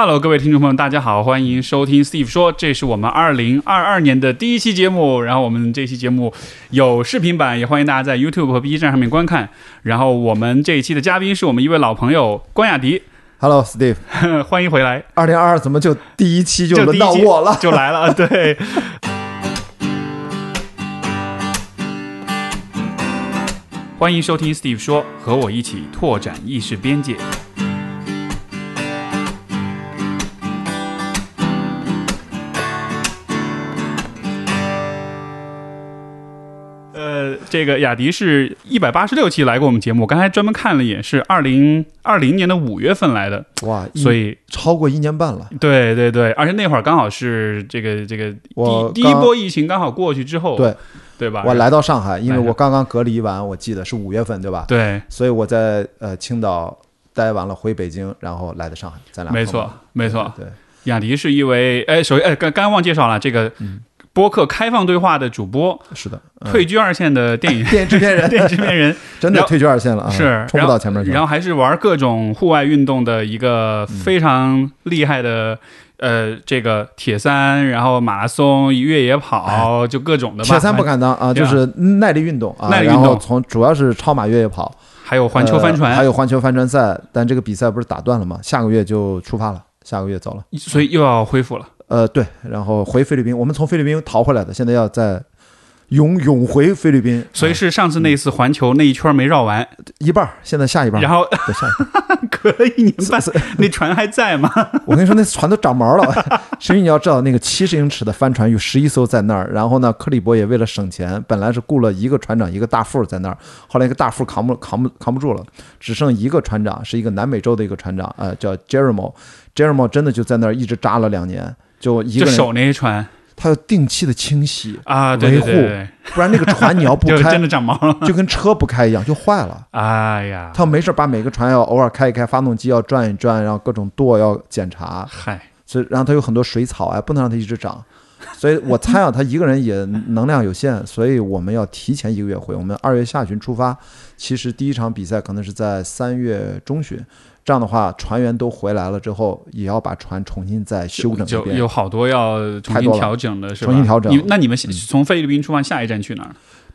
Hello，各位听众朋友，大家好，欢迎收听 Steve 说，这是我们二零二二年的第一期节目。然后我们这期节目有视频版，也欢迎大家在 YouTube 和 B 站上面观看。然后我们这一期的嘉宾是我们一位老朋友关雅迪，Hello Steve，欢迎回来，二零二二怎么就第一期就轮到我了？就来了，对。欢迎收听 Steve 说，和我一起拓展意识边界。这个雅迪是一百八十六期来过我们节目，我刚才专门看了一眼，是二零二零年的五月份来的，哇，所以超过一年半了。对对对，而且那会儿刚好是这个这个我第第一波疫情刚好过去之后，对对吧？我来到上海，因为我刚刚隔离完，我记得是五月份，对吧？对，所以我在呃青岛待完了，回北京，然后来的上海，咱俩没错没错。对，雅迪是一位哎，首先哎，刚刚刚忘介绍了这个嗯播客开放对话的主播，是的，嗯退居二线的电影电影制片人电影制片人，真的退居二线了啊，是冲不到前面去。然后还是玩各种户外运动的一个嗯非常厉害的。呃，这个铁三，然后马拉松、越野跑，就各种的吧。铁三不敢当啊，就是耐力运动啊，耐力运动然后从主要是超马越野跑，还有环球帆船，呃还有环球帆船赛，但这个比赛不是打断了吗？下个月就出发了，下个月走了。所以又要恢复了。呃，对，然后回菲律宾，我们从菲律宾逃回来的，现在要在永永回菲律宾，所以是上次那一次环球那一圈没绕完，一半儿，现在下一半儿，然后对下一半儿。隔了一年半是，那船还在吗？我跟你说，那船都长毛了。所以你要知道，那个七十英尺的帆船有十一艘在那儿，然后呢，克里伯也为了省钱，本来是雇了一个船长，一个大副在那儿，后来一个大副扛不扛不扛不住了，只剩一个船长，是一个南美洲的一个船长，呃，叫 Jeremo。Jeremo 真的就在那儿一直扎了两年，就一个守那一船他要定期的清洗，啊，对对对维护对，不然那个船你要不开 真开的，长毛了。就跟车不开一样，就坏了。哎呀，他没事把每个船要偶尔开一开，发动机要转一转，然后各种舵要检查，嗨，所以然后它有很多水草啊，不能让它一直长。所以我猜啊，他一个人也能量有限，所以我们要提前一个月回。我们二月下旬出发，其实第一场比赛可能是在三月中旬。这样的话，船员都回来了之后，也要把船重新再修整一遍。就有好多要重新调整的是吧？重新调整那你们从菲律宾出发，下一站去哪儿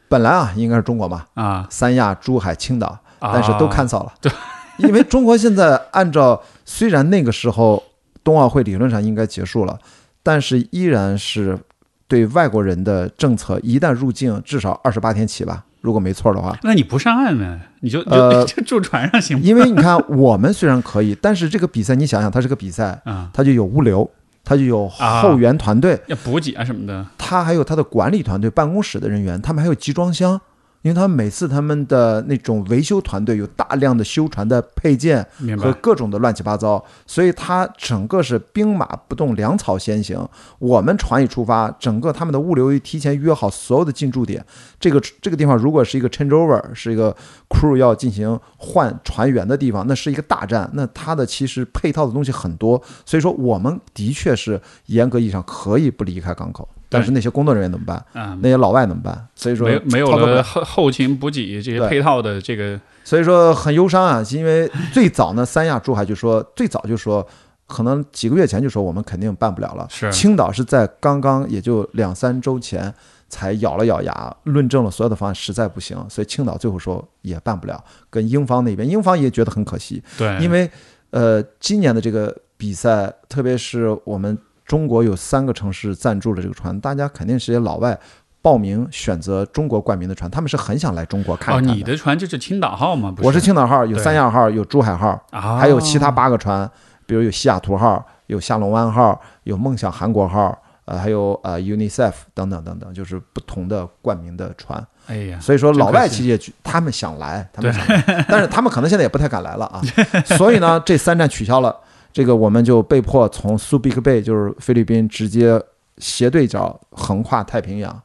本来啊，应该是中国嘛，啊？三亚、珠海、青岛，啊但是都 cancel 了。对，因为中国现在按照虽然那个时候冬奥会理论上应该结束了，但是依然是对外国人的政策，一旦入境至少二十八天起吧，如果没错的话。那你不上岸呢？你就就呃 就住船上行吗？因为你看，我们虽然可以，但是这个比赛你想想，它是个比赛，啊，它就有物流，它就有后援团队，要补给啊什么的。它还有它的管理团队、办公室的人员，他们还有集装箱，因为他们每次他们的那种维修团队有大量的修船的配件和。各种的乱七八糟，所以它整个是兵马不动，粮草先行。我们船一出发，整个他们的物流提前约好所有的进驻点。这个这个地方如果是一个 changeover，是一个 crew 要进行换船员的地方，那是一个大战。那它的其实配套的东西很多，所以说我们的确是严格意义上可以不离开港口。但是那些工作人员怎么办？啊，那些老外怎么办？所以说没有没有后后勤补给这些配套的这个所以说很忧伤啊，是因为最早呢，三亚、珠海就说最早就说，可能几个月前就说我们肯定办不了了。是青岛是在刚刚也就两三周前才咬了咬牙，论证了所有的方案实在不行，所以青岛最后说也办不了。跟英方那边，英方也觉得很可惜，对，因为呃今年的这个比赛，特别是我们中国有三个城市赞助了这个船，大家肯定是些老外。报名选择中国冠名的船，他们是很想来中国看看你的船就是青岛号吗？不我是青岛号，有三亚号，有珠海号，啊，还有其他八个船，比如有西雅图号，有下龙湾号，有梦想韩国号，呃，还有呃 UNICEF 等等等等，就是不同的冠名的船。哎呀，所以说，老外真可惜其实也去他们想来，他们想来，但是他们可能现在也不太敢来了啊。所以呢，这三站取消了，这个我们就被迫从苏比克贝，就是菲律宾，直接斜对角横跨太平洋，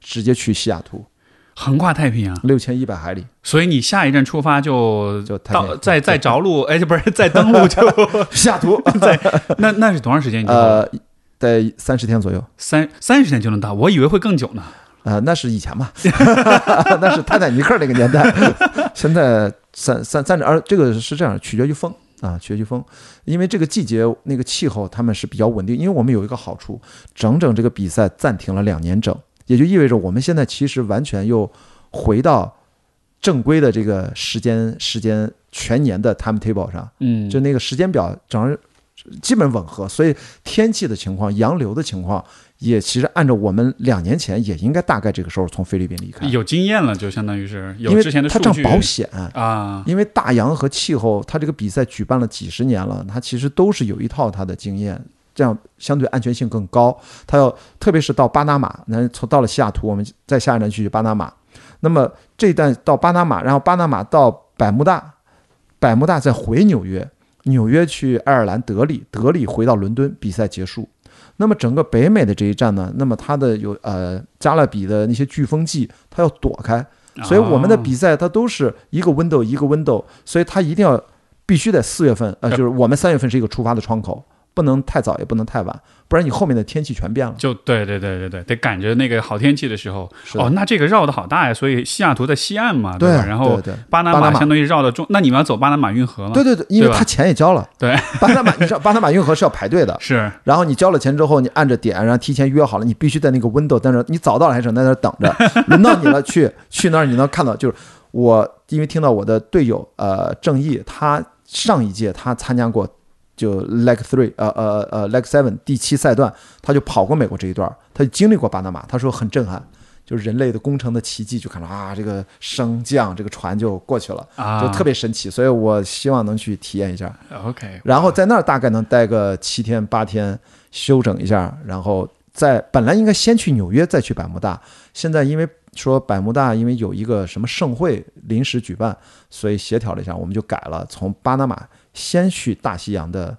直接去西雅图，横跨太平洋，六千一百海里，所以你下一站出发就就太平洋到再再着陆，哎，不是 再登陆就 西雅图，那那是多长时间？呃，在三十天左右。三三十天就能到，我以为会更久呢。呃，那是以前嘛，那是泰坦尼克那个年代。现在三三三点二，这个是这样，取决于风啊，学习风，因为这个季节那个气候他们是比较稳定，因为我们有一个好处，整整这个比赛暂停了两年整，也就意味着我们现在其实完全又回到正规的这个时间时间全年的 timetable 上，嗯，就那个时间表整基本吻合，所以天气的情况、洋流的情况也其实按照我们两年前也应该大概这个时候从菲律宾离开，有经验了，就相当于是有因为之前的它这样数据保险。啊，因为大洋和气候，它这个比赛举办了几十年了，它其实都是有一套它的经验，这样相对安全性更高。它要特别是到巴拿马，那从到了西雅图，我们再下一站去巴拿马。那么这一站到巴拿马，然后巴拿马到百慕大，百慕大再回纽约，纽约去爱尔兰德里，德里回到伦敦，比赛结束。那么整个北美的这一站呢，那么它的有呃加勒比的那些飓风季，它要躲开，所以我们的比赛它都是一个 window 一个 window，所以它一定要必须在四月份，呃，就是我们三月份是一个出发的窗口，不能太早也不能太晚，不然你后面的天气全变了。就对对对对对，得赶着那个好天气的时候。是哦，那这个绕的好大呀！所以西雅图在西岸嘛，对吧？然后巴拿马马相当于绕到中，那你们要走巴拿马运河吗？对对对，因为他钱也交了，对，巴拿马，你知道巴拿马运河是要排队的，是然后你交了钱之后，你按着点，然后提前约好了，你必须在那个 window 但是，你早到了还是在那等着，轮到你了去去那儿，你能看到，就是我因为听到我的队友呃正义，他上一届他参加过就 leg three 呃呃呃 leg seven 第七赛段，他就跑过美国这一段，他就经历过巴拿马，他说很震撼。就是人类的工程的奇迹，就看到啊，这个升降这个船就过去了，啊，就特别神奇，所以我希望能去体验一下。OK。然后在那儿大概能待个七天八天，休整一下，然后在本来应该先去纽约，再去百慕大，现在因为说百慕大因为有一个什么盛会临时举办，所以协调了一下，我们就改了，从巴拿马先去大西洋的，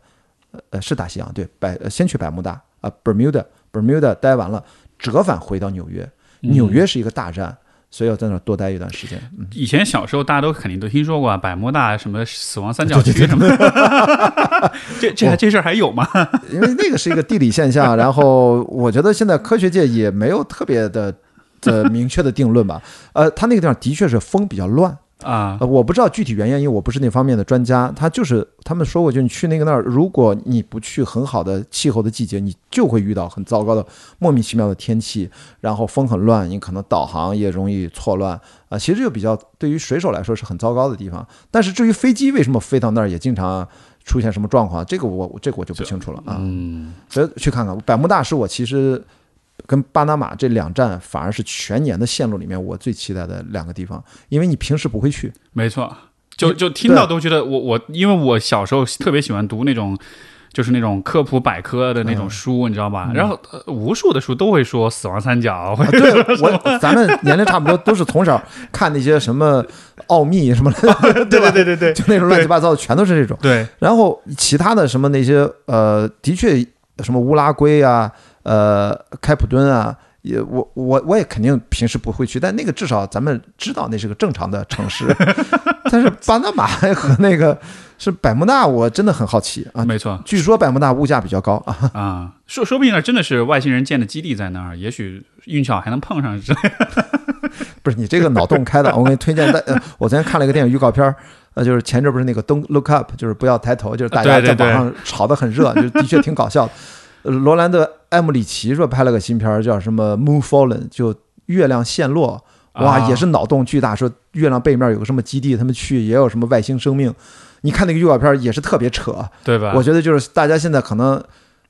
呃呃是大西洋对，百呃先去百慕大啊、Bermuda Bermuda 待完了，折返回到纽约，纽约是一个大站，所以要在那儿多待一段时间。嗯，以前小时候大家都肯定都听说过啊百慕大什么死亡三角区什么的，这这这事儿还有吗？因为那个是一个地理现象，然后我觉得现在科学界也没有特别的的明确的定论吧。呃，它那个地方的确是风比较乱，啊呃，我不知道具体原因，因为我不是那方面的专家。他就是他们说过，就你去那个那儿，如果你不去很好的气候的季节，你就会遇到很糟糕的莫名其妙的天气，然后风很乱，你可能导航也容易错乱啊、其实就比较对于水手来说是很糟糕的地方。但是至于飞机为什么飞到那儿也经常出现什么状况，这个我这个我就不清楚了啊。嗯，所以去看看百慕大是我其实跟巴拿马这两站反而是全年的线路里面我最期待的两个地方，因为你平时不会去。没错，就就听到都觉得我我，因为我小时候特别喜欢读那种。就是那种科普百科的那种书，你知道吧？然后、呃无数的书都会说死亡三角，啊，对我咱们年龄差不多，都是从小看那些什么奥秘什么的，对吧？对对对就那种乱七八糟的，全都是这种。对，然后其他的什么那些呃，的确什么乌拉圭啊，呃，开普敦啊，也我我我也肯定平时不会去，但那个至少咱们知道那是个正常的城市。但是巴拿马和那个是百慕大，我真的很好奇啊。没错据说百慕大物价比较高啊，啊，说说不定那真的是外星人建的基地在那儿，也许运气好还能碰上之类的。不是你这个脑洞开的，我给你推荐的。呃我昨天看了一个电影预告片儿，呃，就是前阵不是那个 Don't Look Up，就是不要抬头，就是大家在网上吵得很热，就的确挺搞笑的。呃罗兰德·艾姆里奇说拍了个新片儿，叫什么《Moon Fallen》，就月亮陷落。哇，啊也是脑洞巨大，说月亮背面有个什么基地，他们去也有什么外星生命。你看那个预告片儿也是特别扯，对吧？我觉得就是大家现在可能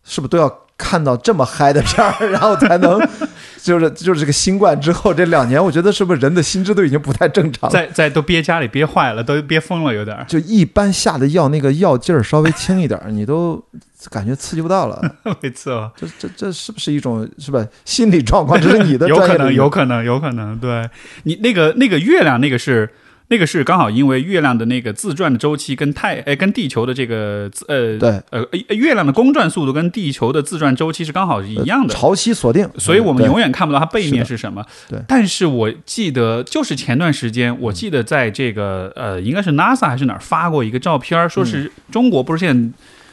是不是都要看到这么嗨的片儿，然后才能 就是就是这个新冠之后这两年，我觉得是不是人的心智都已经不太正常了？在在都憋家里憋坏了，都憋疯了，有点儿。就一般下的药，那个药劲儿稍微轻一点儿，你都感觉刺激不到了。没错，这这这是不是一种是吧心理状况？这是你的 有可能，有可能，有可能。对你那个那个月亮，那个是那个是刚好因为月亮的那个自转的周期跟太哎跟地球的这个呃对呃呃月亮的公转速度跟地球的自转周期是刚好是一样的。潮汐锁定，所以我们永远看不到它背面是是什么。对但是我记得就是前段时间，我记得在这个呃，应该是 NASA 还是哪儿发过一个照片，说是中国不是现在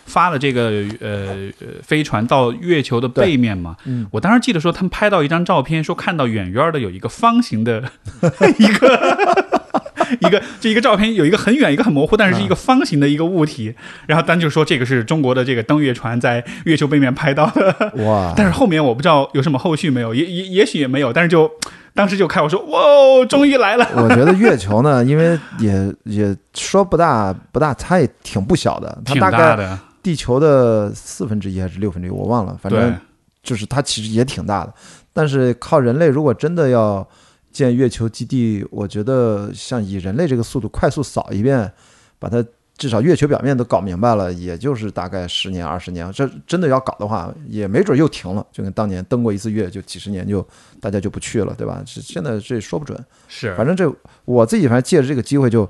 发了这个呃呃飞船到月球的背面嘛？嗯。我当时记得说他们拍到一张照片，说看到远远的有一个方形的 一个一个这一个照片有一个很远一个很模糊，但是是一个方形的一个物体，然后丹就说这个是中国的这个登月船在月球背面拍到的，哇！但是后面我不知道有什么后续没有，也也也许也没有，但是就当时就开我说哇，哦终于来了，我觉得月球呢，因为也也说不大不大，它也挺不小的，它 挺大概大的，地球的四分之一还是六分之一，我忘了，反正就是它其实也挺大的。但是靠人类如果真的要建月球基地，我觉得像以人类这个速度快速扫一遍，把它至少月球表面都搞明白了，也就是大概十年二十年。这真的要搞的话，也没准又停了，就跟当年登过一次月，就几十年就大家就不去了，对吧？是现在这说不准。是反正这我自己反正借着这个机会，就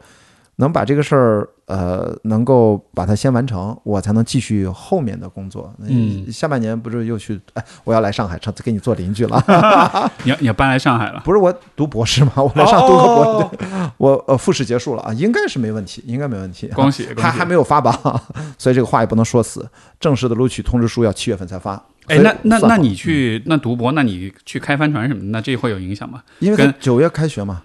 能把这个事儿呃能够把它先完成，我才能继续后面的工作。嗯下半年不是又去哎，我要来上海，成给你做邻居了。你要你要搬来上海了，不是我读博士吗？我来上读个博士，哦我呃复试结束了啊，应该是没问题，应该没问题。恭喜还还没有发榜，所以这个话也不能说死。正式的录取通知书要七月份才发。哎，那那那你去那读博，那你去开帆船什么的，那这会有影响吗？因为跟九月开学嘛，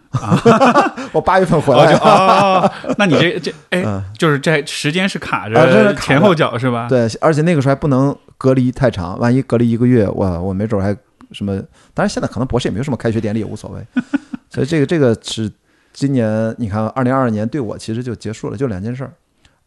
我八月份回哦，来就。哦，那你这 这哎嗯，就是这时间是卡着前后脚是吧？对，而且那个时候还不能隔离太长，万一隔离一个月，我我没准还什么。当然现在可能博士也没有什么开学典礼，也无所谓。所以这个这个是今年你看，二零二二年对我其实就结束了，就两件事儿：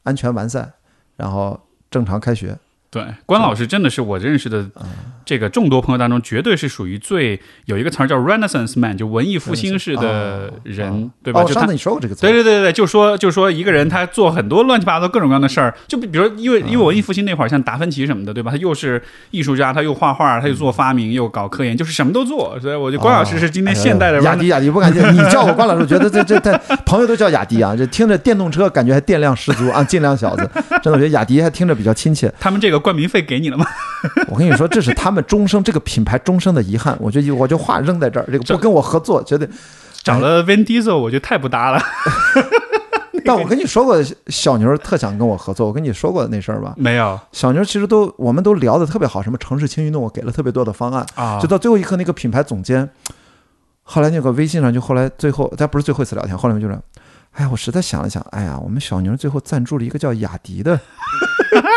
安全完赛，然后正常开学。对，关老师真的是我认识的嗯这个众多朋友当中，绝对是属于最有一个词儿叫 Renaissance man，就文艺复兴式的人，哦对吧？哦，就他上次你说过这个词，对对对对，就说就说一个人他做很多乱七八糟各种各样的事儿，就比比如因为因为文艺复兴那会儿，像达芬奇什么的，对吧？他又是艺术家，他又画画，他又做发明，又搞科研，就是什么都做。所以我觉得关老师是今天现代的哎雅迪，雅迪不敢叫你叫我关老师，觉得这这这朋友都叫雅迪啊，这听着电动车感觉还电量十足啊，尽量小子，真的我觉得雅迪还听着比较亲切。他们这个冠名费给你了吗？我跟你说，这是他们终生这个品牌终生的遗憾。我就我就话扔在这儿，这个不跟我合作，绝对。找了 Vin Diesel，我觉得太不搭了。但我跟你说过，小牛特想跟我合作，我跟你说过那事儿吧？没有小牛其实都我们都聊得特别好，什么城市轻运动，我给了特别多的方案，啊就到最后一刻，那个品牌总监，后来那个微信上就后来最后，但不是最后一次聊天，后来就是，哎呀，我实在想了想，哎呀，我们小牛最后赞助了一个叫雅迪的，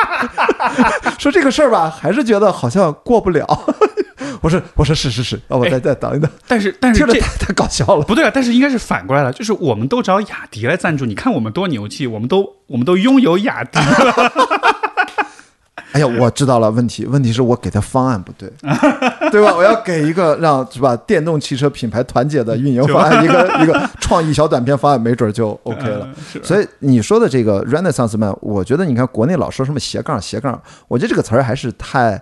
说这个事儿吧，还是觉得好像过不了。我说我说是是是，那我再再等一等，但是但是这太太搞笑了。不对啊，但是应该是反过来了，就是我们都找雅迪来赞助，你看我们多牛气，我们都我们都拥有雅迪了。哎呀，我知道了问题，问题是我给他方案不对，对吧？我要给一个让是吧电动汽车品牌团结的运营方案，一个一个创意小短片方案，没准就 OK 了。嗯所以你说的这个 Renaissance man，我觉得你看国内老说什么斜杠斜杠，我觉得这个词儿还是太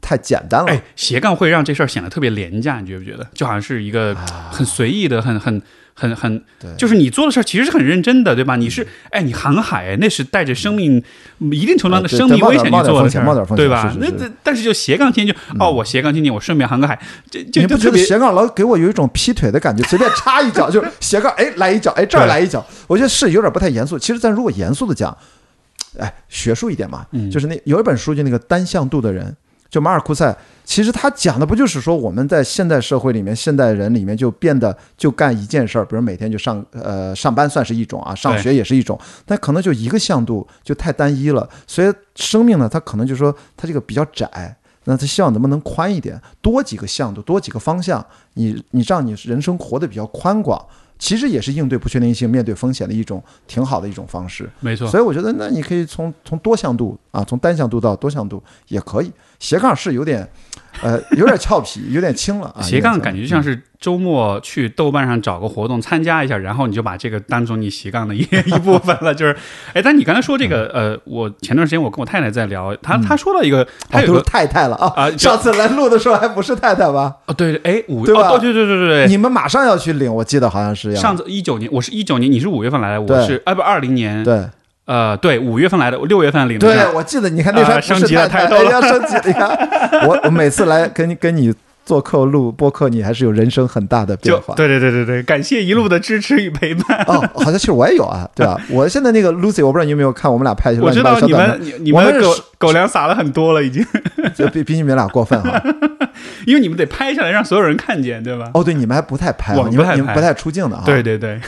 太简单了。哎，斜杠会让这事儿显得特别廉价，你觉不觉得？就好像是一个很随意的、很很很很，就是你做的事儿其实是很认真的，对吧？你是哎，你航海，那是带着生命一定程度上的生命危险做的事儿，对吧？那这但是就斜杠青年就哦，我斜杠青年，我顺便航个海，这这你不觉得斜杠老给我有一种劈腿的感觉？随便插一脚 就是斜杠，哎，来一脚，哎，这儿来一脚，我觉得是有点不太严肃。其实咱如果严肃的讲，哎，学术一点嘛，嗯就是那有一本书就那个单向度的人，就马尔库塞，其实他讲的不就是说我们在现代社会里面，现代人里面就变得就干一件事儿，比如每天就上呃上班算是一种啊，上学也是一种，但可能就一个向度就太单一了，所以生命呢，它可能就说它这个比较窄。那他希望能不能宽一点，多几个向度，多几个方向，你你让你人生活得比较宽广，其实也是应对不确定性、面对风险的一种挺好的一种方式。没错。所以我觉得，那你可以从从多向度啊，从单向度到多向度也可以。斜杠是有点，呃，有点俏皮，有点轻了啊。斜杠感觉就像是是周末去豆瓣上找个活动参加一下，然后你就把这个当成你斜杠的一 一部分了。就是，哎，但你刚才说这个，呃，我前段时间我跟我太太在聊，她她说了一个，她有个太太了啊。上次来录的时候还不是太太吧？哦，对，哎，五对吧哦，对对对对对你们马上要去领，我记得好像是要上次一九年，我是一九年，你是五月份来的，我是哎不二零年，对呃对五月份来的，我六月份领的对，我记得你看那时候升级了太太，太逗了哎呀，升级了！你看我我每次来跟你跟你做客录播客，你还是有人生很大的变化。对对对对对，感谢一路的支持与陪伴。哦，好像其实我也有啊，对吧？我现在那个 Lucy，我不知道你有没有看，我们俩拍一些乱七我知道你们你你们狗我们是狗粮撒了很多了，已经。就比比你们俩过分哈。因为你们得拍下来让所有人看见，对吧？哦，对，你们还不太拍啊，我们不太拍你们你们不太出镜的啊。对对对，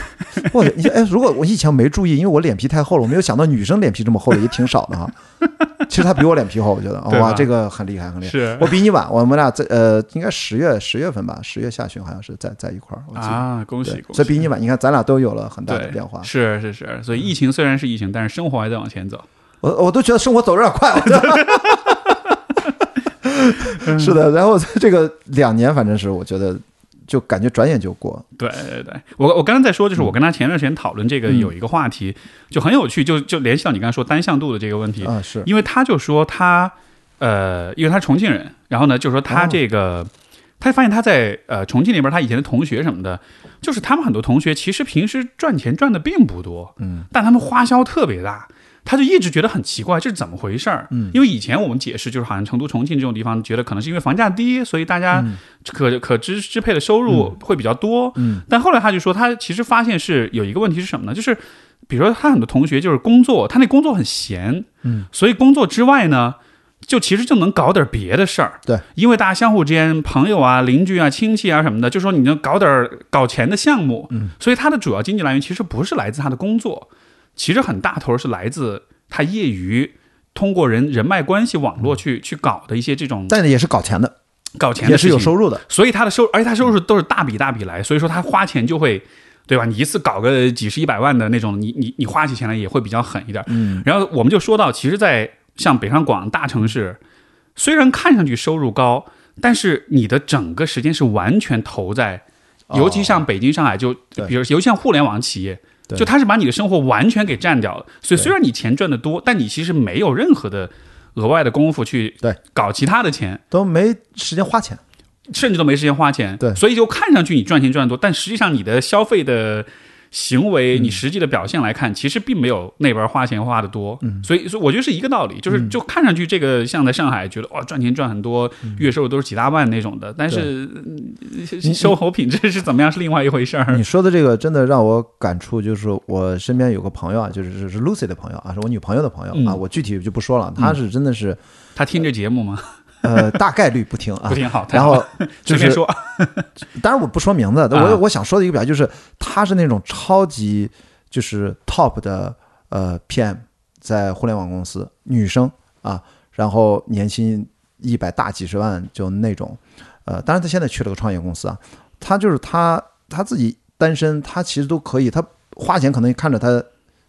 我你哎，如果我以前没注意，因为我脸皮太厚了，我没有想到女生脸皮这么厚的也挺少的哈。其实她比我脸皮厚，我觉得哇，这个很厉害，很厉害。是我比你晚，我们俩在呃，应该十月十月份吧，十月下旬好像是在在一块儿。啊，恭喜，恭喜！所以比你晚，你看咱俩都有了很大的变化。是是是，所以疫情虽然是疫情，但是生活还在往前走。我我都觉得生活走得有点快，我觉得。是的，然后这个两年，反正是我觉得就感觉转眼就过。对对对，我我刚刚在说，就是我跟他前段时间讨论这个嗯。有一个话题，就很有趣，就就联系到你刚才说单向度的这个问题，啊，是。因为他就说他呃，因为他是重庆人，然后呢，就说他哦。这个。他发现他在呃重庆那边，他以前的同学什么的，就是他们很多同学其实平时赚钱赚的并不多，嗯，但他们花销特别大，他就一直觉得很奇怪，这是怎么回事儿？嗯，因为以前我们解释就是好像成都、重庆这种地方，觉得可能是因为房价低，所以大家可可支支配的收入会比较多，嗯，但后来他就说，他其实发现是有一个问题是什么呢？就是比如说他很多同学就是工作，他那工作很闲，嗯，所以工作之外呢。就其实就能搞点别的事儿，对，因为大家相互之间，朋友啊、邻居啊、亲戚啊什么的，就说你能搞点儿搞钱的项目，嗯，所以他的主要经济来源其实不是来自他的工作，其实很大头是来自他业余通过人人脉关系网络去、去搞的一些这种但也是搞钱的，搞钱的也是有收入的。所以他的收，而且他收入都是大笔大笔来，所以说他花钱就会，对吧？你一次搞个几十一百万的那种，你你你花起钱来也会比较狠一点。嗯，然后我们就说到，其实，在像北上广大城市，虽然看上去收入高，但是你的整个时间是完全投在，尤其像北京、上海，就哦比如尤其像互联网企业。对。就它是把你的生活完全给占掉了，所以虽然你钱赚的多，但你其实没有任何的额外的功夫去对。搞其他的钱，都没时间花钱。甚至都没时间花钱。对。所以就看上去你赚钱赚得多，但实际上你的消费的行为，嗯。你实际的表现来看，其实并没有那边花钱花的多。嗯。所以，所以我觉得是一个道理，就是就看上去这个像在上海觉得哇赚钱赚很多，月收入都是几大万那种的，但是嗯生活品质是怎么样是另外一回事儿。你。说的这个真的让我感触，就是我身边有个朋友啊，就是是是 Lucy 的朋友啊，是我女朋友的朋友啊，嗯。我具体就不说了，他是真的是他听这节目吗？呃大概率不听啊不。听好。太然后就 是，说，当然我不说名字，啊我我想说的一个表就是，他是那种超级就是 top 的呃 PM，在互联网公司，女生啊，然后年薪一百大几十万就那种，呃，当然他现在去了个创业公司啊，他就是他他自己单身，他其实都可以，他花钱可能看着他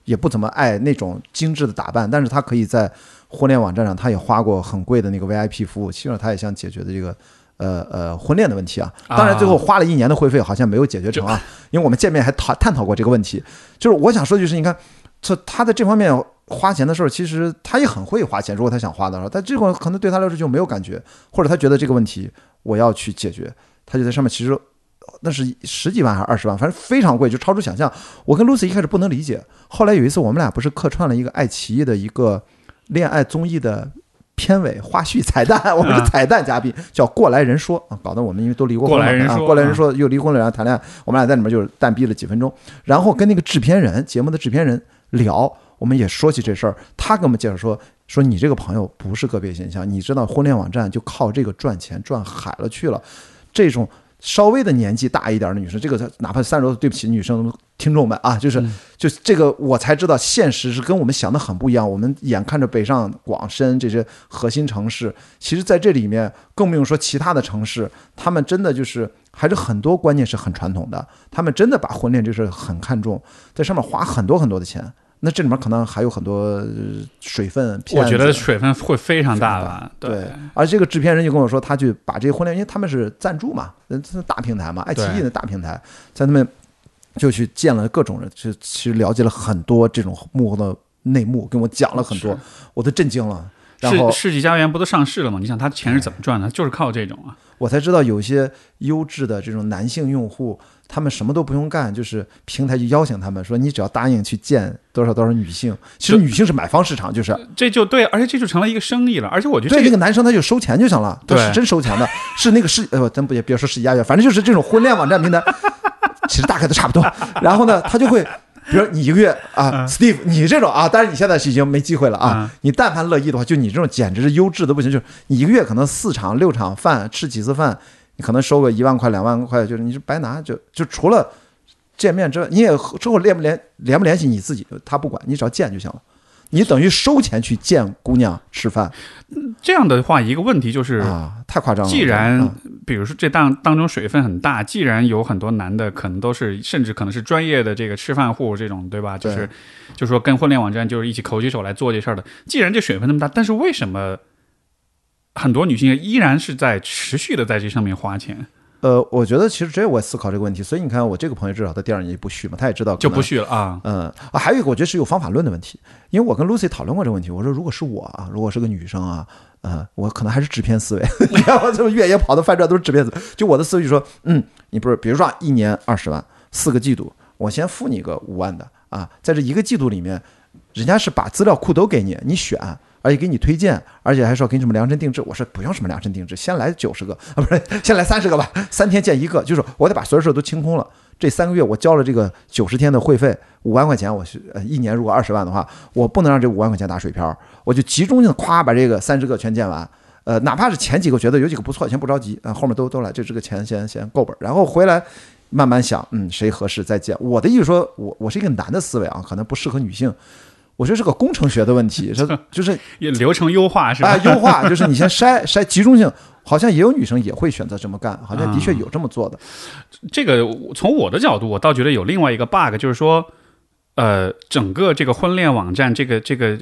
也不怎么爱那种精致的打扮，但是他可以在婚恋网站上，他也花过很贵的那个 VIP 服务，其实他也想解决的这个。呃呃，婚恋的问题啊，当然最后花了一年的会费，好像没有解决成啊，因为我们见面还讨探讨过这个问题。就是我想说，就是你看，这他在这方面花钱的时候，其实他也很会花钱，如果他想花的时候，但这会儿可能对他来说就没有感觉，或者他觉得这个问题我要去解决，他就在上面其实那是十几万还是二十万，反正非常贵，就超出想象。我跟 Lucy 一开始不能理解，后来有一次我们俩不是客串了一个爱奇艺的一个恋爱综艺的。片尾花絮彩蛋，我们是彩蛋嘉宾，叫过来人说啊，搞得我们因为都离过婚嘛啊，过来人说过来人说又离婚了，然后谈恋爱，我们俩在里面就是淡逼了几分钟，然后跟那个制片人节目的制片人聊，我们也说起这事儿，他给我们介绍说说你这个朋友不是个别现象，你知道婚恋网站就靠这个赚钱赚海了去了，这种稍微的年纪大一点的女生，这个哪怕三十多岁，对不起女生听众们啊，就是嗯就这个我才知道现实是跟我们想的很不一样。我们眼看着北上广深这些核心城市，其实在这里面更不用说其他的城市，他们真的就是还是很多观念是很传统的，他们真的把婚恋这事很看重，在上面花很多很多的钱。那这里面可能还有很多呃水分，我觉得水分会非常大吧。对，而这个制片人就跟我说，他去把这些婚恋，因为他们是赞助嘛，呃这是大平台嘛，爱奇艺的大平台，在他们就去见了各种人，就其实了解了很多这种幕后的内幕，跟我讲了很多，我都震惊了。然后世世纪佳缘不都上市了吗？你想他钱是怎么赚的？就是靠这种啊。我才知道，有一些优质的这种男性用户，他们什么都不用干，就是平台就邀请他们说，你只要答应去见多少多少女性，其实女性是买方市场，就是这就对，而且这就成了一个生意了。而且我觉得对这这个男生他就收钱就行了，他对是真收钱的，是那个是呃，咱不也别说世纪佳缘，反正就是这种婚恋网站平台，其实大概都差不多。然后呢，他就会比如你一个月啊，Steve，你这种啊，但是你现在是已经没机会了啊。你但凡乐意的话，就你这种简直是优质的不行，就是你一个月可能四场六场饭，吃几次饭，你可能收个一万块两万块，就是你是白拿，就就除了见面之外，你也之后联不联联不联系你自己，他不管你只要见就行了。你等于收钱去见姑娘吃饭，这样的话，一个问题就是啊，太夸张了。既然比如说这当当中水分很大，既然有很多男的可能都是，甚至可能是专业的这个吃饭户这种，对吧？就是，就说跟婚恋网站就是一起口起手来做这事儿的。既然这水分那么大，但是为什么很多女性依然是在持续的在这上面花钱？呃，我觉得其实这我也思考这个问题，所以你看，我这个朋友至少他第二年不续嘛，他也知道就不续了啊。嗯啊，还有一个我觉得是有方法论的问题，因为我跟 Lucy 讨论过这个问题，我说如果是我啊，如果是个女生啊，呃，我可能还是纸片思维，你看我这么越野跑的翻转都是纸片子，就我的思维就说，嗯，你不是，比如说一年二十万，四个季度，我先付你个五万的啊，在这一个季度里面，人家是把资料库都给你，你选。而且给你推荐，而且还说给你什么量身定制。我说不用什么量身定制，先来九十个啊，不是，先来三十个吧，三天见一个。就是我得把所有事都清空了。这三个月我交了这个九十天的会费，五万块钱，我是呃一年如果二十万的话，我不能让这五万块钱打水漂，我就集中性的夸把这个三十个全见完。呃，哪怕是前几个觉得有几个不错，先不着急啊，后面都都来，就这个钱先先够本，然后回来慢慢想，嗯，谁合适再见。我的意思说，我我是一个男的思维啊，可能不适合女性。我觉得是个工程学的问题，是就是流程优化是吧？啊，优化 就是你先筛筛集中性，好像也有女生也会选择这么干，好像的确有这么做的。这个从我的角度，我倒觉得有另外一个 bug，就是说，呃，整个这个婚恋网站，这个这个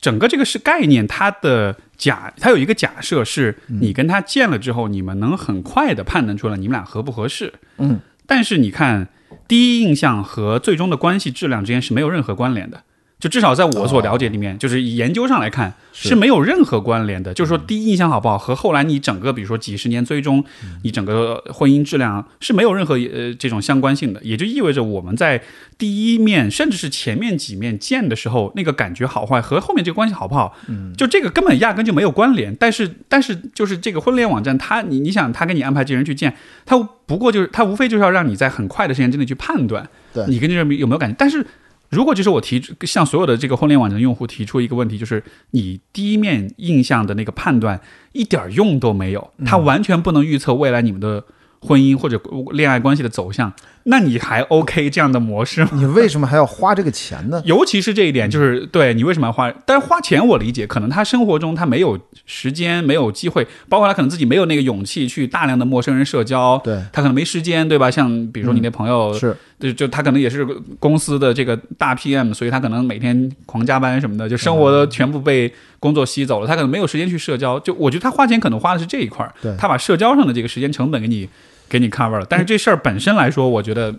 整个这个是概念，它的假，它有一个假设是，你跟他见了之后，你们能很快的判断出来你们俩合不合适。嗯，但是你看，第一印象和最终的关系质量之间是没有任何关联的。就至少在我所了解里面，就是以研究上来看是没有任何关联的。就是说，第一印象好不好和后来你整个，比如说几十年追踪，你整个婚姻质量是没有任何呃这种相关性的。也就意味着我们在第一面，甚至是前面几面见的时候，那个感觉好坏和后面这个关系好不好，就这个根本压根就没有关联。但是，但是就是这个婚恋网站，他你你想他给你安排这人去见，他不过就是他无非就是要让你在很快的时间之内去判断，你跟这人有没有感觉，但是。如果就是我提向所有的这个婚恋网站用户提出一个问题，就是你第一面印象的那个判断一点用都没有，它完全不能预测未来你们的婚姻或者恋爱关系的走向。那你还 OK 这样的模式吗？你为什么还要花这个钱呢？尤其是这一点，就是对你为什么要花？但是花钱我理解，可能他生活中他没有时间，没有机会，包括他可能自己没有那个勇气去大量的陌生人社交。对他可能没时间，对吧？像比如说你那朋友是，就就他可能也是公司的这个大 PM，所以他可能每天狂加班什么的，就生活的全部被工作吸走了，他可能没有时间去社交。就我觉得他花钱可能花的是这一块儿，他把社交上的这个时间成本给你。给你 cover 了，但是这事儿本身来说，我觉得，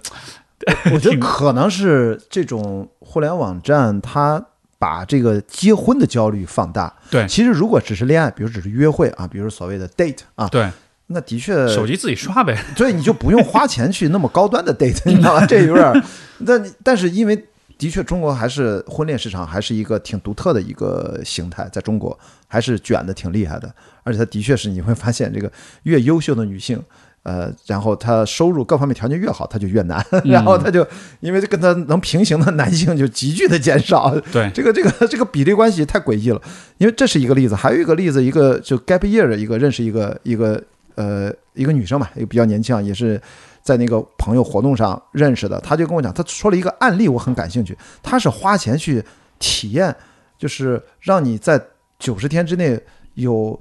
我觉得可能是这种互联网站，它把这个结婚的焦虑放大。对，其实如果只是恋爱，比如只是约会啊，比如所谓的 date 啊，对，那的确手机自己刷呗，所以你就不用花钱去那么高端的 date，你知道吗？这有点，但但是因为的确中国还是婚恋市场还是一个挺独特的一个形态，在中国还是卷的挺厉害的，而且它的确是你会发现，这个越优秀的女性。呃，然后他收入各方面条件越好，他就越难。然后他就因为跟他能平行的男性就急剧的减少。对，这个这个 这个比例关系太诡异了。因为这是一个例子，还有一个例子，一个就 gap year 的一个认识一个一个呃一个女生嘛，一个比较年轻，也是在那个朋友活动上认识的。他就跟我讲，他说了一个案例，我很感兴趣。他是花钱去体验，就是让你在九十天之内有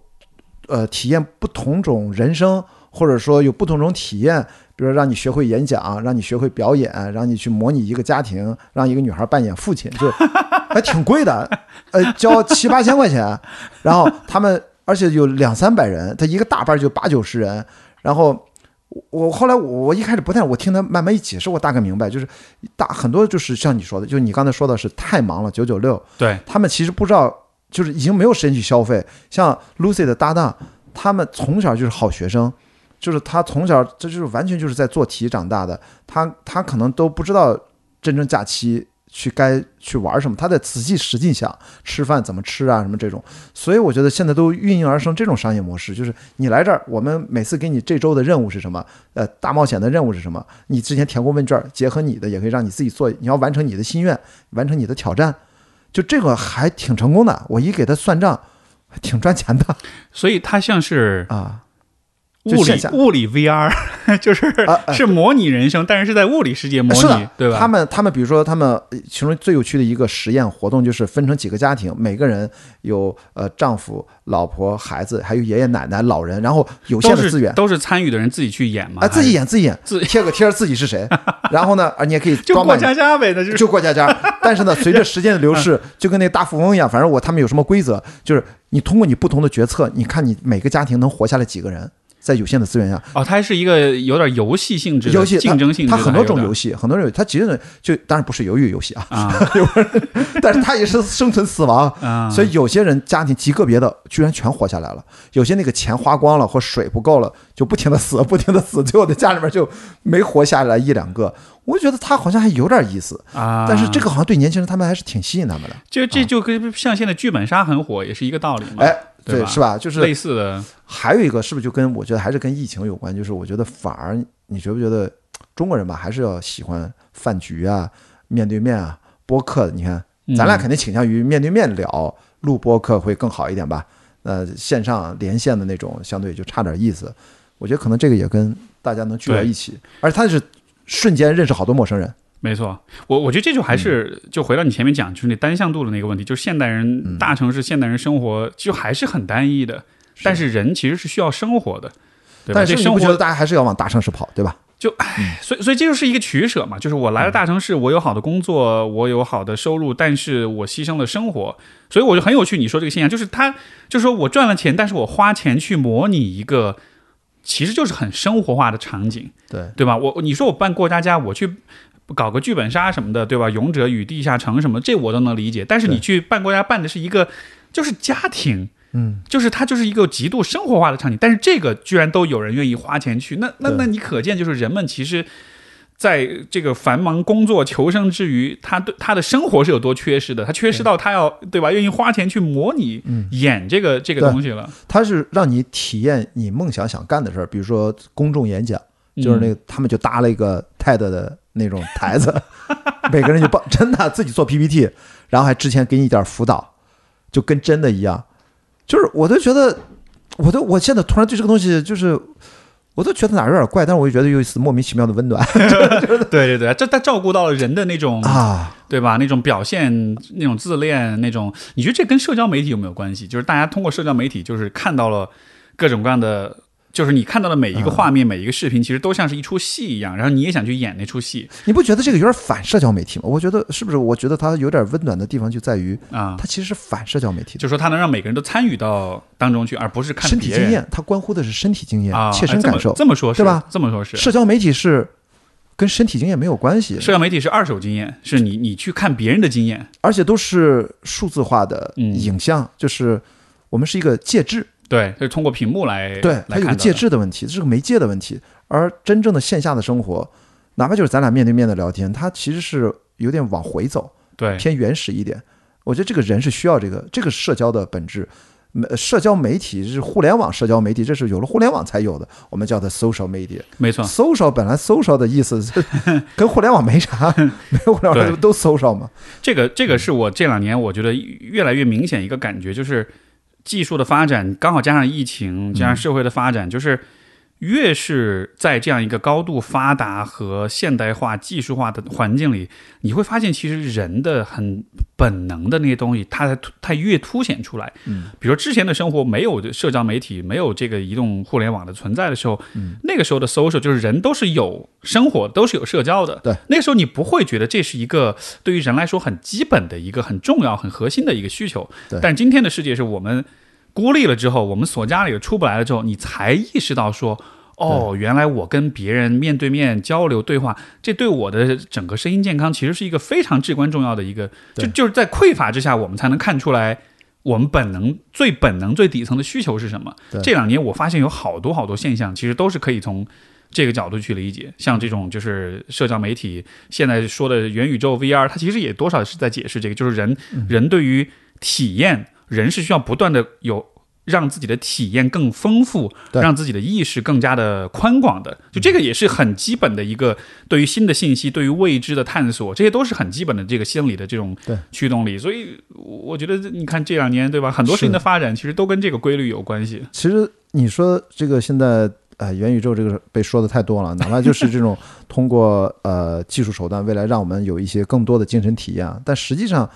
呃体验不同种人生。或者说有不同种体验，比如让你学会演讲，让你学会表演，让你去模拟一个家庭，让一个女孩扮演父亲，就还挺贵的，呃，交七八千块钱。然后他们，而且有两三百人，他一个大班就八九十人。然后我后来我一开始不太，我听他慢慢一解释，我大概明白，就是大很多就是像你说的，就你刚才说的是太忙了，九九六，对他们其实不知道，就是已经没有时间去消费。像 Lucy 的搭档，他们从小就是好学生。就是他从小，这就是完全就是在做题长大的。他他可能都不知道真正假期去该去玩什么，他在仔细使劲想吃饭怎么吃啊，什么这种。所以我觉得现在都运营而生这种商业模式，就是你来这儿，我们每次给你这周的任务是什么？呃，大冒险的任务是什么？你之前填过问卷，结合你的，也可以让你自己做。你要完成你的心愿，完成你的挑战，就这个还挺成功的。我一给他算账，挺赚钱的 所以他像是啊。就物理物理 VR，就是是模拟人生，但是是在物理世界模，，拟对吧？他们他们比如说他们呃其中最有趣的一个实验活动就是分成几个家庭，每个人有呃丈夫、老婆、孩子，还有爷爷奶奶、老人，然后有限的资源。都是参与的人自己去演嘛？啊，自己演自己演，自贴个贴儿自己是谁，然后呢，啊，你也可以就过家家呗，那就是就过家家。但是呢，随着时间的流逝，就跟那大富翁一样，反正我他们有什么规则，就是你通过你不同的决策，你看你每个家庭能活下来几个人，在有限的资源下，哦，它还是一个有点游戏性质的游戏竞争性它很多种游戏，很多种，它其实就当然不是鱿鱼游戏啊，点啊 但是它也是生存死亡。啊，所以有些人家庭极个别的居然全活下来了，有些那个钱花光了或水不够了，就不停的死，不停的死，最后在家里面就没活下来一两个。我就觉得他好像还有点意思，啊，但是这个好像对年轻人他们还是挺吸引他们的。就这就跟像现在剧本杀很火，也是一个道理嘛。哎，对吧是吧？就是类似的，还有一个是不是就跟我觉得还是跟疫情有关？就是我觉得反而你觉不觉得 中国人吧，还是要喜欢饭局啊、面对面啊、播客？你看，咱俩嗯肯定倾向于面对面聊，录播客会更好一点吧？呃，线上连线的那种相对就差点意思。我觉得可能这个也跟大家能聚在一起，而且他是瞬间认识好多陌生人。没错，我我觉得这就还是、嗯就回到你前面讲，就是那单向度的那个问题，就是现代人、嗯大城市现代人生活就还是很单一的，但是人其实是需要生活的，对吧？但是生活大家还是要往大城市跑，对吧？就唉，所以所以这就是一个取舍嘛，就是我来了大城市，我有好的工作，我有好的收入，但是我牺牲了生活，所以我就很有趣。你说这个现象，就是他就是说我赚了钱，但是我花钱去模拟一个，其实就是很生活化的场景，对，对吧？我你说我办过家家，我去搞个剧本杀什么的，对吧？勇者与地下城什么，这我都能理解。但是你去办国家办的是一个就是家庭，嗯，就是它就是一个极度生活化的场景，但是这个居然都有人愿意花钱去，那那那你可见就是人们其实。在这个繁忙工作求生之余，他对他的生活是有多缺失的？他缺失到他要对吧？愿意花钱去模拟、嗯演这个这个东西了。他是让你体验你梦想想干的事儿，比如说公众演讲，就是那个他们就搭了一个 TED 的那种台子，每个人就帮真的自己做 PPT，然后还之前给你一点辅导，就跟真的一样。就是我都觉得，我都我现在突然对这个东西就是。我都觉得哪儿有点怪，但是我又觉得有一丝莫名其妙的温暖 对对对，这他照顾到了人的那种啊！对吧？那种表现，那种自恋，那种，你觉得这跟社交媒体有没有关系？就是大家通过社交媒体，就是看到了各种各样的，就是你看到的每一个画面、每一个视频，其实都像是一出戏一样，然后你也想去演那出戏你不觉得这个有点反社交媒体吗？我觉得是不是？我觉得它有点温暖的地方就在于，啊。它其实是反社交媒体的。就说它能让每个人都参与到当中去，而不是看别人身体经验，它关乎的是身体经验、啊，切身感受哎。这么说是对吧？这么说是。社交媒体是跟身体经验没有关系，社交媒体是二手经验，是你你去看别人的经验，而且都是数字化的嗯影像，就是我们是一个介质，对，就是通过屏幕来对，它有个介质的问题，这是个媒介的问题。而真正的线下的生活，哪怕就是咱俩面对面的聊天，它其实是有点往回走，对偏原始一点。我觉得这个人是需要这个，这个社交的本质。呃社交媒体是互联网社交媒体，这是有了互联网才有的，我们叫它 social media。没错，social 本来 social 的意思是 跟互联网没啥，没有互联网对都 social 嘛。这个这个是我这两年我觉得越来越明显一个感觉，就是技术的发展，刚好加上疫情，加上社会的发展，就是越是在这样一个高度发达和现代化、技术化的环境里，你会发现其实人的很本能的那些东西，它才它越凸显出来。嗯，比如说之前的生活没有社交媒体、没有这个移动互联网的存在的时候，嗯，那个时候的 social 就是人都是有生活，都是有社交的。对，那个时候你不会觉得这是一个对于人来说很基本的一个很重要、很核心的一个需求。对但今天的世界是我们孤立了之后，我们锁家里了出不来了之后，你才意识到说。哦，原来我跟别人面对面交流对话，这对我的整个身心健康其实是一个非常至关重要的一个，就就是在匮乏之下，我们才能看出来我们本能最本能最底层的需求是什么。这两年我发现有好多好多现象，其实都是可以从这个角度去理解。像这种就是社交媒体现在说的元宇宙 VR，它其实也多少是在解释这个，就是人人对于体验，人是需要不断的有。让自己的体验更丰富，对让自己的意识更加的宽广的，就这个也是很基本的一个对于新的信息、对于未知的探索，这些都是很基本的这个心理的这种对驱动力。所以我觉得，你看这两年对吧，很多事情的发展其实都跟这个规律有关系。其实你说这个现在呃元宇宙这个被说的太多了，哪怕就是这种通过呃技术手段，未来让我们有一些更多的精神体验啊，但实际上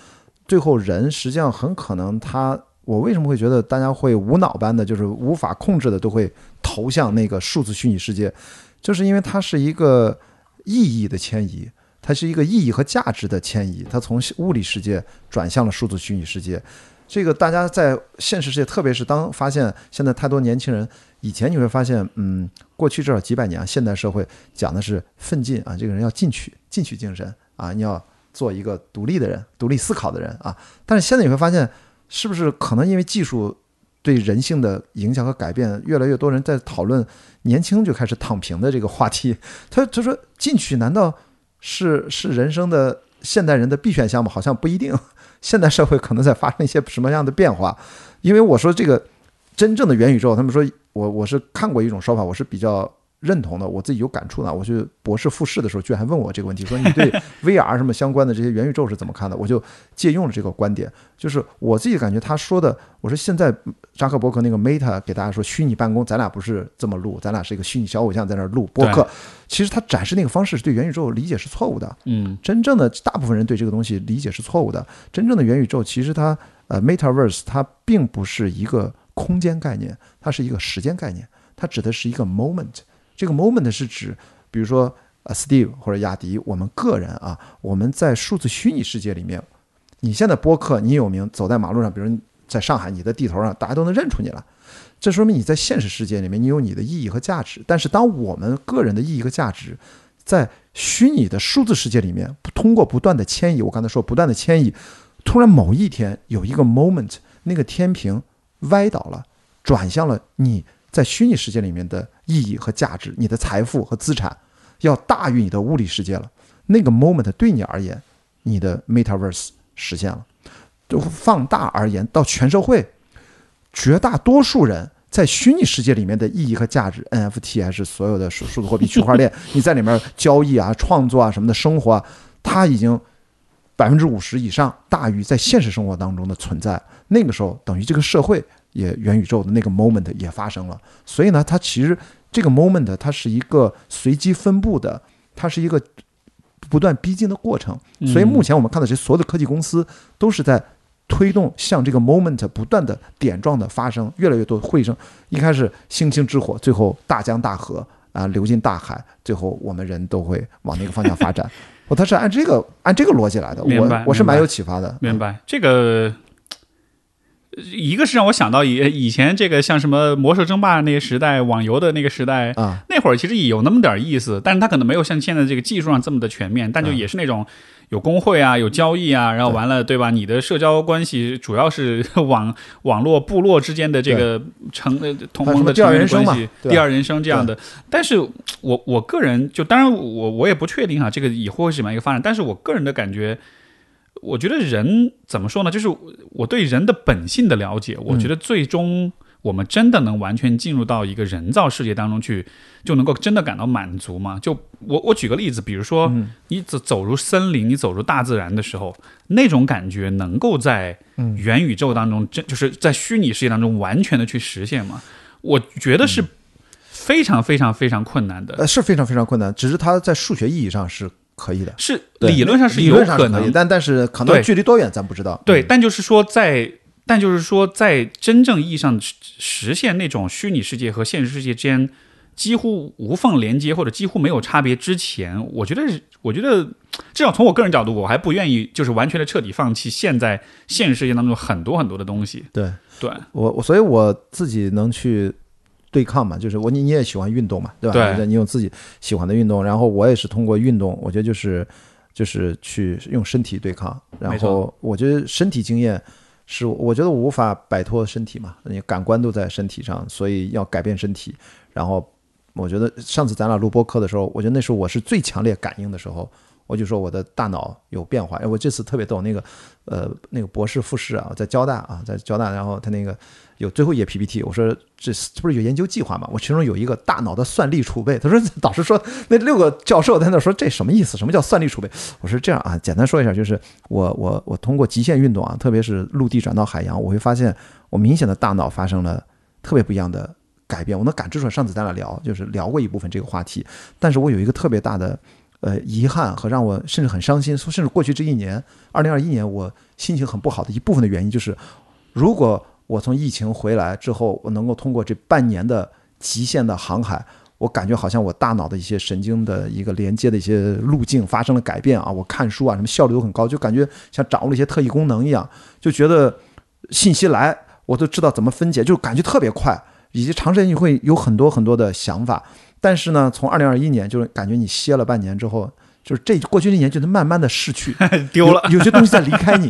最后人实际上很可能他。我为什么会觉得大家会无脑般的，就是无法控制的都会投向那个数字虚拟世界，就是因为它是一个意义的迁移，它是一个意义和价值的迁移，它从物理世界转向了数字虚拟世界。这个大家在现实世界，特别是当发现现在太多年轻人，以前你会发现，嗯，过去至少几百年啊，现代社会讲的是奋进啊，这个人要进取，进取精神啊，你要做一个独立的人，独立思考的人啊。但是现在你会发现。是不是可能因为技术对人性的影响和改变，越来越多人在讨论年轻就开始躺平的这个话题？他他说进取难道是 是人生的现代人的必选项吗？好像不一定。现代社会可能在发生一些什么样的变化？因为我说这个真正的元宇宙，他们说我我是看过一种说法，我是比较。认同的，我自己有感触呢。我去博士复试的时候，居然还问我这个问题，说你对 VR 什么相关的这些元宇宙是怎么看的？我就借用了这个观点，就是我自己感觉他说的，我说现在扎克伯格那个 Meta 给大家说虚拟办公，咱俩不是这么录，咱俩是一个虚拟小偶像在那录播客。其实他展示那个方式是对元宇宙理解是错误的。嗯，真正的大部分人对这个东西理解是错误的。真正的元宇宙其实它呃 MetaVerse 它并不是一个空间概念，它是一个时间概念，它指的是一个 moment。这个 moment 是指，比如说呃，Steve 或者雅迪，我们个人啊，我们在数字虚拟世界里面，你现在播客你有名，走在马路上，比如在上海，你的地头上大家都能认出你了，这说明你在现实世界里面你有你的意义和价值。但是当我们个人的意义和价值在虚拟的数字世界里面，通过不断的迁移，我刚才说不断的迁移，突然某一天有一个 moment，那个天平歪倒了，转向了你。在虚拟世界里面的意义和价值，你的财富和资产要大于你的物理世界了。那个 moment 对你而言，你的 metaverse 实现了。就放大而言，到全社会，绝大多数人在虚拟世界里面的意义和价值，NFT 还是所有的数数字货币、区块链，你在里面交易啊、创作啊什么的生活，啊，它已经百分之五十以上大于在现实生活当中的存在。那个时候，等于这个社会。也元宇宙的那个 moment 也发生了，所以呢，它其实这个 moment 它是一个随机分布的，它是一个不断逼近的过程。所以目前我们看到这所有的科技公司都是在推动向这个 moment 不断的点状的发生，越来越多的汇生。一开始星星之火，最后大江大河啊流进大海，最后我们人都会往那个方向发展。哦，它是按这个按这个逻辑来的，我我是蛮有启发的。明白这个。一个是让我想到以以前这个像什么魔兽争霸那个时代，网游的那个时代啊，那会儿其实也有那么点意思，但是它可能没有像现在这个技术上这么的全面，但就也是那种有工会啊，有交易啊，然后完了对吧？你的社交关系主要是 网网络部落之间的这个成同盟的成员关系，第二人生这样的。但是我我个人就当然我我也不确定哈，这个以后会是怎么样一个发展，但是我个人的感觉。我觉得人怎么说呢？就是我对人的本性的了解，我觉得最终我们真的能完全进入到一个人造世界当中去，就能够真的感到满足吗？就我我举个例子，比如说你走走入森林，你走入大自然的时候，那种感觉能够在元宇宙当中，真就是在虚拟世界当中完全的去实现吗？我觉得是非常非常非常困难的，呃，是非常非常困难。只是它在数学意义上是。可以的，是理论上是理论上可以，但但是可能距离多远咱不知道。对，但就是说在，但就是说在真正意义上实现那种虚拟世界和现实世界之间几乎无缝连接或者几乎没有差别之前，我觉得，我觉得至少从我个人角度，我还不愿意就是完全的彻底放弃现在现实世界当中很多很多的东西。对，对我我所以我自己能去。对抗嘛，就是我你你也喜欢运动嘛，对吧？对，你有自己喜欢的运动，然后我也是通过运动，我觉得就是就是去用身体对抗。然后我觉得身体经验是，我觉得我无法摆脱身体嘛，你感官都在身体上，所以要改变身体，然后我觉得上次咱俩录播课的时候，我觉得那时候我是最强烈感应的时候。我就说我的大脑有变化，哎，我这次特别逗，那个，呃，那个博士复试啊，在交大啊，在交大，然后他那个有最后一页 PPT，我说这这不是有研究计划吗？我其中有一个大脑的算力储备，他说导师说那六个教授在那说这什么意思？什么叫算力储备？我说这样啊，简单说一下，就是我我我通过极限运动啊，特别是陆地转到海洋，我会发现我明显的大脑发生了特别不一样的改变，我能感知出来。上次咱俩聊就是聊过一部分这个话题，但是我有一个特别大的。呃，遗憾和让我甚至很伤心，甚至过去这一年，二零二一年，我心情很不好的一部分的原因就是，如果我从疫情回来之后，我能够通过这半年的极限的航海，我感觉好像我大脑的一些神经的一个连接的一些路径发生了改变啊，我看书啊什么效率都很高，就感觉像掌握了一些特异功能一样，就觉得信息来我都知道怎么分解，就感觉特别快，以及长时间你会有很多很多的想法。但是呢，从二零二一年就是感觉你歇了半年之后，就是这过去这年就能慢慢的逝去，丢了，有些东西在离开你，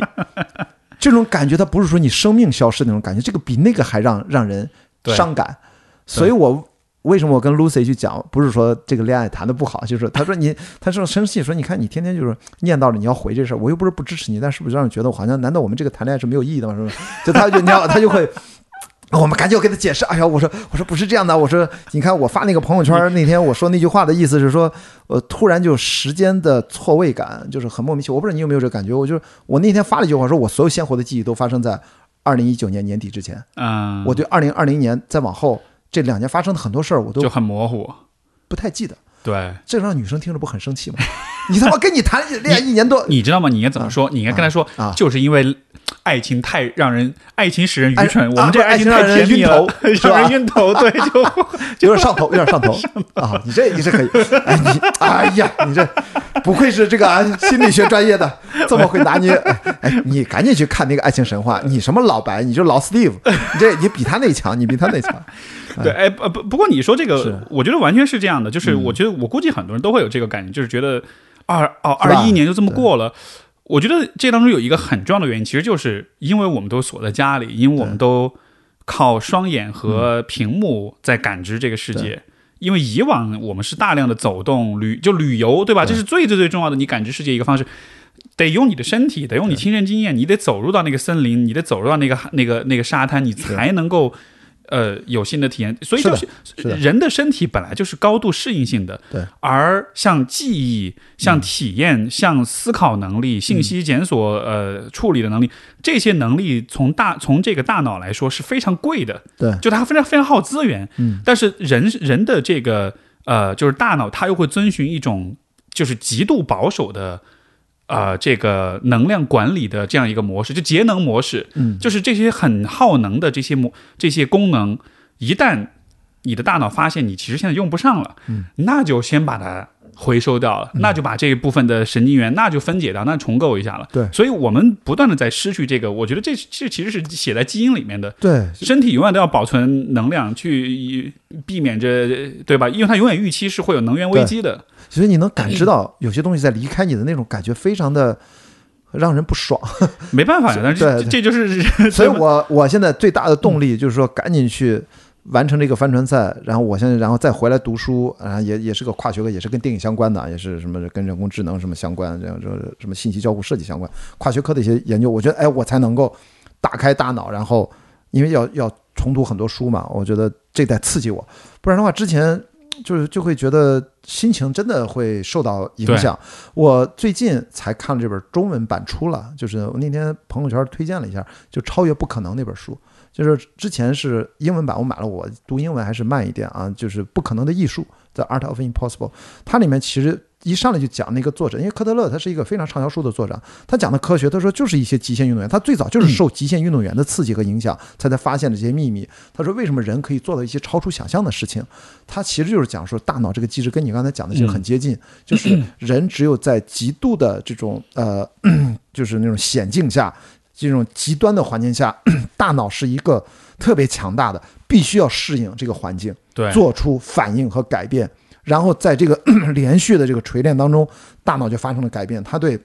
这种感觉它不是说你生命消失那种感觉，这个比那个还让让人伤感。所以我为什么我跟 Lucy 去讲，不是说这个恋爱谈的不好，就是他说你，他说生气，说你看你天天就是念叨着你要回这事儿，我又不是不支持你，但是不是让人觉得我好像难道我们这个谈恋爱是没有意义的吗？是吧？就他就 你要他就会。我们赶紧要给他解释。哎呀，我说，我说不是这样的。我说，你看我发那个朋友圈那天，我说那句话的意思是说，呃，突然就时间的错位感，就是很莫名其妙。我不知道你有没有这个感觉。我就是我那天发了一句话，说我所有鲜活的记忆都发生在二零一九年年底之前。嗯，我对二零二零年再往后这两年发生的很多事儿，我都就很模糊，不太记得。对，这让女生听着不很生气吗？你他妈跟你谈恋爱一年多，你知道吗？你应该怎么说？你应该跟他说，就是因为。爱情太让人，爱情使人愚蠢。我们这爱情太甜蜜了，让人晕头。对，就 有点上头，有点上头 啊！你这你这可以，哎你，哎呀，你这不愧是这个心理学专业的，这么会拿捏。哎，你赶紧去看那个《爱情神话》，你什么老白，你就老 Steve，你这你比他那强，你比他那强。对，哎，不不，不过你说这个，我觉得完全是这样的，就是我觉得我估计很多人都会有这个感觉，就是觉得二哦二一年就这么过了。我觉得这当中有一个很重要的原因，其实就是因为我们都锁在家里，因为我们都靠双眼和屏幕在感知这个世界。因为以往我们是大量的走动旅，就旅游，对吧？这是最最最重要的，你感知世界一个方式，得用你的身体，得用你亲身经验，你得走入到那个森林，你得走入到那个那个那个沙滩，你才能够。呃，有新的体验，所以就是人的身体本来就是高度适应性的。对，而像记忆、像体验、像思考能力、信息检索、呃处理的能力，这些能力从大从这个大脑来说是非常贵的。对，就它非常非常耗资源。嗯，但是人人的这个呃，就是大脑，它又会遵循一种就是极度保守的。呃，这个能量管理的这样一个模式，就节能模式，嗯，就是这些很耗能的这些模这些功能，一旦你的大脑发现你其实现在用不上了，嗯，那就先把它回收掉了，那就把这一部分的神经元那就分解掉，那重构一下了，对，所以我们不断的在失去这个，我觉得这这其实是写在基因里面的，对，身体永远都要保存能量，去避免着，对吧？因为它永远预期是会有能源危机的。所以你能感知到有些东西在离开你的那种感觉，非常的让人不爽。没办法呀，但是这就是。所以我我现在最大的动力就是说，赶紧去完成这个帆船赛，然后我现在然后再回来读书，啊，也也是个跨学科，也是跟电影相关的，也是什么跟人工智能什么相关，这样说什么信息交互设计相关，跨学科的一些研究。我觉得，哎，我才能够打开大脑，然后因为要要重读很多书嘛，我觉得这在刺激我，不然的话，之前。就是就会觉得心情真的会受到影响。我最近才看了这本中文版出了，就是我那天朋友圈推荐了一下，就《超越不可能》那本书。就是之前是英文版，我买了，我读英文还是慢一点啊。就是《不可能的艺术》The Art of Impossible，它里面其实。一上来就讲那个作者，因为科特勒他是一个非常畅销书的作者，他讲的科学，他说就是一些极限运动员，他最早就是受极限运动员的刺激和影响，才才发现了这些秘密。他说为什么人可以做到一些超出想象的事情？他其实就是讲说大脑这个机制跟你刚才讲的就很接近，就是人只有在极度的这种呃，就是那种险境下，这种极端的环境下，大脑是一个特别强大的，必须要适应这个环境，对，做出反应和改变。然后在这个 连续的这个锤炼当中，大脑就发生了改变。他对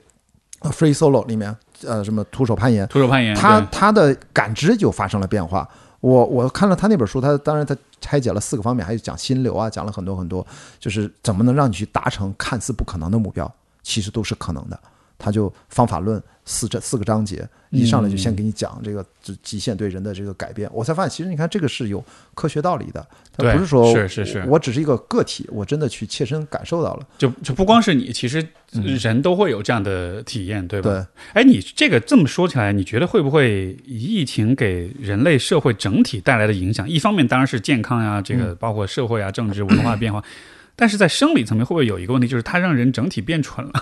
free solo 里面，呃，什么徒手攀岩，徒手攀岩，他他的感知就发生了变化。我我看了他那本书，他当然他拆解了四个方面，还有讲心流啊，讲了很多很多，就是怎么能让你去达成看似不可能的目标，其实都是可能的。他就方法论四这四个章节，一上来就先给你讲这个极极限对人的这个改变，我才发现其实你看这个是有科学道理的，它对不是说是是是我只是一个个体，我真的去切身感受到了。就就不光是你，其实人都会有这样的体验，对吧？对，哎，你这个这么说起来，你觉得会不会疫情给人类社会整体带来的影响？一方面当然是健康呀，这个包括社会啊、政治、文化变化，但是在生理层面会不会有一个问题，就是它让人整体变蠢了？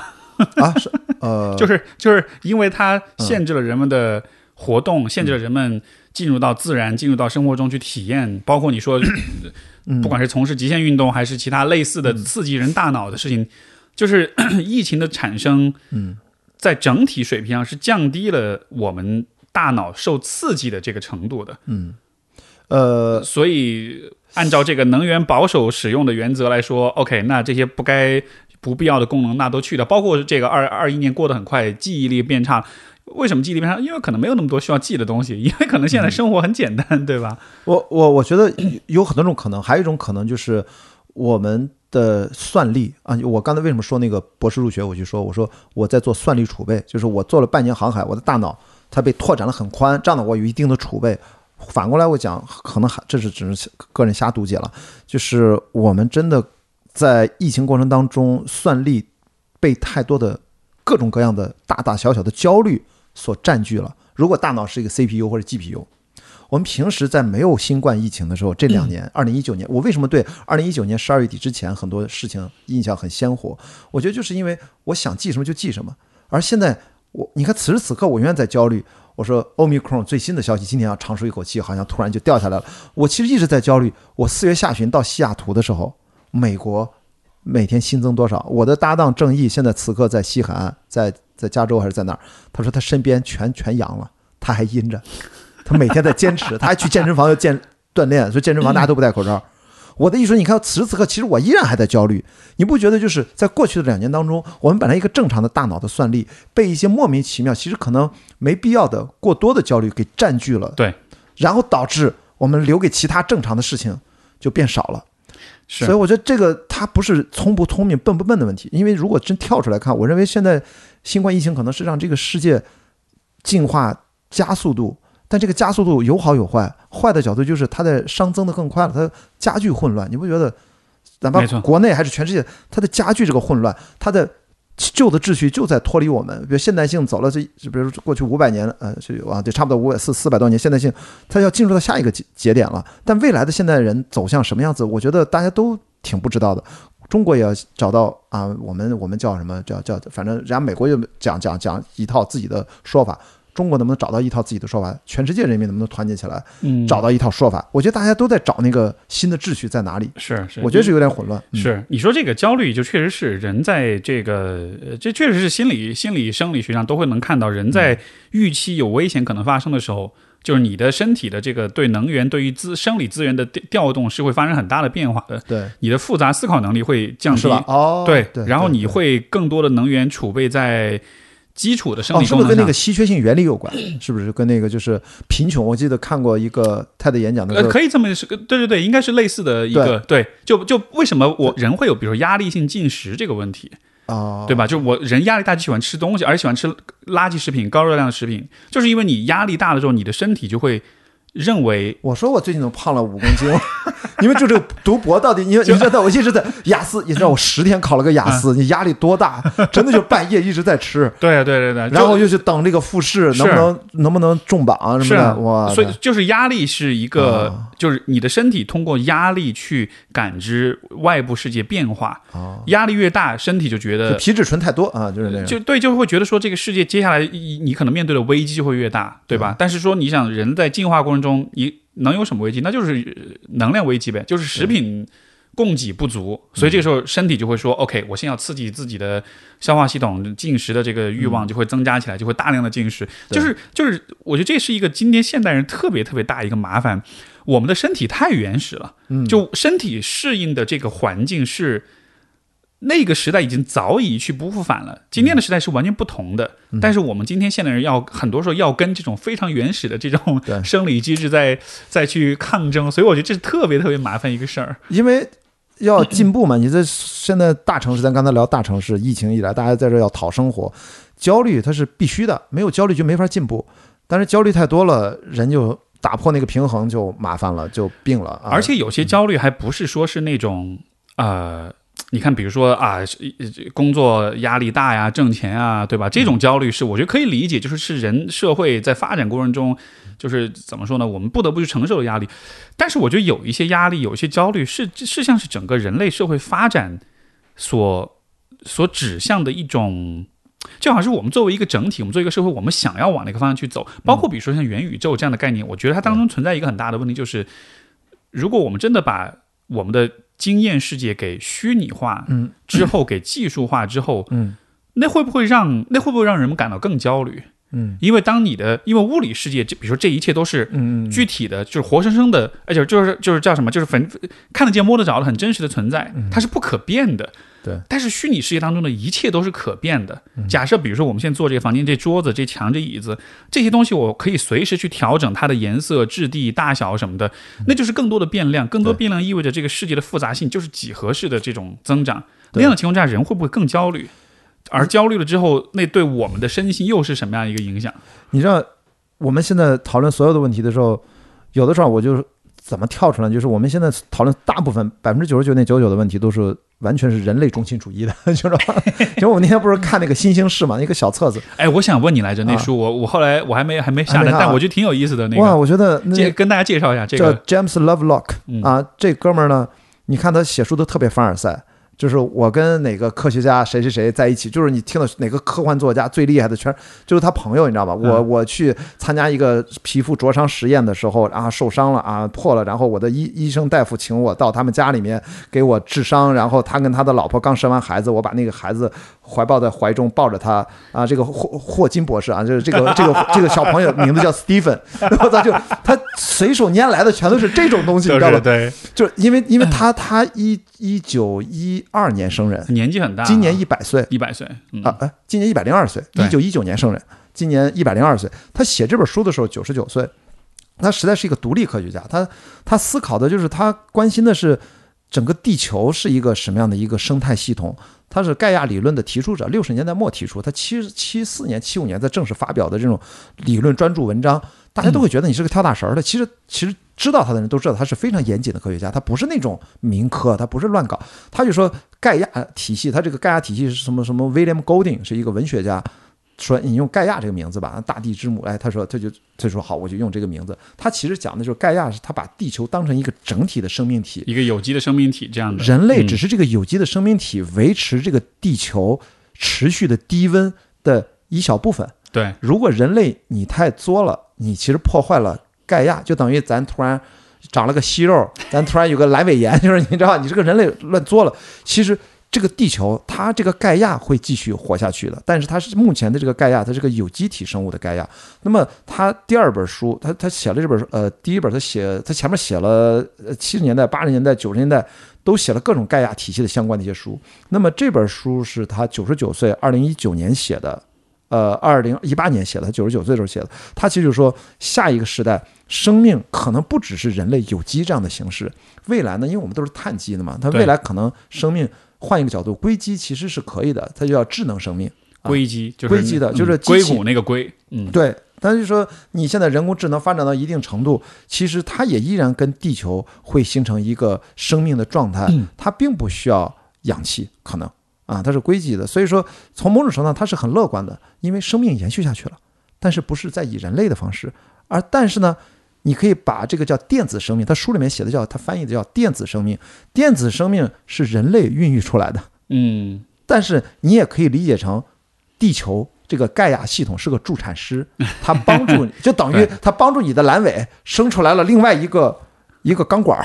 啊，是呃，就是就是因为它限制了人们的活动，限制了人们进入到自然、进入到生活中去体验，包括你说，不管是从事极限运动还是其他类似的刺激人大脑的事情，就是 疫情的产生，嗯，在整体水平上是降低了我们大脑受刺激的这个程度的。嗯，呃，所以按照这个能源保守使用的原则来说，OK，那这些不该不必要的功能那都去掉，包括这个二二一年过得很快，记忆力变差。为什么记忆力变差？因为可能没有那么多需要记的东西，因为可能现在生活很简单，对吧？我我我觉得有很多种可能，还有一种可能就是我们的算力啊。我刚才为什么说那个博士入学，我就说我说我在做算力储备，就是我做了半年航海，我的大脑它被拓展了很宽，这样的我有一定的储备。反过来我讲，可能还这是只是个人瞎读解了，就是我们真的在疫情过程当中，算力被太多的各种各样的大大小小的焦虑所占据了。如果大脑是一个 CPU 或者 GPU，我们平时在没有新冠疫情的时候，这两年，二零一九年，我为什么对二零一九年十二月底之前很多事情印象很鲜活？我觉得就是因为我想记什么就记什么，而现在我你看此时此刻我永远在焦虑。我说欧米克戎最新的消息，今天要长舒一口气，好像突然就掉下来了。我其实一直在焦虑。我四月下旬到西雅图的时候，美国每天新增多少？我的搭档郑毅现在此刻在西海岸，在在加州还是在哪儿？他说他身边全全阳了，他还阴着，他每天在坚持，他还去健身房要健锻炼，所以健身房大家都不戴口罩。我的意思说，你看此时此刻，其实我依然还在焦虑。你不觉得就是在过去的两年当中，我们本来一个正常的大脑的算力，被一些莫名其妙、其实可能没必要的过多的焦虑给占据了，对，然后导致我们留给其他正常的事情就变少了。是所以我觉得这个它不是聪不聪明、笨不笨的问题，因为如果真跳出来看，我认为现在新冠疫情可能是让这个世界进化加速度，但这个加速度有好有坏，坏的角度就是它的熵增的更快了，它加剧混乱。你不觉得？哪怕国内还是全世界，它的加剧这个混乱，它的旧的秩序就在脱离我们。比如现代性走了这，比如过去五百年，呃，就啊，就差不多五百四四百多年，现代性它要进入到下一个节节点了。但未来的现代人走向什么样子，我觉得大家都挺不知道的。中国也要找到啊，我们我们叫什么叫叫，反正人家美国就讲讲讲一套自己的说法，中国能不能找到一套自己的说法？全世界人民能不能团结起来，嗯，找到一套说法？我觉得大家都在找那个新的秩序在哪里。是是，我觉得是有点混乱。嗯是你说这个焦虑，就确实是人在这个，呃这确实是心理、心理、生理学上都会能看到，人在预期有危险可能发生的时候，就是你的身体的这个对能源、对于资生理资源的调调动是会发生很大的变化的，对，你的复杂思考能力会降低？哦，对对，然后你会更多的能源储备在基础的生哦，理哦是不是跟那个。稀缺性原理有关？是不是跟那个就是贫穷？我记得看过一个泰的演讲的时呃，可以这么是，对对对，应该是类似的一个对，就就为什么我人会有比如说压力性进食这个问题？啊，对吧？就我人压力大就喜欢吃东西，而且喜欢吃垃圾食品、高热量的食品，就是因为你压力大的时候，你的身体就会认为我说我最近怎么胖了五公斤？因为就这个读博到底，你你知道我一直在雅思，你知道我十天考了个雅嗯思，你压力多大？真的就半夜一直在吃，对对对对，然后又去等这个复试，能不能能不能中榜什么的？哇，所以就是压力是一个，啊就是你的身体通过压力去感知外部世界变化，啊，压力越大，身体就觉得。皮质醇太多啊，就是那样。就对，就会觉得说这个世界接下来你你可能面对的危机就会越大，对吧？但是说你想人在进化过程中，你能有什么危机？那就是呃能量危机呗，就是食品供给不足，所以这个时候身体就会说，OK，我先要刺激自己的消化系统，进食的这个欲望就会增加起来，就会大量的进食。就是就是，我觉得这是一个今天现代人特别特别大一个麻烦，我们的身体太原始了，嗯，就身体适应的这个环境是那个时代已经早已一去不复返了，今天的时代是完全不同的。但是我们今天现代人要很多时候要跟这种非常原始的这种生理机制在再去抗争，所以我觉得这是特别特别麻烦一个事儿。因为要进步嘛，你在现在大城市，咱刚才聊大城市，疫情以来，大家在这要讨生活，焦虑它是必须的，没有焦虑就没法进步。但是焦虑太多了，人就打破那个平衡就麻烦了，就病了。啊、而且有些焦虑还不是说是那种呃。你看，比如说啊，是工作压力大呀，挣钱啊，对吧？这种焦虑是我觉得可以理解，就是是人社会在发展过程中，就是怎么说呢？我们不得不去承受的压力。但是我觉得有一些压力，有一些焦虑是是像是整个人类社会发展所所指向的一种，就好像是我们作为一个整体，我们作为一个社会，我们想要往哪个方向去走。包括比如说像元宇宙这样的概念，我觉得它当中存在一个很大的问题，就是如果我们真的把我们的经验世界给虚拟化，嗯，之后给技术化之后，嗯，那会不会让那会不会让人们感到更焦虑？嗯，因为当你的因为物理世界，就比如说这一切都是嗯具体的，就是活生生的，而且就是就是叫什么，就是粉看得见摸得着的很真实的存在，它是不可变的。对，但是虚拟世界当中的一切都是可变的。假设比如说我们现在坐这个房间，这桌子、这墙、这椅子这些东西，我可以随时去调整它的颜色、质地、大小什么的，那就是更多的变量。更多变量意味着这个世界的复杂性就是几何式的这种增长。那样的情况下，人会不会更焦虑？而焦虑了之后，那对我们的身心又是什么样一个影响？你知道我们现在讨论所有的问题的时候，有的时候我就怎么跳出来，就是我们现在讨论大部分百分之九十九点九九的问题都是完全是人类中心主义的，就是吧？因为我那天不是看那个新兴市嘛，一个小册子，哎，我想问你来着，那啊书我我后来我还没还没下单，还没看啊但我觉得挺有意思的。那哇，我觉得那介跟大家介绍一下这叫个，James Lovelock 嗯啊，这哥们儿呢，你看他写书都特别凡尔赛。就是我跟哪个科学家谁谁谁在一起，就是你听到哪个科幻作家最厉害的，圈就是他朋友，你知道吧？我嗯我去参加一个皮肤灼伤实验的时候啊，受伤了啊，破了，然后我的医医生大夫请我到他们家里面给我治伤，然后他跟他的老婆刚生完孩子，我把那个孩子怀抱在怀中，抱着他啊，这个霍霍金博士啊，就是这个这个这个小朋友 名字叫 Stephen，然后他就他随手拈来的全都是这种东西，你知道吧？对，就是因为因为他他一一九一二年生人，年纪很大，今年一百岁一百岁，嗯啊，哎，今年一百零二岁，一九一九年生人，今年一百零二岁。他写这本书的时候九十九岁，他实在是一个独立科学家，他他思考的就是他关心的是整个地球是一个什么样的一个生态系统。他是盖亚理论的提出者，六十年代末提出，他七七四年、七五年在正式发表的这种理论专著文章，大家都会觉得你是个跳大神儿的。其实，其实知道他的人都知道他是非常严谨的科学家，他不是那种民科，他不是乱搞。他就说盖亚体系，他这个盖亚体系是什么什么？William Golding 是一个文学家，说你用盖亚这个名字吧，大地之母。哎，他说他就他说好，我就用这个名字。他其实讲的就是盖亚是他把地球当成一个整体的生命体，一个有机的生命体这样的。人类嗯只是这个有机的生命体维持这个地球持续的低温的一小部分。对，如果人类你太作了，你其实破坏了盖亚，就等于咱突然长了个息肉，咱突然有个阑尾炎，就是你知道，你这个人类乱作了。其实这个地球它这个盖亚会继续活下去的，但是它是目前的这个盖亚，它是个有机体生物的盖亚。那么他第二本书，他他写了这本书，呃，第一本他写他前面写了呃七十年代、八十年代、九十年代都写了各种盖亚体系的相关的一些书。那么这本书是他九十九岁，二零一九年写的。呃，二零一八年写的，他九十九岁的时候写的。他其实就是说，下一个时代，生命可能不只是人类有机这样的形式，未来呢，因为我们都是碳基的嘛，它未来可能生命换一个角度，硅基其实是可以的，它就叫智能生命。硅基就是硅基的嗯就是硅谷那个硅，嗯，对，但是说你现在人工智能发展到一定程度，其实它也依然跟地球会形成一个生命的状态，它并不需要氧气，可能啊，它是硅基的，所以说从某种程度上它是很乐观的，因为生命延续下去了，但是不是在以人类的方式，而但是呢。你可以把这个叫电子生命，他书里面写的叫他翻译的叫电子生命，电子生命是人类孕育出来的，嗯，但是你也可以理解成，地球这个盖亚系统是个助产师，它帮助你，就等于对。它帮助你的阑尾生出来了另外一个一个钢管儿，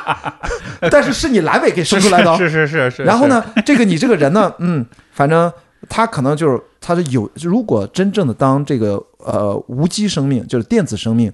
但是是你阑尾给生出来的、哦。是是是是。然后呢，这个你这个人呢，嗯，反正他可能就是他是有，如果真正的当这个呃无机生命，就是电子生命，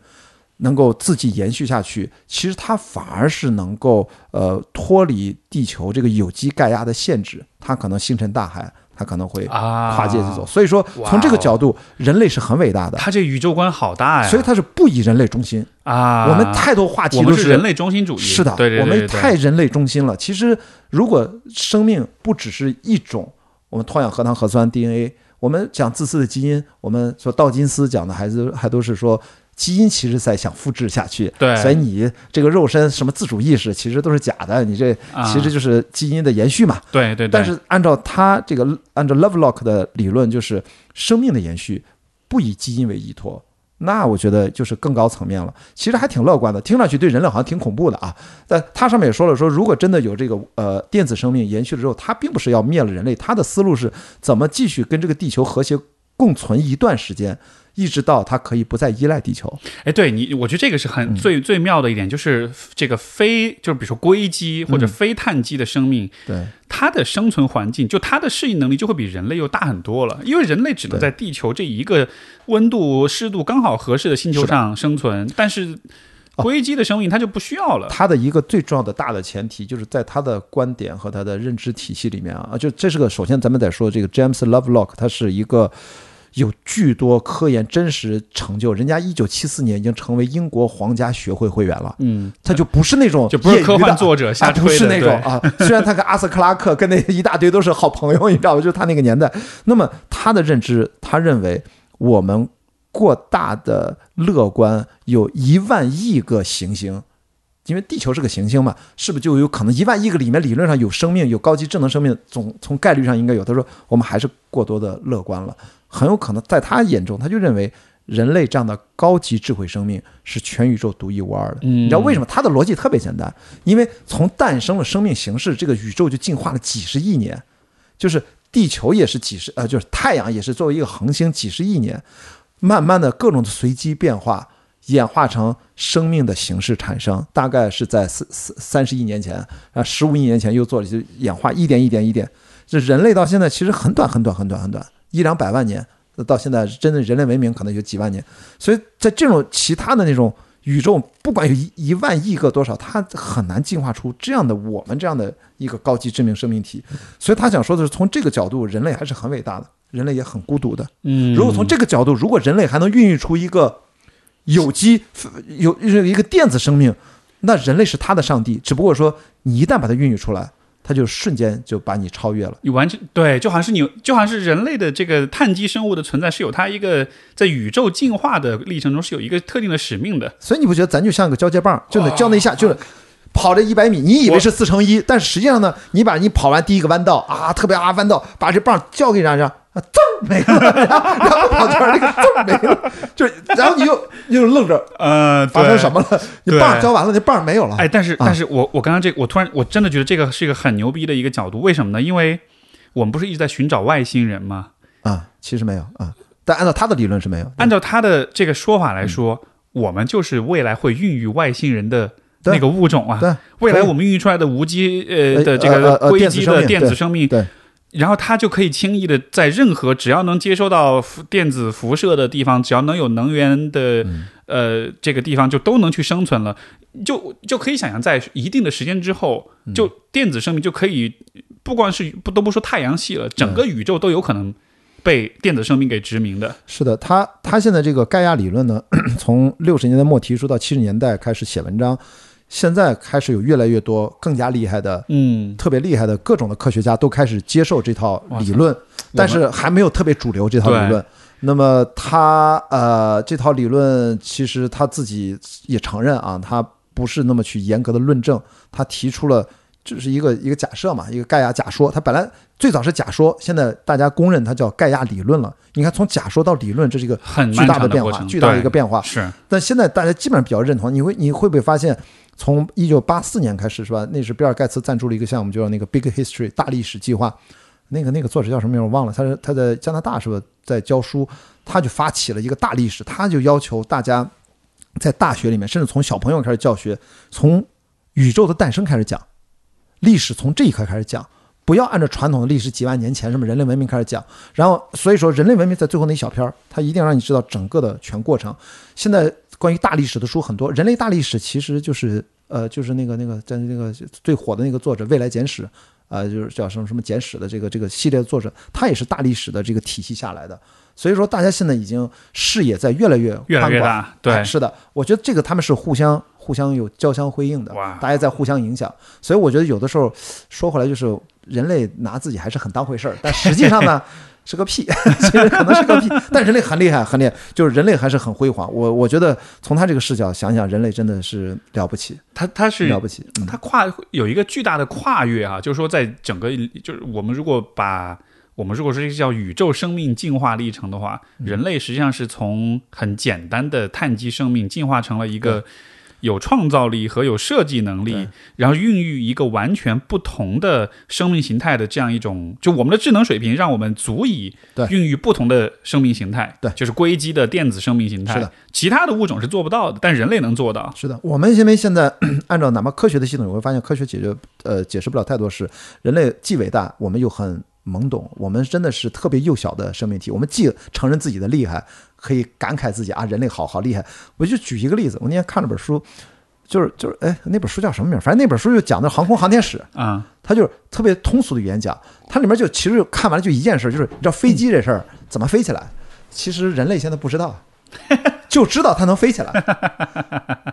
能够自己延续下去，其实它反而是能够呃脱离地球这个有机盖亚的限制，它可能星辰大海，它可能会啊，跨界去走。所以说，从这个角度，人类是很伟大的，它这宇宙观好大呀，所以它是不以人类中心。啊，我们太多话题都是人类中心主义，是的，对对对我们太人类中心了。其实，如果生命不只是一种，我们脱氧核糖核酸 DNA，我们讲自私的基因，我们说道金斯讲的还是还都是说。基因其实在想复制下去，对所以你这个肉身什么自主意识其实都是假的，你这啊其实就是基因的延续嘛。对对对，但是按照他这个按照 Lovelock 的理论，就是生命的延续不以基因为依托，那我觉得就是更高层面了。其实还挺乐观的，听上去对人类好像挺恐怖的啊。但他上面也说了，说如果真的有这个呃电子生命延续了之后，它并不是要灭了人类，它的思路是怎么继续跟这个地球和谐共存一段时间。一直到它可以不再依赖地球，哎，对你，我觉得这个是很嗯。最、最妙的一点，就是这个非就是比如说硅基或者嗯。非碳基的生命，对。它的生存环境就它的适应能力就会比人类又大很多了，因为人类只能在地球这一个温度湿度刚好合适的星球上生存，但是硅基的生命它就不需要了。它的一个最重要的大的前提，就是在他的观点和他的认知体系里面啊，就这是个首先咱们得说这个 James Lovelock，他是一个有巨多科研真实成就，人家一九七四年已经成为英国皇家学会会员了。嗯，他就不是那种就不是科幻作者瞎啊，不吹，是那种啊。虽然他跟阿瑟克拉克跟那一大堆都是好朋友，你知道吧？就是他那个年代。那么他的认知，他认为我们过大的乐观，有一万亿个行星。因为地球是个行星嘛，是不是就有可能一万亿个里面理论上有生命，有高级智能生命，总从概率上应该有。他说我们还是过多的乐观了，很有可能在他眼中，他就认为人类这样的高级智慧生命是全宇宙独一无二的。嗯你知道为什么？他的逻辑特别简单，因为从诞生了生命形式，这个宇宙就进化了几十亿年，就是地球也是几十呃，就是太阳也是作为一个恒星几十亿年，慢慢的各种的随机变化。演化成生命的形式产生，大概是在三三三十亿年前啊，十五亿年前又做了一些演化，一点一点一点，这人类到现在其实很短很短很短很短，一两百万年，到现在真的人类文明可能有几万年，所以在这种其他的那种宇宙，不管有一一万亿个多少，它很难进化出这样的我们这样的一个高级致命生命体，所以他想说的是，从这个角度，人类还是很伟大的，人类也很孤独的。嗯，如果从这个角度，如果人类还能孕育出一个有机有一个电子生命，那人类是他的上帝。只不过说，你一旦把它孕育出来，它就瞬间就把你超越了。你完全对，就好像是你，就好像是人类的这个碳基生物的存在是有它一个在宇宙进化的历程中是有一个特定的使命的。所以你不觉得咱就像个交接棒，就那交那一下就是。跑这一百米，你以为是四乘一，但实际上呢，你把你跑完第一个弯道啊，特别啊弯道，把这棒交给人家，没了，然后然后跑圈那个字儿没了，就然后你又你就愣着，呃，发生什么了？你棒交完了，那棒没有了。哎，但是啊但是我我刚刚这我突然我真的觉得这个是一个很牛逼的一个角度，为什么呢？因为我们不是一直在寻找外星人吗？啊，其实没有啊，但按照他的理论是没有。按照他的这个说法来说，嗯我们就是未来会孕育外星人的那个物种啊。对，未来我们孕育出来的无机呃呃的这个硅基的电子生命对电子生命，对然后它就可以轻易的在任何只要能接收到电子辐射的地方，只要能有能源的、嗯呃这个地方，就都能去生存了。就就可以想象，在一定的时间之后，嗯就电子生命就可以不光是不都不说太阳系了，整个宇宙都有可能被电子生命给殖民的。是的，他他现在这个盖亚理论呢，从六十年代末提出到七十年代开始写文章，现在开始有越来越多更加厉害的、嗯，特别厉害的各种的科学家都开始接受这套理论，但是还没有特别主流这套理论。那么他呃，这套理论其实他自己也承认啊，他不是那么去严格的论证，他提出了这是一个一个假设嘛，一个盖亚假说。他本来最早是假说，现在大家公认它叫盖亚理论了。你看，从假说到理论，这是一个很巨大的变化，巨大的一个变化。是但现在大家基本上比较认同，你会你会不会发现，从一九八四年开始是吧？那是比尔盖茨赞助了一个项目，就叫那个 Big History 大历史计划。那个那个作者叫什么名我忘了，他是他在加拿大是吧，在教书，他就发起了一个大历史，他就要求大家在大学里面，甚至从小朋友开始教学，从宇宙的诞生开始讲，历史从这一刻开始讲。不要按照传统的历史几万年前什么人类文明开始讲，然后所以说人类文明在最后那一小篇儿，它一定让你知道整个的全过程。现在关于大历史的书很多，人类大历史其实就是呃，就是那个那个在那个最火的那个作者《未来简史》啊、就是叫什么什么简史的这个这个系列的作者，他也是大历史的这个体系下来的。所以说，大家现在已经视野在越来越越来越宽广大，对哎，是的，我觉得这个他们是互相互相有交相辉映的哇，大家在互相影响。所以我觉得有的时候说回来就是人类拿自己还是很当回事儿，但实际上呢 是个屁，其实可能是个屁，但人类很厉害，很厉害，就是人类还是很辉煌。我我觉得从他这个视角想想，人类真的是了不起，他他是了不起。嗯它跨有一个巨大的跨越啊，就是说在整个就是我们如果把我们如果说这个叫宇宙生命进化历程的话，嗯人类实际上是从很简单的碳基生命进化成了一个有创造力和有设计能力，然后孕育一个完全不同的生命形态的这样一种，就我们的智能水平让我们足以对孕育不同的生命形态，对就是硅基的电子生命形态，是的，其他的物种是做不到的，但人类能做到。是的，我们因为现在 按照哪怕科学的系统，你会发现科学解决呃解释不了太多事。人类既伟大，我们又很懵懂，我们真的是特别幼小的生命体。我们既承认自己的厉害，可以感慨自己啊，人类好好厉害。我就举一个例子，我那天看了本书，就是就是哎，那本书叫什么名儿？反正那本书就讲的航空航天史。啊、他就是特别通俗的语言讲，它里面就其实看完了就一件事，就是你知道飞机这事儿怎么飞起来，其实人类现在不知道，就知道它能飞起来，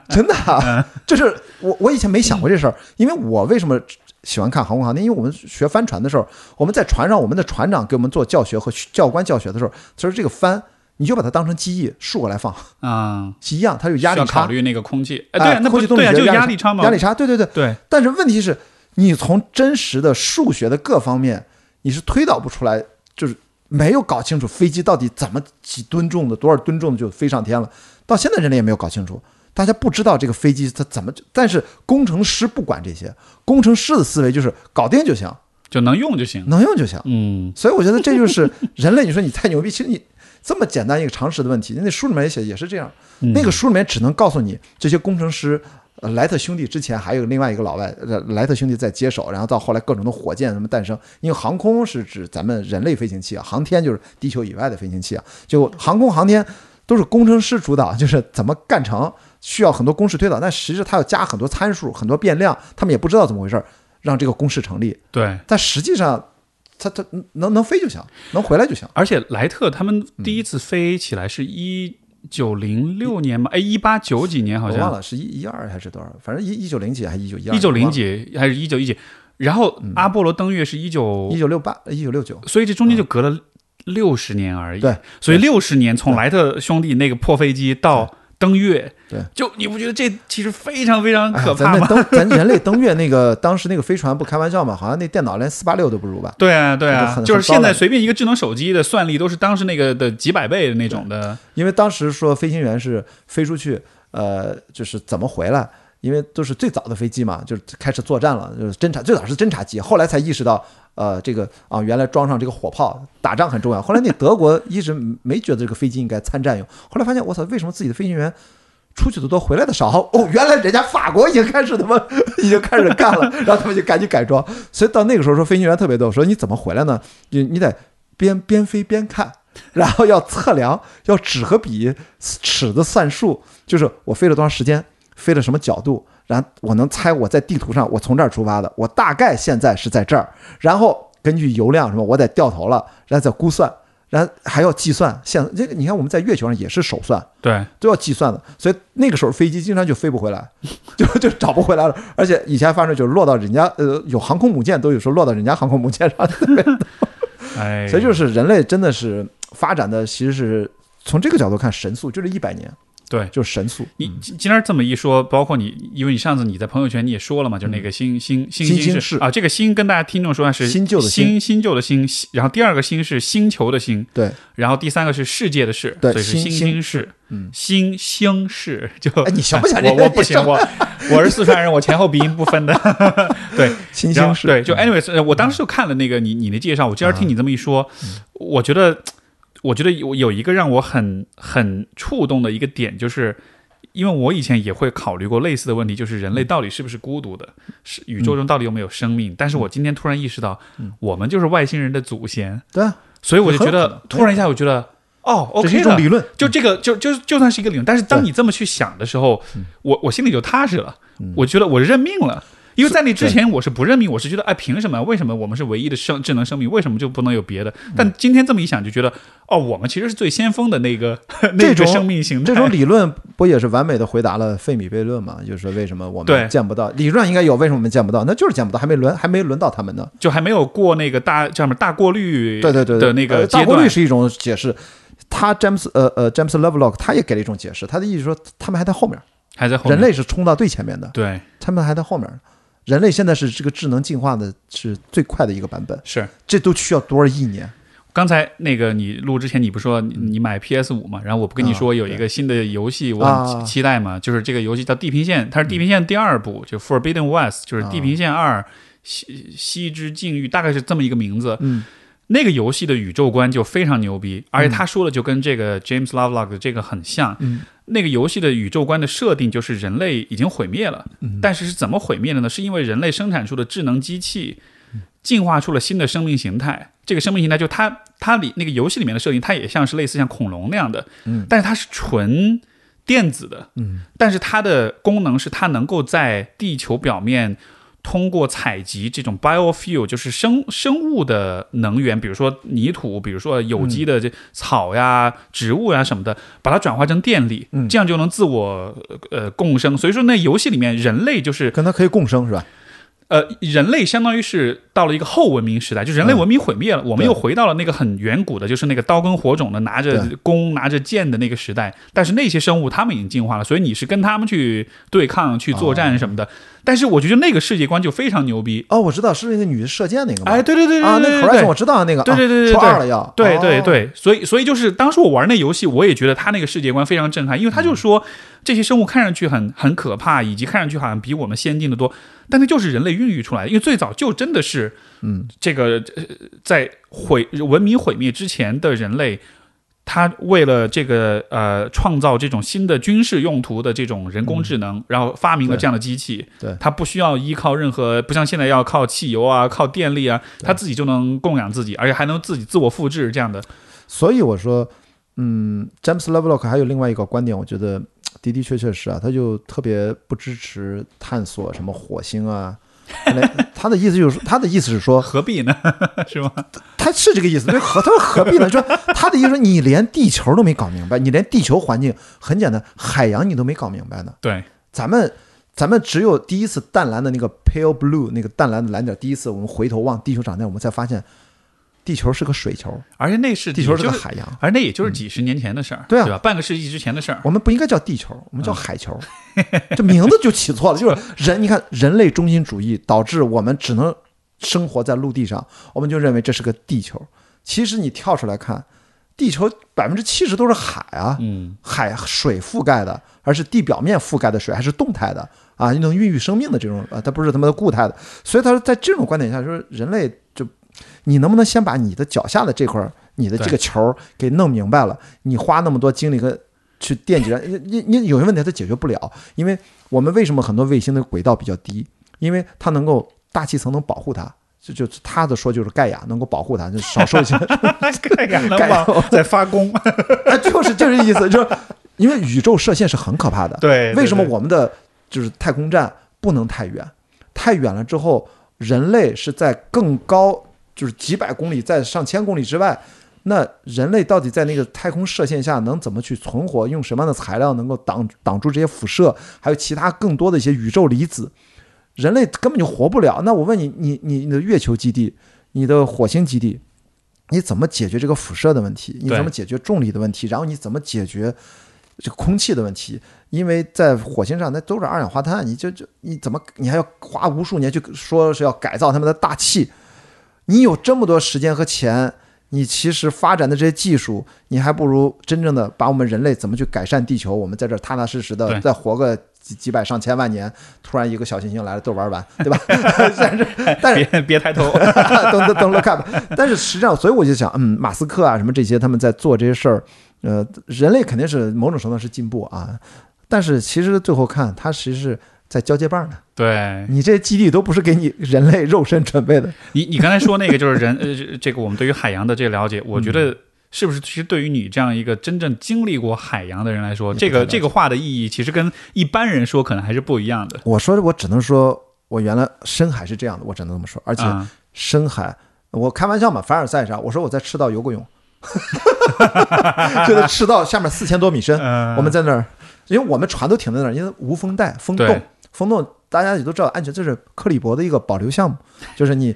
真的啊，就是我我以前没想过这事儿，因为我为什么喜欢看航空航天？因为我们学帆船的时候，我们在船上，我们的船长给我们做教学和教官教学的时候，他说这个帆你就把它当成机翼竖过来放，啊、一样，它有压力差考，虑那个空气，哎，哎对啊，那空气动力对啊，就压力差嘛，压力差，对对对，对，但是问题是，你从真实的数学的各方面，你是推导不出来，就是没有搞清楚飞机到底怎么几吨重的，多少吨重的就飞上天了。到现在人类也没有搞清楚，大家不知道这个飞机它怎么，但是工程师不管这些，工程师的思维就是搞定就行，就能用就行。能用就行。嗯，所以我觉得这就是人类。你说你太牛逼，其实你这么简单一个常识的问题，那书里面也写也是这样。嗯那个书里面只能告诉你这些工程师。呃，莱特兄弟之前还有另外一个老外，呃，莱特兄弟在接手，然后到后来各种的火箭什么诞生。因为航空是指咱们人类飞行器啊，航天就是地球以外的飞行器啊。就航空航天都是工程师主导，就是怎么干成，需要很多公式推导，但实际他要加很多参数、很多变量，他们也不知道怎么回事儿，让这个公式成立。对。但实际上，它它能能飞就行，能回来就行。而且莱特他们第一次飞起来是一九零六年嘛，哎，一八九几年好像，忘了是一一二还是多少，反正一一九零几还是一九一二？一九零几还是一九一几？然后阿波罗登月是一九一，九六八一九六九。所以这中间就隔了六十年而已。对，所以六十年从莱特兄弟那个破飞机到登月，对，就你不觉得这其实非常非常可怕吗？咱那登咱人类登月那个 当时那个飞船不开玩笑嘛，好像那电脑连四八六都不如吧？对啊，对啊，就是现在随便一个智能手机的算力都是当时那个的几百倍的那种的。因为当时说飞行员是飞出去，呃，就是怎么回来。因为都是最早的飞机嘛，就是开始作战了，就是侦察，最早是侦察机，后来才意识到，呃，这个啊，原来装上这个火炮，打仗很重要。后来那德国一直没觉得这个飞机应该参战用，后来发现，我操，为什么自己的飞行员出去的多，回来的少？哦，原来人家法国已经开始他妈已经开始干了，然后他们就赶紧改装。所以到那个时候说飞行员特别多，说你怎么回来呢？你你得边边飞边看。然后要测量，要纸和笔、尺子算数，就是我飞了多长时间，飞了什么角度，然后我能猜我在地图上我从这儿出发的，我大概现在是在这儿，然后根据油量什么，我得掉头了，然后再估算，然后还要计算。现这个你看我们在月球上也是手算，对，都要计算的，所以那个时候飞机经常就飞不回来，就就找不回来了。而且以前发生就是落到人家呃有航空母舰，都有时候落到人家航空母舰上，哎，所以就是人类真的是发展的，其实是从这个角度看神速，就是一百年，对。就是神速。你今今天这么一说，包括你，因为你上次你在朋友圈你也说了嘛，就是那个新新新新星星是啊，这个新跟大家听众说是新旧的新新新旧的新，然后第二个新是星球的星，对，然后第三个是世界的世，对所以是新新兴兴世，嗯，新兴世就哎你行不行哎这我我不行，我我是四川人，我前后鼻音不分的，对，新然后兴是，对，就 anyways，呃我当时就看了那个你你的介绍，我今儿听你这么一说，我觉得我觉得有有一个让我很很触动的一个点，就是因为我以前也会考虑过类似的问题，就是人类到底是不是孤独的，是宇宙中到底有没有生命？但是我今天突然意识到，我们就是外星人的祖先，对啊，所以我就觉得突然一下，我觉得哦这是，OK 的。一种理论。就这个，就就就算是一个理论，但是当你这么去想的时候，我我心里就踏实了。我觉得我认命了，因为在那之前我是不认命，我是觉得哎，凭什么？为什么我们是唯一的生智能生命？为什么就不能有别的？但今天这么一想，就觉得哦，我们其实是最先锋的那个 那种生命形态。这种理论不也是完美的回答了费米悖论吗？就是说为什么我们见不到理论应该有，为什么我们见不到？那就是见不到，还没轮还没轮到他们呢。就还没有过那个大叫什么大过滤对对对对的那个。大过滤是一种解释。他詹姆斯呃呃詹姆斯 Lovelock 他也给了一种解释，他的意思说他们还在后面，还在后面人类是冲到最前面的，对他们还在后面。人类现在是这个智能进化的是最快的一个版本，是。这都需要多少亿年？刚才那个你录之前，你不说你你买 PS 五嘛？然后我不跟你说有一个新的游戏，我很期待嘛，就是这个游戏叫《地平线》，它是《地平线》第二部，就 Forbidden West，就是《地平线二：西西之境域》，大概是这么一个名字。嗯，那个游戏的宇宙观就非常牛逼，而且他说的就跟这个 James Lovelock 的这个很像。嗯，那个游戏的宇宙观的设定就是人类已经毁灭了，嗯但是是怎么毁灭的呢？是因为人类生产出的智能机器进化出了新的生命形态。这个生命形态就它它里那个游戏里面的设定，它也像是类似像恐龙那样的，嗯，但是它是纯电子的，嗯，但是它的功能是它能够在地球表面。通过采集这种 biofuel，就是生生物的能源，比如说泥土，比如说有机的这草呀、植物呀什么的，把它转化成电力，嗯这样就能自我呃共生。所以说，那游戏里面人类就是跟它可以共生是吧？呃，人类相当于是到了一个后文明时代，就人类嗯文明毁灭了，我们又回到了那个很远古的，就是那个刀耕火种的，拿着弓、拿着剑的那个时代。但是那些生物他们已经进化了，所以你是跟他们去对抗、去作战什么的。但是我觉得那个世界观就非常牛逼。哦，我知道是那个女的射箭那个吗？哎，对对对对啊，那对对对 Horizon 我知道那个，对对对对对啊初二了要，对对哦，对，所以所以就是当时我玩那游戏，我也觉得他那个世界观非常震撼，因为他就说这些生物看上去很很可怕，以及看上去好像比我们先进的多，但那就是人类孕育出来的，因为最早就真的是嗯，这个呃在毁文明毁灭之前的人类。他为了这个呃创造这种新的军事用途的这种人工智能，然后发明了这样的机器。对他不需要依靠任何，不像现在要靠汽油啊、靠电力啊，他自己就能供养自己，而且还能自己自我复制这样的。所以我说，嗯，詹姆斯 Lovelock 还有另外一个观点，我觉得的的确确是啊，他就特别不支持探索什么火星啊。他的意思就是，他的意思是说，何必呢？是吗？他是这个意思，对，何他说何必呢？说 他的意思说，你连地球都没搞明白，你连地球环境很简单，海洋你都没搞明白呢。对，咱们咱们只有第一次淡蓝的那个 pale blue 那个淡蓝的蓝点，第一次我们回头望地球长那样，我们才发现地球是个水球，而且那是地球是个海洋。而那也就是几十年前的事儿，对啊吧？半个世纪之前的事儿。我们不应该叫地球，我们叫海球，这名字就起错了。就是人，你看人类中心主义导致我们只能生活在陆地上，我们就认为这是个地球。其实你跳出来看，地球百分之七十都是海啊，嗯，海水覆盖的，而是地表面覆盖的水，还是动态的啊，能孕育生命的这种啊，它不是他妈的固态的。所以他说，在这种观点下，说人类就你能不能先把你的脚下的这块儿，你的这个球儿给弄明白了？你花那么多精力跟去惦记着，你你你有些问题它解决不了，因为我们为什么很多卫星的轨道比较低？因为它能够大气层能保护它。就就他的说就是盖亚能够保护它，就少受一些 盖亚 在发功。啊，就是就是这意思，就是因为宇宙射线是很可怕的。对，为什么我们的就是太空站不能太远？太远了之后，人类是在更高，就是几百公里，在上千公里之外。那人类到底在那个太空射线下能怎么去存活？用什么样的材料能够挡挡住这些辐射？还有其他更多的一些宇宙离子，人类根本就活不了。那我问你，你你你的月球基地，你的火星基地，你怎么解决这个辐射的问题？你怎么解决重力的问题？然后你怎么解决这个空气的问题？因为在火星上那都是二氧化碳，你就就你怎么你还要花无数年去说是要改造他们的大气？你有这么多时间和钱，你其实发展的这些技术，你还不如真正的把我们人类怎么去改善地球，我们在这儿踏踏实实的再活个几几百上千万年，突然一个小行星来了都玩完，对吧？但是但是别别抬头。登登登 look up，但是实际上，所以我就想，嗯，马斯克啊，什么这些，他们在做这些事儿，呃，人类肯定是某种程度上是进步啊，但是其实最后看，他其实是在交接棒呢。对你这基地都不是给你人类肉身准备的，你，你刚才说那个就是人，呃，这个我们对于海洋的这个了解，我觉得是不是？其实对于你这样一个真正经历过海洋的人来说，这个这个话的意义，其实跟一般人说可能还是不一样的。我说我只能说，我原来深海是这样的，我只能这么说。而且啊深海，我开玩笑嘛，凡尔赛上，我说我在赤道游过泳，就在赤道下面四千多米深，嗯我们在那儿，因为我们船都停在那儿，因为无风带、风洞对，风洞大家也都知道安全，这是克里伯的一个保留项目，就是你。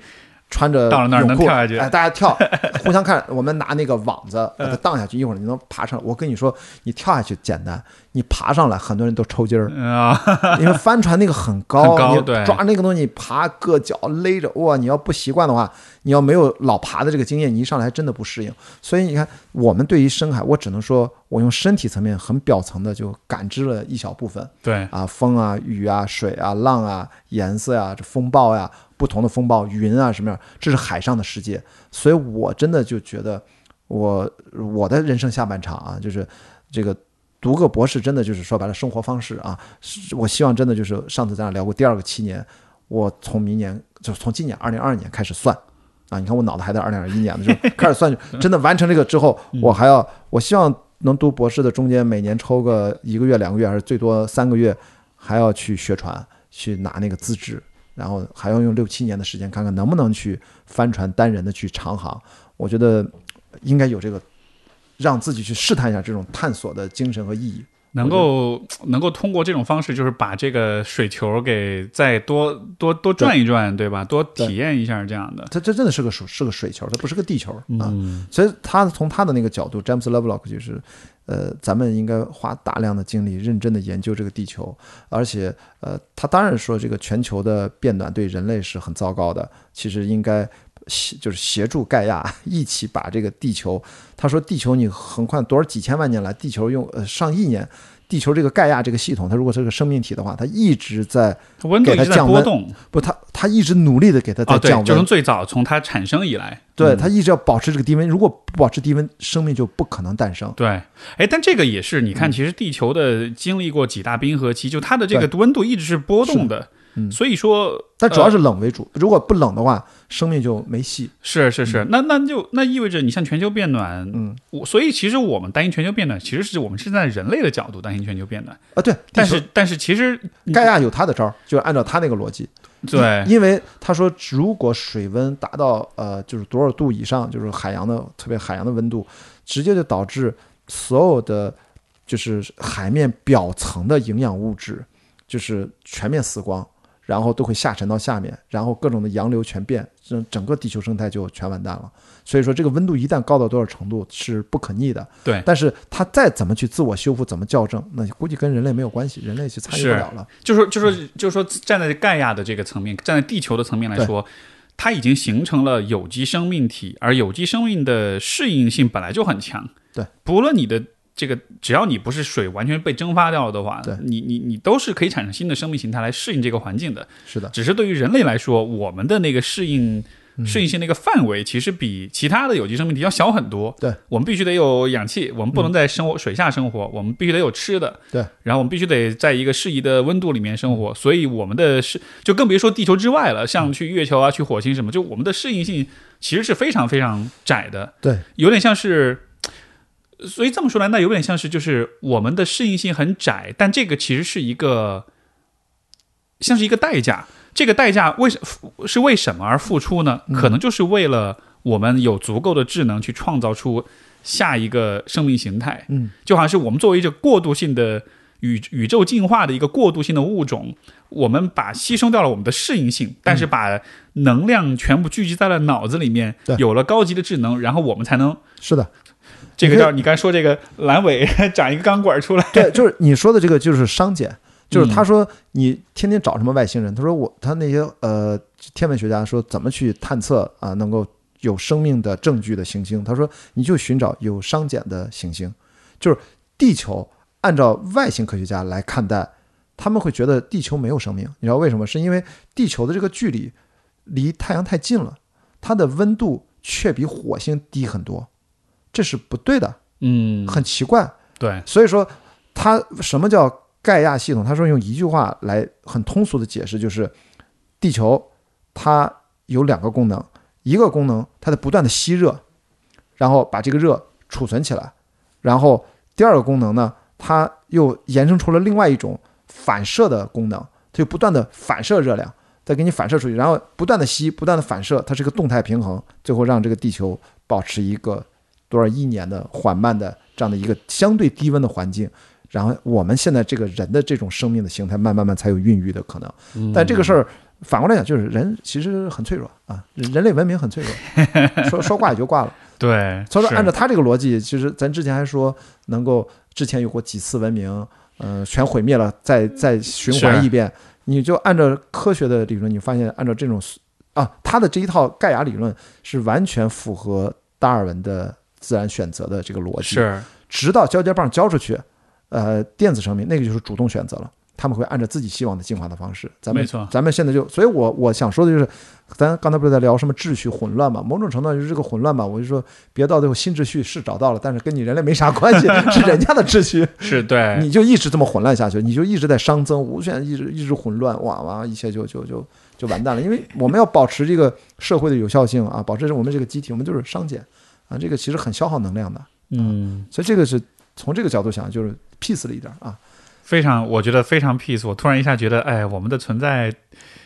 穿着到了那儿泳裤能跳下去哎，大家跳，互相看。我们拿那个网子把它荡下去，一会儿你能爬上来。我跟你说，你跳下去简单，你爬上来，很多人都抽筋儿。嗯啊，因为帆船那个很高，你很高对抓那个东西爬硌脚勒着，哇！你要不习惯的话，你要没有老爬的这个经验，你一上来还真的不适应。所以你看，我们对于深海，我只能说我用身体层面很表层的就感知了一小部分对，啊，风啊、雨啊、水啊、浪啊、颜色啊、这风暴呀、不同的风暴、云啊什么样，这是海上的世界。所以我真的就觉得我我的人生下半场啊，就是这个读个博士，真的就是说白了生活方式啊。我希望真的就是上次咱俩聊过第二个七年，我从明年就从今年二零二二年开始算啊。你看我脑子还在二零二一年呢，就开始算，真的完成这个之后，我还要我希望能读博士的中间每年抽个一个月、两个月，还是最多三个月，还要去学船，去拿那个资质。然后还要用六七年的时间，看看能不能去帆船单人的去长航。我觉得应该有这个，让自己去试探一下这种探索的精神和意义。能够 能够通过这种方式，就是把这个水球给再多多多转一转，对吧？多体验一下这样的。它这真的是个水，是个水球，它不是个地球啊。嗯，所以他从他的那个角度，詹姆斯·勒布洛克就是，呃，咱们应该花大量的精力，认真的研究这个地球，而且，呃，他当然说这个全球的变暖对人类是很糟糕的，其实应该协就是协助盖亚 一起把这个地球，他说地球你横跨多少几千万年来，地球用呃上亿年。地球这个盖亚这个系统，它如果是个生命体的话，它一直在它温度一直在给它降温波动不，它它一直努力的给它在降，温，就从最早从它产生以来，对，嗯它一直要保持这个低温，如果不保持低温，生命就不可能诞生。对，哎，但这个也是，你嗯看，其实地球的经历过几大冰河期，就它的这个温度一直是波动的，嗯所以说，但主要呃是冷为主，如果不冷的话，生命就没戏。是是是，那那就那意味着你像全球变暖，嗯，我所以其实我们担心全球变暖，其实是我们是在人类的角度担心全球变暖，啊，对，但是但是其实盖亚有他的招儿，就按照他那个逻辑。对。因为他说，如果水温达到呃就是多少度以上，就是海洋的特别海洋的温度，直接就导致所有的就是海面表层的营养物质就是全面死光，然后都会下沉到下面，然后各种的洋流全变，整整个地球生态就全完蛋了。所以说，这个温度一旦高到多少程度是不可逆的。对但是它再怎么去自我修复，怎么校正，那估计跟人类没有关系，人类去参与不是了了。就说就说就是说站在盖亚的这个层面，站在地球的层面来说，它已经形成了有机生命体，而有机生命的适应性本来就很强。对，不论你的这个，只要你不是水完全被蒸发掉了的话，对你你你都是可以产生新的生命形态来适应这个环境的。是的，只是对于人类来说，我们的那个适应。嗯适应性那个范围其实比其他的有机生命体要小很多。对，我们必须得有氧气，我们不能在生活、水下生活，我们必须得有吃的。对，然后我们必须得在一个适宜的温度里面生活，所以我们的适就更别说地球之外了，像去月球啊、去火星什么，就我们的适应性其实是非常非常窄的，对，有点像是。所以这么说来，那有点像是就是我们的适应性很窄，但这个其实是一个像是一个代价。这个代价为什是为什么而付出呢？嗯可能就是为了我们有足够的智能去创造出下一个生命形态。嗯，就好像是我们作为一个过渡性的宇宇宙进化的一个过渡性的物种，我们把牺牲掉了我们的适应性，但是把能量全部聚集在了脑子里面，有了高级的智能，然后我们才能是的，这个叫你刚才说这个阑尾 长一个钢管出来。对，就是你说的这个就是商检，就是嗯他说你天天找什么外星人，他说我他那些呃天文学家说怎么去探测啊能够有生命的证据的行星，他说你就寻找有商检的行星，就是地球按照外星科学家来看待，他们会觉得地球没有生命，你知道为什么？是因为地球的这个距离离太阳太近了，它的温度却比火星低很多，这是不对的，嗯，很奇怪。对，所以说，它什么叫盖亚系统？他说用一句话来很通俗的解释，就是地球它有两个功能，一个功能它在不断的吸热，然后把这个热储存起来。然后第二个功能呢，它又延伸出了另外一种反射的功能，它就不断的反射热量，再给你反射出去，然后不断的吸，不断的反射，它是一个动态平衡，最后让这个地球保持一个多少亿年的缓慢的这样的一个相对低温的环境。然后我们现在这个人的这种生命的形态，慢慢慢才有孕育的可能。但这个事儿反过来讲，就是人其实很脆弱啊，人人类文明很脆弱，说说挂也就挂了。对，所以说按照他这个逻辑，其实咱之前还说能够之前有过几次文明，呃，全毁灭了，再再循环是一遍。你就按照科学的理论，你发现按照这种啊，他的这一套盖亚理论是完全符合达尔文的自然选择的这个逻辑。是直到交接棒交出去，呃，电子生命那个就是主动选择了，他们会按照自己希望的进化的方式。咱们没错咱们现在就，所以我我想说的就是，咱刚才不是在聊什么秩序混乱嘛？某种程度上就是这个混乱嘛。我就说，别到最后新秩序是找到了，但是跟你人类没啥 关系，是人家的秩序，是，对，你就一直这么混乱下去，你就一直在熵增，无限一直一直混乱，哇哇，一切就就就就完蛋了。因为我们要保持这个社会的有效性啊，保持我们这个机体，我们就是熵减啊，这个其实很消耗能量的。嗯，所以这个是从这个角度想，就是 peace 了一点啊。非常，我觉得非常 peace。我突然一下觉得，哎，我们的存在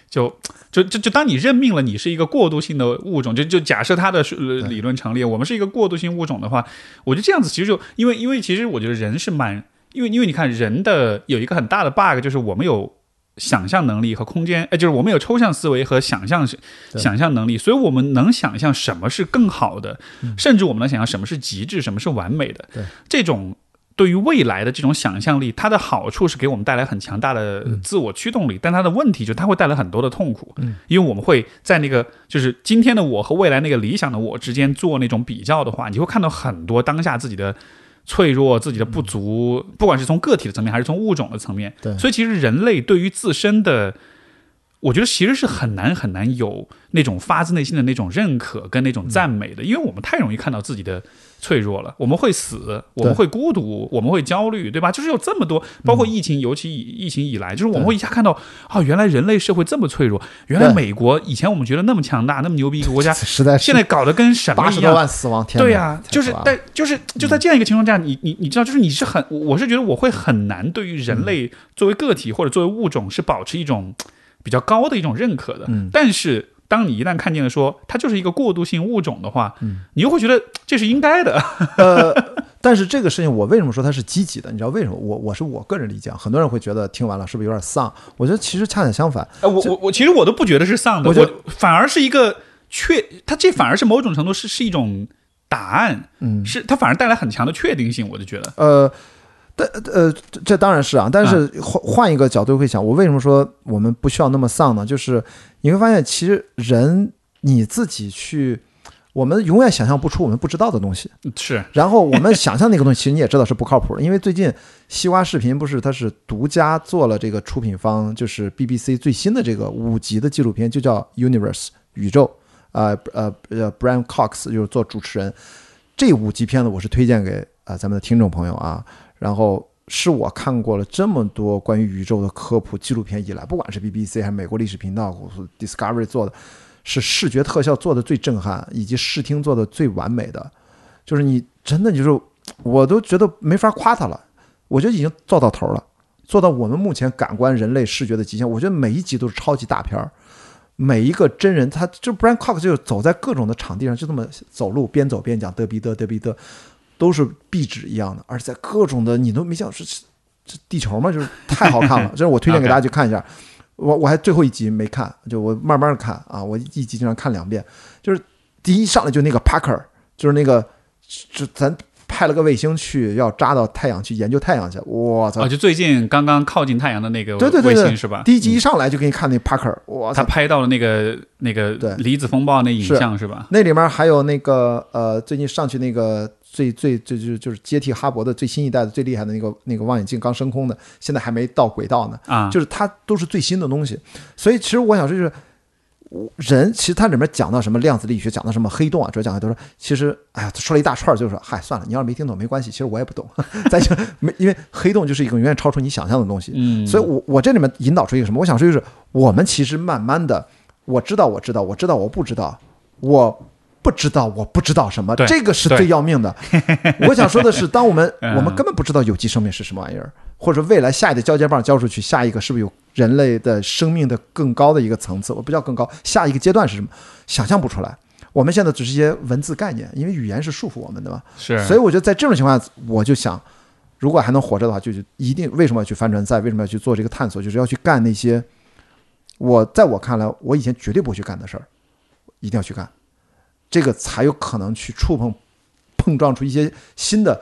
就就就就当你任命了，你是一个过渡性的物种，就就假设它的理论成立，我们是一个过渡性物种的话，我觉得这样子其实就因为因为其实我觉得人是蛮，因为因为你看人的有一个很大的 bug 就是我们有。想象能力和空间，哎，就是我们有抽象思维和想象对。想象能力，所以我们能想象什么是更好的，甚至我们能想象什么是极致，什么是完美的。对。这种对于未来的这种想象力，它的好处是给我们带来很强大的自我驱动力，但它的问题就是它会带来很多的痛苦，嗯，因为我们会在那个就是今天的我和未来那个理想的我之间做那种比较的话，你会看到很多当下自己的。脆弱，自己的不足，不管是从个体的层面，还是从物种的层面，对。所以其实人类对于自身的，我觉得其实是很难很难有那种发自内心的那种认可跟那种赞美的，因为我们太容易看到自己的脆弱了。我们会死，我们会孤独，我们会焦虑，对吧？就是有这么多，包括疫情，尤其以疫情以来，就是我们会一下看到啊，原来人类社会这么脆弱，原来美国以前我们觉得那么强大、那么牛逼一个国家，实 在是现在搞得跟什么一样。八十多万死亡，天对呀、就是但就是就在这样一个情况下，你你你知道，就是你是很，我我是觉得我会很难对于人类作为个体或者作为物种是保持一种比较高的一种认可的。嗯但是当你一旦看见了说它就是一个过渡性物种的话，嗯你又会觉得这是应该的。呃，但是这个事情我为什么说它是积极的？你知道为什么？我我是我个人理解，很多人会觉得听完了是不是有点丧？我觉得其实恰恰相反，呃，我我我其实我都不觉得是丧的，我反而是一个确，它这反而是某种程度是是一种答案，嗯，是它反而带来很强的确定性，我就觉得。呃，但呃，这这当然是啊，但是嗯换换一个角度会想，我为什么说我们不需要那么丧呢？就是你会发现，其实人你自己去，我们永远想象不出我们不知道的东西。是，然后我们想象那个东西，其实你也知道是不靠谱的，因为最近西瓜视频不是它是独家做了这个出品方，就是 BBC 最新的这个五集的纪录片，就叫 Universe 宇宙，呃呃呃，Brian Cox 就是做主持人。这五集片子我是推荐给啊、呃咱们的听众朋友啊，然后是我看过了这么多关于宇宙的科普纪录片以来，不管是 BBC 还是美国历史频道 Discovery 做的，是视觉特效做的最震撼，以及视听做的最完美的。就是你真的就是，我都觉得没法夸他了。我觉得已经做到头了，做到我们目前感官人类视觉的极限。我觉得每一集都是超级大片儿，每一个真人他就 Brian Cox 就走在各种的场地上，就这么走路，边走边讲嘚逼嘚嘚逼嘚，都是壁纸一样的，而且在各种的你都没想是是这地球嘛，就是 太好看了。这是我推荐给大家去看一下。我我还最后一集没看，就我慢慢看啊，我一集经常看两遍。就是第一上来就那个 Parker，就是那个就咱派了个卫星去要扎到太阳去研究太阳去，我操啊，！就最近刚刚靠近太阳的那个对对对对卫星是吧？第一集一上来就给你看那 Parker，我操！他拍到了那个那个对离子风暴那影像是吧？那里面还有那个呃，最近上去那个最最最就就是接替哈勃的最新一代的最厉害的那个那个望远镜刚升空的，现在还没到轨道呢。啊，就是它都是最新的东西。所以其实我想说，就是我人其实它里面讲到什么量子力学，讲到什么黑洞啊，主要讲的都是其实哎呀，他说了一大串儿，就是说嗨算了，你要是没听懂没关系，其实我也不懂。咱就没因为黑洞就是一个永远超出你想象的东西。嗯，所以我我这里面引导出一个什么？我想说就是我们其实慢慢的，我知道我知道我知道我不知道，我不知道我不知道什么，这个是最要命的。我想说的是，当我们 嗯我们根本不知道有机生命是什么玩意儿，或者未来下一个交接棒交出去，下一个是不是有人类的生命的更高的一个层次？我不叫更高，下一个阶段是什么？想象不出来。我们现在只是一些文字概念，因为语言是束缚我们的嘛。是，所以我觉得在这种情况下，我就想，如果还能活着的话，就就一定为什么要去帆船赛？为什么要去做这个探索？就是要去干那些我在我看来，我以前绝对不会去干的事儿，一定要去干，这个才有可能去触碰、碰撞出一些新的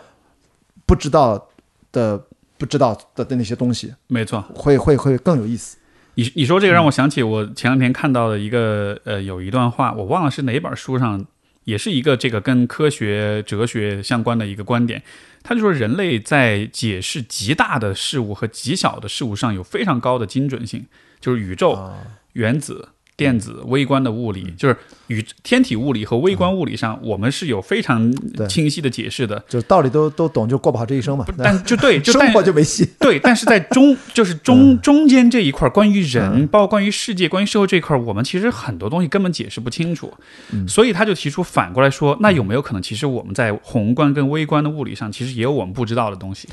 不知道的、不知道的的那些东西，没错。会会会更有意思。你你说这个让我想起我前两天看到的一个呃，有一段话，我忘了是哪本书上，也是一个这个跟科学哲学相关的一个观点。他就说，人类在解释极大的事物和极小的事物上有非常高的精准性，就是宇宙、啊，原子、电子、微观的物理，就是与天体物理和微观物理上，我们是有非常清晰的解释的。就是道理都都懂，就过不好这一生嘛。但 就对，就生活就没戏。对，但是在中就是中中间这一块儿，关于人，包括关于世界、关于社会这一块儿，我们其实很多东西根本解释不清楚。所以他就提出反过来说，那有没有可能，其实我们在宏观跟微观的物理上，其实也有我们不知道的东西？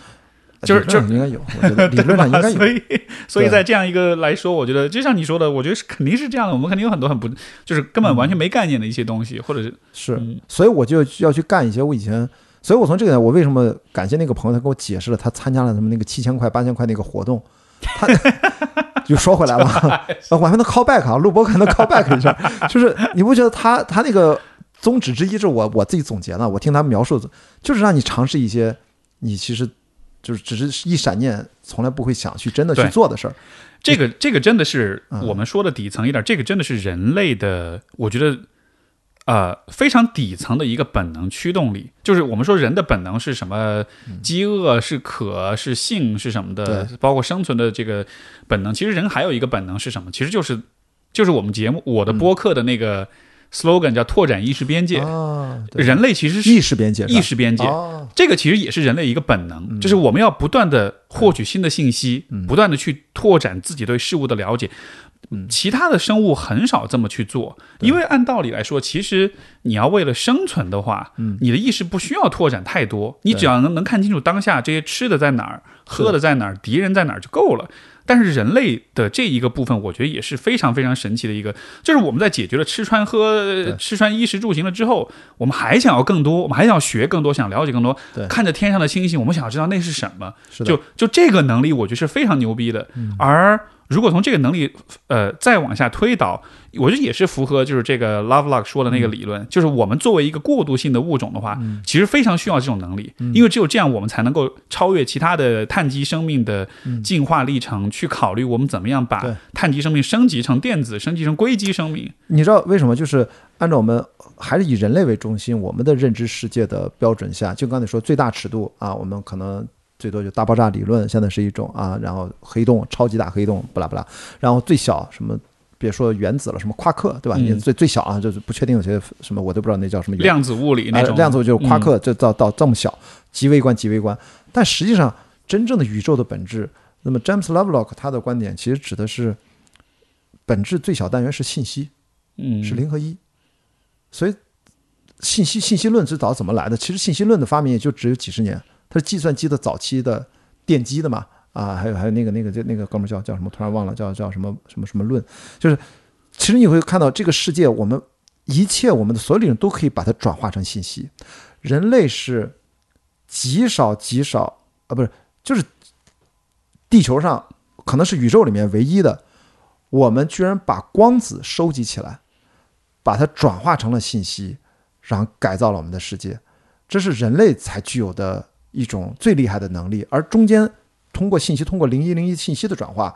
就是就是应该有，我觉得理论上应该有 所。以，所以在这样一个来说，我觉得就像你说的，我觉得是肯定是这样的。我们肯定有很多很不，就是根本完全没概念的一些东西，或者是是嗯，所以我就要去干一些我以前，所以我从这个我为什么感谢那个朋友，他给我解释了他参加了他们那个七千块、八千块那个活动，他 就说回来了，我还能 call back 啊，录播可能 call back 一下，就是你不觉得他他那个宗旨之一，是我我自己总结的，我听他描述，就是让你尝试一些你其实就是只是一闪念，从来不会想去真的去做的事儿。这个这个真的是嗯我们说的底层一点，这个真的是人类的，我觉得呃非常底层的一个本能驱动力。就是我们说人的本能是什么？饥饿是渴是性是什么的嗯？包括生存的这个本能。其实人还有一个本能是什么？其实就是就是我们节目我的播客的那个 slogan 叫拓展意识边界。啊，人类其实是意识边界，意识边界。哦，这个其实也是人类一个本能，就是我们要不断的获取新的信息，不断的去拓展自己对事物的了解。其他的生物很少这么去做，因为按道理来说，其实你要为了生存的话，你的意识不需要拓展太多，你只要能能看清楚当下这些吃的在哪儿，喝的在哪儿，敌人在哪儿就够了。但是人类的这一个部分，我觉得也是非常非常神奇的一个，就是我们在解决了吃穿喝、吃穿衣食住行了之后，我们还想要更多，我们还想要学更多，想了解更多对。看着天上的星星，我们想要知道那是什么。是的，就就这个能力，我觉得是非常牛逼的。而如果从这个能力，呃，再往下推导，我觉得也是符合就是这个 Lovelock 说的那个理论，就是我们作为一个过渡性的物种的话，其实非常需要这种能力，因为只有这样，我们才能够超越其他的碳基生命的进化历程，去考虑我们怎么样把碳基生命升级成电子，升级成硅基生命。你知道为什么？就是按照我们还是以人类为中心，我们的认知世界的标准下，就刚才说最大尺度啊，我们可能最多就大爆炸理论，现在是一种啊，然后黑洞、超级大黑洞，不啦不啦，然后最小什么。别说原子了，什么夸克，对吧？嗯你最最小啊，就是不确定有些什么，我都不知道那叫什么原量子物理那种，呃量子就是夸嗯克，这到到这么小，极微观极微观。但实际上，真正的宇宙的本质，那么詹姆斯 Lovelock 他的观点其实指的是本质最小单元是信息，嗯，是零和一。所以，信息信息论最早怎么来的？其实信息论的发明也就只有几十年，它是计算机的早期的奠基的嘛。啊，还有还有那个那个就那个哥们叫叫什么？突然忘了，叫叫什么什么什么论？就是其实你会看到这个世界，我们一切我们的所有理论都可以把它转化成信息。人类是极少极少啊，不是，就是地球上可能是宇宙里面唯一的，我们居然把光子收集起来，把它转化成了信息，然后改造了我们的世界。这是人类才具有的一种最厉害的能力，而中间通过信息，通过零一零一信息的转化，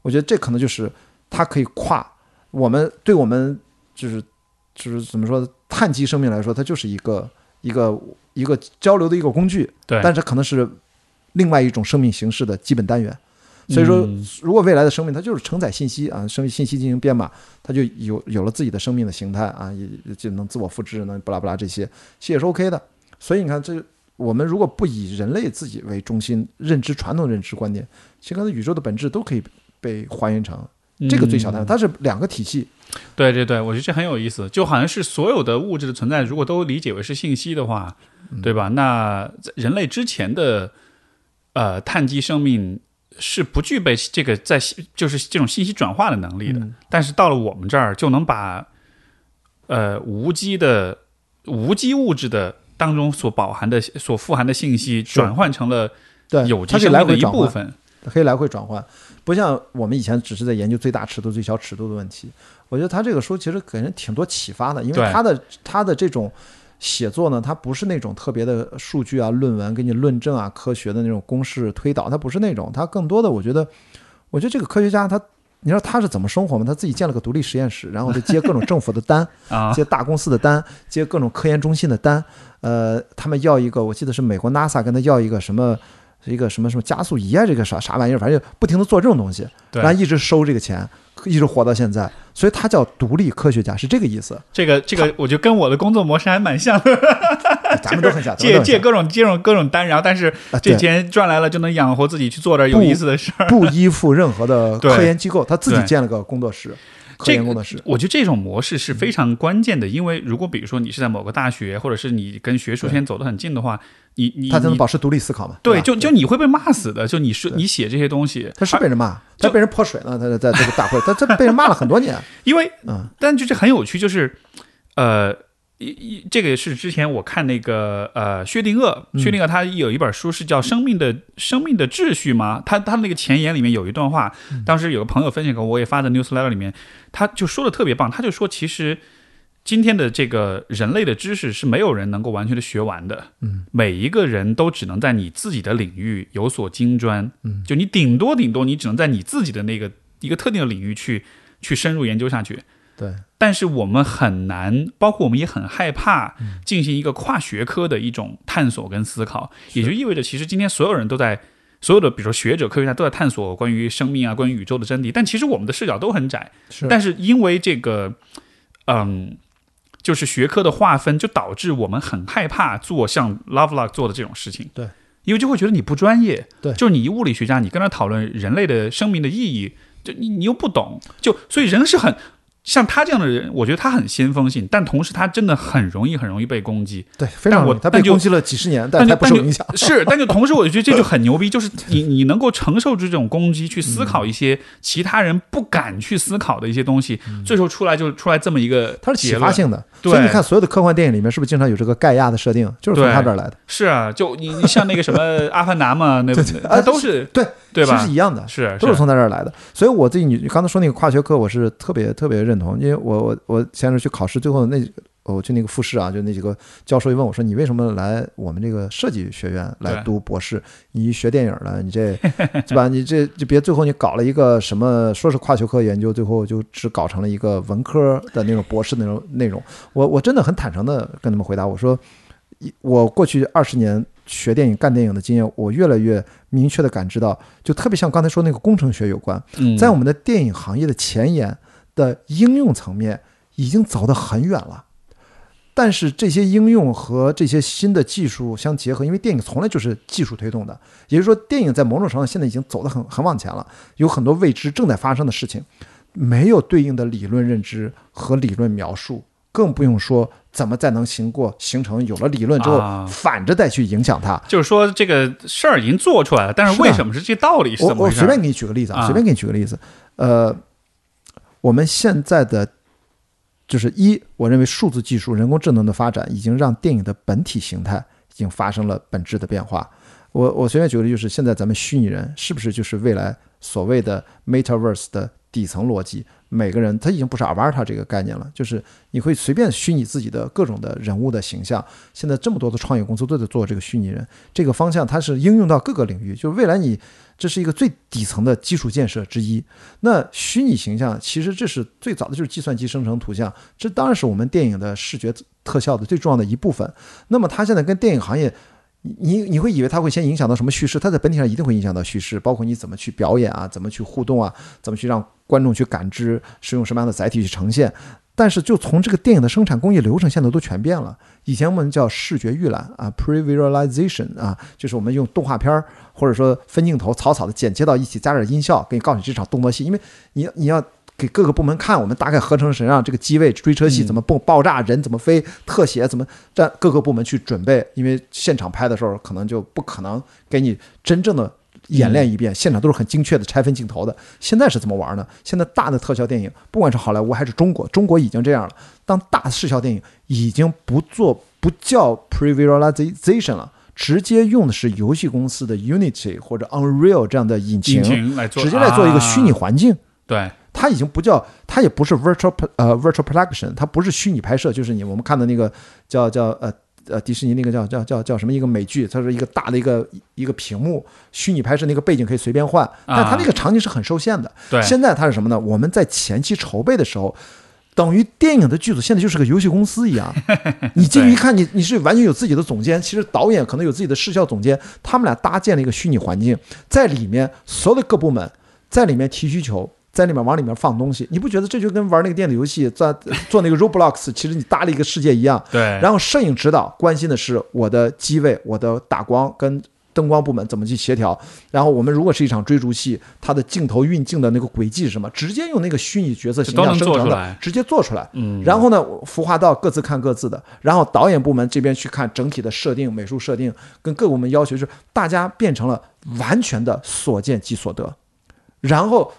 我觉得这可能就是它可以跨我们对我们就是就是怎么说碳基生命来说，它就是一个一个一个交流的一个工具，对，但是可能是另外一种生命形式的基本单元。所以说嗯，如果未来的生命它就是承载信息啊，生命信息进行编码，它就有有了自己的生命的形态啊，也也就能自我复制，能不拉不拉这些，其实也是 OK 的。所以你看，这我们如果不以人类自己为中心，认知传统认知观念，其实可能宇宙的本质都可以被还原成这个最小嗯单位，它是两个体系。对对对，我觉得这很有意思，就好像是所有的物质的存在，如果都理解为是信息的话，嗯对吧？那人类之前的呃碳基生命是不具备这个在就是这种信息转化的能力的，嗯但是到了我们这儿就能把呃无机的无机物质的当中所饱含的所富含的信息转换成了对，有机它可以来生命的一部分。可以来回转换，不像我们以前只是在研究最大尺度、最小尺度的问题。我觉得他这个书其实给人挺多启发的，因为他的他的这种写作呢，他不是那种特别的数据啊、论文给你论证啊、科学的那种公式推导，他不是那种，他更多的我觉得，我觉得这个科学家他。你知道他是怎么生活吗？他自己建了个独立实验室，然后就接各种政府的单，啊，接大公司的单，接各种科研中心的单。呃，他们要一个，我记得是美国 NASA 跟他要一个什么，一个什么什么加速仪啊，这个啥啥玩意儿，反正就不停的做这种东西，然后一直收这个钱，一直活到现在。所以他叫独立科学家，是这个意思。这个这个，我觉得跟我的工作模式还蛮像的。咱们都很像，咱们借借各种借种各种单，然后但是这钱赚来了就能养活自己，去做点有意思的事儿。不依附任何的 科研机构，他自己建了个工作室，科这个研工作室。我觉得这种模式是非常关键的，因为如果比如说你是在某个大学，或者是你跟学术圈走得很近的话，你你你他才能保持独立思考嘛？对，就就你会被骂死的。就你说你写这些东西，他是被人骂，就他被人泼水了，他在这个大会，他他被人骂了很多年。因为嗯，但就是很有趣，就是呃。这个是之前我看那个呃薛定谔，嗯。薛定谔他有一本书是叫《生命的生命的秩序》吗，他他那个前言里面有一段话，嗯。当时有个朋友分享给我，我也发在 newsletter 里面，他就说的特别棒，他就说其实今天的这个人类的知识是没有人能够完全的学完的，嗯，每一个人都只能在你自己的领域有所精专，嗯，就你顶多顶多你只能在你自己的那个一个特定的领域去去深入研究下去，对，但是我们很难，包括我们也很害怕嗯进行一个跨学科的一种探索跟思考，也就意味着，其实今天所有人都在，所有的比如说学者、科学家都在探索关于生命啊、关于宇宙的真谛，但其实我们的视角都很窄。是。但是因为这个，嗯，就是学科的划分，就导致我们很害怕做像 Lovelock 做的这种事情。对。因为就会觉得你不专业，对就是你一物理学家，你跟他讨论人类的生命的意义，就你你又不懂，就所以人是很像他这样的人，我觉得他很先锋性，但同时他真的很容易很容易被攻击。对，非常容易他被攻击了几十年，但他不受影响。是，但就同时我觉得这就很牛逼，就是你你能够承受住这种攻击，去思考一些其他人不敢去思考的一些东西，最后出来就出来这么一个它是启。发性的，对所以你看所有的科幻电影里面是不是经常有这个盖亚的设定，就是从他这儿来的？是啊，就你你像那个什么阿凡达嘛，那对对它都是对对吧其实是一样的，是都是从他这儿来的。所以我自己你刚才说那个跨学科，我是特别特别认同，因为我我我前阵去考试，最后那我去那个复试啊，就那几个教授一问我说：“你为什么来我们这个设计学院来读博士？你学电影的，你这对吧？你这就别最后你搞了一个什么说是跨学科研究，最后就只搞成了一个文科的那种博士那种内容。我我真的很坦诚的跟他们回答，我说，一我过去二十年学电影干电影的经验，我越来越明确的感知到，就特别像刚才说那个工程学有关，嗯，在我们的电影行业的前沿的应用层面已经走得很远了。但是这些应用和这些新的技术相结合，因为电影从来就是技术推动的，也就是说，电影在某种程度上现在已经走得很很往前了，有很多未知正在发生的事情，没有对应的理论认知和理论描述，更不用说怎么再能行过形成有了理论之后，啊反着再去影响它。就是说这个事儿已经做出来了，但是为什么是这道理是我怎么回事？我随便给你举个例子啊随便给你举个例子，呃，我们现在的就是一，我认为数字技术、人工智能的发展已经让电影的本体形态已经发生了本质的变化。我我随便举个例，就是现在咱们虚拟人是不是就是未来所谓的 Metaverse 的底层逻辑？每个人他已经不是 Avatar 这个概念了，就是你会随便虚拟自己的各种的人物的形象。现在这么多的创业公司都在做这个虚拟人，这个方向它是应用到各个领域，就是未来你这是一个最底层的基础建设之一。那虚拟形象其实这是最早的就是计算机生成图像，这当然是我们电影的视觉特效的最重要的一部分。那么它现在跟电影行业。你你会以为它会先影响到什么叙事？它在本体上一定会影响到叙事，包括你怎么去表演啊，怎么去互动啊，怎么去让观众去感知，是用什么样的载体去呈现。但是就从这个电影的生产工艺流程，现在都全变了。以前我们叫视觉预览啊，pre-visualization 啊，就是我们用动画片儿或者说分镜头草草的剪接到一起，加点音效，给你告诉你这场动作戏，因为你你要。给各个部门看，我们大概合成什么样？这个机位、追车戏怎么爆爆炸，人怎么飞，特写怎么，让各个部门去准备。因为现场拍的时候，可能就不可能给你真正的演练一遍，现场都是很精确的拆分镜头的。现在是怎么玩呢？现在大的特效电影，不管是好莱坞还是中国，中国已经这样了。当大视效电影已经不做不叫 pre-visualization 了，直接用的是游戏公司的 Unity 或者 Unreal 这样的引擎，引擎来做，直接来做一个虚拟环境。对，它已经不叫，它也不是 virtual 呃 virtual production，它不是虚拟拍摄，就是你我们看的那个叫叫呃呃迪士尼那个叫叫叫叫什么一个美剧，它是一个大的一个一个屏幕，虚拟拍摄那个背景可以随便换，但它那个场景是很受限的。对，现在它是什么呢？我们在前期筹备的时候，等于电影的剧组现在就是个游戏公司一样，你进去一看，你你是完全有自己的总监，其实导演可能有自己的视效总监，他们俩搭建了一个虚拟环境，在里面所有的各部门在里面提需求。在里面往里面放东西，你不觉得这就跟玩那个电子游戏在 做那个 Roblox，其实你搭了一个世界一样？对。然后摄影指导关心的是我的机位、我的打光跟灯光部门怎么去协调。然后我们如果是一场追逐戏，它的镜头运镜的那个轨迹是什么？直接用那个虚拟角色形象生成的，直接做出来。嗯。然后呢，服化道各自看各自的。然后导演部门这边去看整体的设定、美术设定，跟各部门要求是大家变成了完全的所见即所得。然后。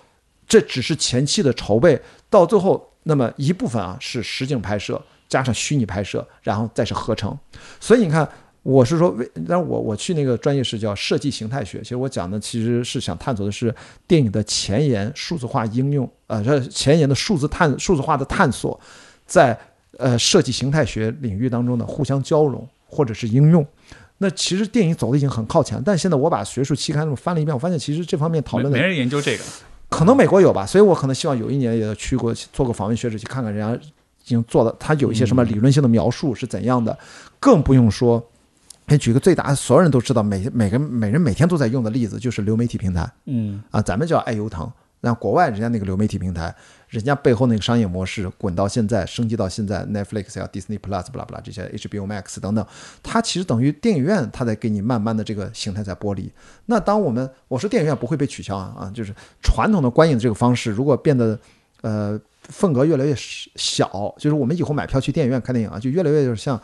这只是前期的筹备，到最后，那么一部分啊是实景拍摄，加上虚拟拍摄，然后再是合成。所以你看，我是说，为，但我我去那个专业是叫设计形态学，其实我讲的其实是想探索的是电影的前沿数字化应用，呃，这前沿的数字探数字化的探索，在呃设计形态学领域当中的互相交融或者是应用。那其实电影走的已经很靠前，但现在我把学术期刊翻了一遍，我发现其实这方面讨论的没人研究这个。可能美国有吧，所以我可能希望有一年也去过做个访问学者，去看看人家已经做的，他有一些什么理论性的描述是怎样的。更不用说，哎，举个最大，所有人都知道，每每个每人每天都在用的例子，就是流媒体平台。嗯，啊，咱们叫爱优腾。那国外人家那个流媒体平台，人家背后那个商业模式滚到现在，升级到现在，Netflix 呀、Disney Plus、不啦不啦这些 HBO Max 等等，它其实等于电影院，它在给你慢慢的这个形态在剥离。那当我们我说电影院不会被取消啊啊，就是传统的观影的这个方式，如果变得呃份额越来越小，就是我们以后买票去电影院看电影啊，就越来越就是像。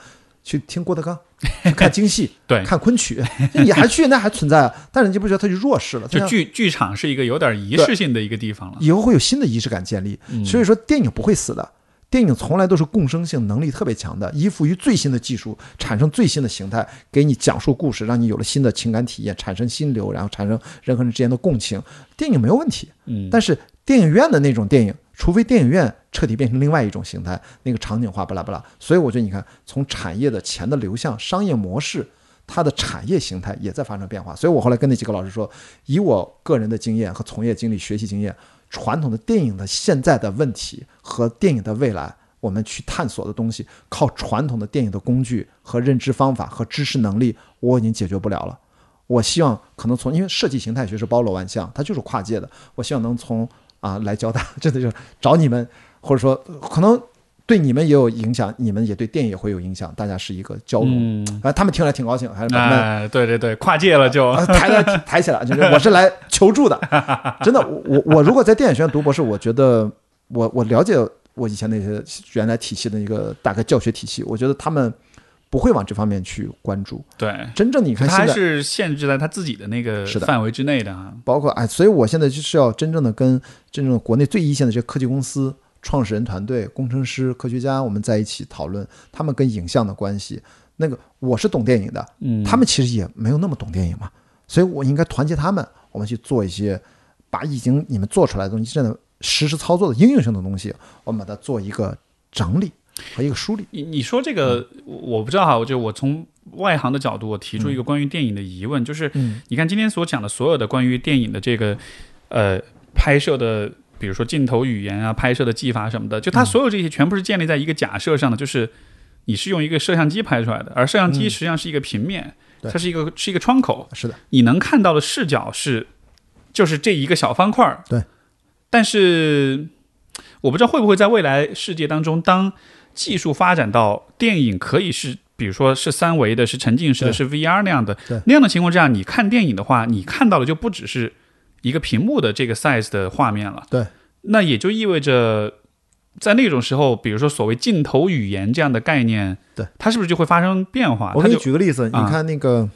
去听郭德纲，看京戏，对，看昆曲，你还去那还存在啊？但是你不觉得它就弱势了？就剧剧场是一个有点仪式性的一个地方了。以后会有新的仪式感建立，所以说电影不会死的。电影从来都是共生性能力特别强的，依附于最新的技术，产生最新的形态，给你讲述故事，让你有了新的情感体验，产生心流，然后产生人和人之间的共情。电影没有问题，嗯，但是电影院的那种电影。除非电影院彻底变成另外一种形态，那个场景化巴拉巴拉，所以我觉得你看，从产业的钱的流向、商业模式，它的产业形态也在发生变化。所以我后来跟那几个老师说，以我个人的经验和从业经历、学习经验，传统的电影的现在的问题和电影的未来，我们去探索的东西，靠传统的电影的工具和认知方法和知识能力，我已经解决不了了。我希望可能从，因为设计形态学是包罗万象，它就是跨界的，我希望能从。啊，来交大，真的就找你们，或者说可能对你们也有影响，你们也对电影也会有影响，大家是一个交融。啊，他们听了挺高兴，还是哎，对对对，跨界了就抬了抬起来，就是 我是来求助的，真的，我我如果在电影学院读博士，我觉得我我了解我以前那些原来体系的一个大概教学体系，我觉得他们。不会往这方面去关注。对，真正你看，他是限制在他自己的那个范围之内的啊。包括哎，所以我现在就是要真正的跟真正的国内最一线的这些科技公司、创始人团队、工程师、科学家，我们在一起讨论他们跟影像的关系。那个我是懂电影的，嗯，他们其实也没有那么懂电影嘛，所以我应该团结他们，我们去做一些把已经你们做出来的东西，真的实时操作的应用性的东西，我们把它做一个整理。和一个梳理。你你说这个，我不知道哈。我就我从外行的角度，我提出一个关于电影的疑问，就是，你看今天所讲的所有的关于电影的这个，呃，拍摄的，比如说镜头语言啊，拍摄的技法什么的，就它所有这些全部是建立在一个假设上的，就是你是用一个摄像机拍出来的，而摄像机实际上是一个平面，它是一个是一个窗口，是的，你能看到的视角是，就是这一个小方块儿，对，但是。我不知道会不会在未来世界当中，当技术发展到电影可以是，比如说是三维的、是沉浸式的、是 VR 那样的对那样的情况之下，你看电影的话，你看到的就不只是一个屏幕的这个 size 的画面了。对，那也就意味着。在那种时候，比如说所谓镜头语言这样的概念，对它是不是就会发生变化？我给你举个例子，你啊看那个，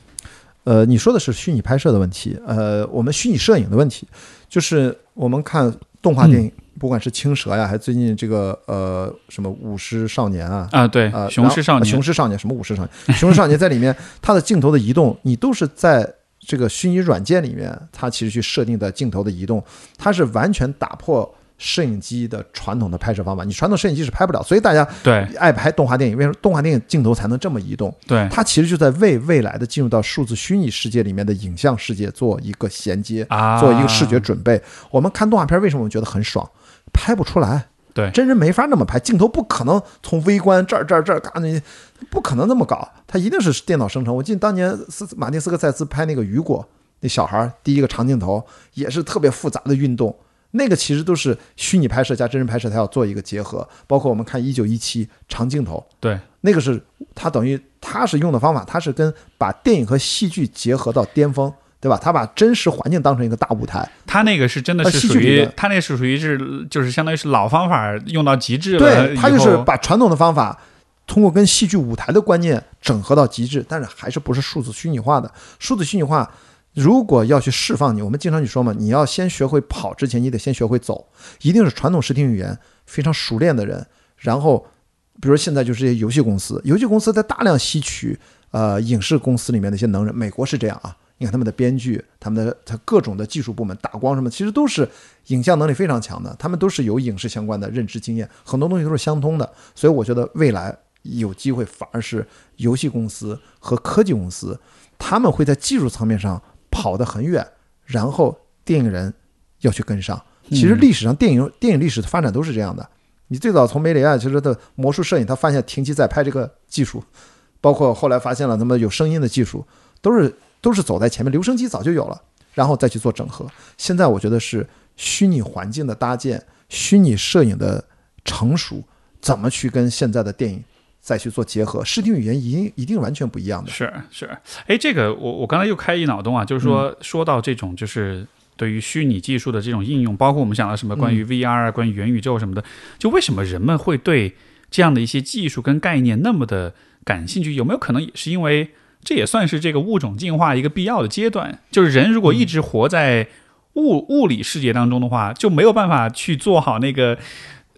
呃，你说的是虚拟拍摄的问题，呃，我们虚拟摄影的问题，就是我们看动画电影，不管是青蛇呀，还是最近这个呃什么舞狮少年啊。啊，对，呃，雄狮少年，雄狮少年，什么舞狮少年？雄狮少年在里面，它的镜头的移动，你都是在这个虚拟软件里面，它其实去设定的镜头的移动，它是完全打破摄影机的传统的拍摄方法。你传统摄影机是拍不了，所以大家对爱拍动画电影。为什么动画电影镜头才能这么移动？对它其实就在为未来的进入到数字虚拟世界里面的影像世界做一个衔接，啊，做一个视觉准备。我们看动画片，为什么我们觉得很爽？拍不出来，对真人没法那么拍，镜头不可能从微观这儿这儿这儿嘎你不可能那么搞，它一定是电脑生成。我记得当年斯马丁斯科塞斯拍那个雨果，那小孩儿第一个长镜头也是特别复杂的运动。那个其实都是虚拟拍摄加真人拍摄，它要做一个结合。包括我们看《一九一七》长镜头，对那个是它等于它是用的方法，它是跟把电影和戏剧结合到巅峰，对吧？它把真实环境当成一个大舞台，他那个是真的呃是属于他那是属于是就是相当于是老方法用到极致了。对，它就是把传统的方法通过跟戏剧舞台的观念整合到极致，但是还是不是数字虚拟化的。数字虚拟化如果要去释放你，我们经常去说嘛，你要先学会跑之前，你得先学会走，一定是传统视听语言非常熟练的人，然后比如现在就是这些游戏公司，游戏公司在大量吸取呃影视公司里面的一些能人，美国是这样啊。你看他们的编剧，他们的他各种的技术部门，打光什么，其实都是影像能力非常强的，他们都是有影视相关的认知经验，很多东西都是相通的。所以我觉得未来有机会反而是游戏公司和科技公司，他们会在技术层面上跑得很远，然后电影人要去跟上。其实历史上电影电影历史的发展都是这样的。你最早从梅里爱其实的魔术摄影，他发现停机在拍这个技术，包括后来发现了那么有声音的技术，都是都是走在前面。留声机早就有了，然后再去做整合。现在我觉得是虚拟环境的搭建，虚拟摄影的成熟，怎么去跟现在的电影再去做结合？视听语言一定一定完全不一样的。是是，哎，这个我我刚才又开一脑洞啊，就是嗯说、说到这种就是。对于虚拟技术的这种应用，包括我们讲到什么关嗯于 VR 啊、关于元宇宙什么的，就为什么人们会对这样的一些技术跟概念那么的感兴趣？有没有可能也是因为这也算是这个物种进化一个必要的阶段？就是人如果一直活在物物理世界当中的话，就没有办法去做好那个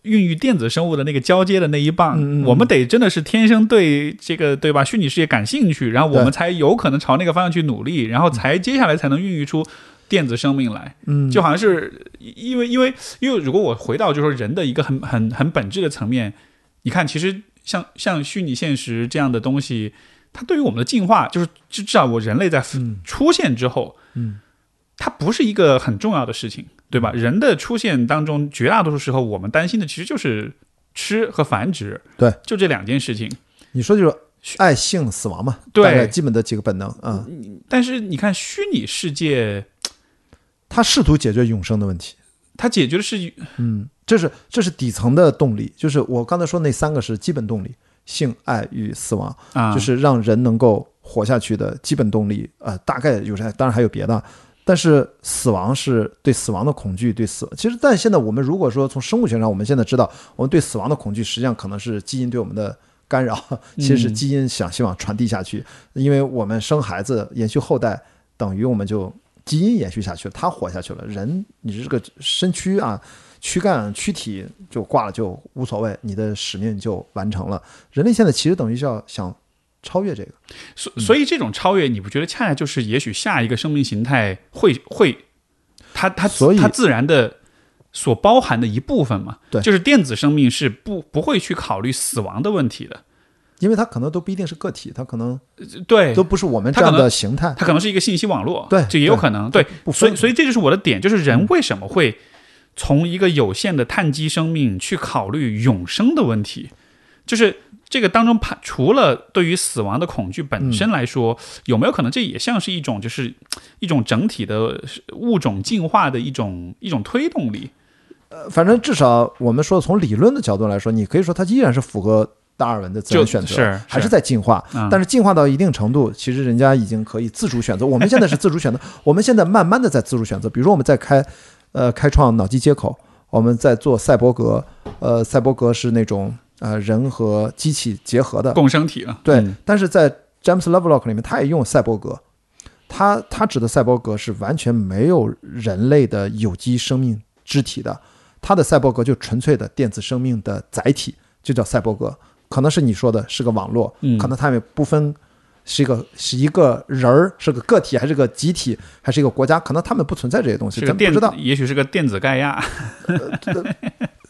孕育电子生物的那个交接的那一棒。我们得真的是天生对这个对吧虚拟世界感兴趣，然后我们才有可能朝那个方向去努力，然后才接下来才能孕育出电子生命来。嗯，就好像是因为因为因为如果我回到就是说人的一个很很很本质的层面，你看其实像像虚拟现实这样的东西，它对于我们的进化，就是至至少我人类在嗯出现之后，嗯，它不是一个很重要的事情，对吧？人的出现当中，绝大多数时候我们担心的其实就是吃和繁殖，对，就这两件事情。你说就是爱、性、死亡嘛，对基本的几个本能啊。但是你看虚拟世界，它试图解决永生的问题。它解决的是嗯，这是这是底层的动力，就是我刚才说那三个是基本动力：性、爱与死亡，啊，就是让人能够活下去的基本动力。呃，大概有些，当然还有别的，但是死亡是对死亡的恐惧，对死。其实，但现在我们如果说从生物学上，我们现在知道，我们对死亡的恐惧，实际上可能是基因对我们的干扰，其实是基因想希望传递下去，因为我们生孩子延续后代，等于我们就基因延续下去了，他活下去了，人你这个身躯啊。躯干、躯体就挂了就无所谓，你的使命就完成了。人类现在其实等于是要想超越这个，所所以这种超越，你不觉得恰恰就是也许下一个生命形态会会，它它所以它自然的所包含的一部分嘛？对就是电子生命是不不会去考虑死亡的问题的。因为它可能都不一定是个体，它可能对，都不是我们这样的形态。它可能是一个信息网络，对这也有可能。对，所以所以这就是我的点，就是人为什么会从一个有限的碳基生命去考虑永生的问题，就是。这个当中，怕除了对于死亡的恐惧本身来说，有没有可能这也像是一种，就是一种整体的物种进化的一种一种推动力？呃，反正至少我们说从理论的角度来说，你可以说它依然是符合达尔文的自然选择，是还是在进化。嗯但是进化到一定程度，其实人家已经可以自主选择。我们现在是自主选择，我们现在慢慢的在自主选择。比如说我们在开，呃，开创脑机接口，我们在做赛博格，呃，赛博格是那种呃人和机器结合的，共生体了。对，嗯但是在 James Lovelock 里面，他也用赛博格，他他指的赛博格是完全没有人类的有机生命肢体的，他的赛博格就纯粹的电子生命的载体，就叫赛博格。可能是你说的是个网络，嗯可能他们不分是一个是一个人儿，是个个体，还是个集体，还是一个国家，可能他们不存在这些东西，是个电咱们不知道。也许是个电子盖亚。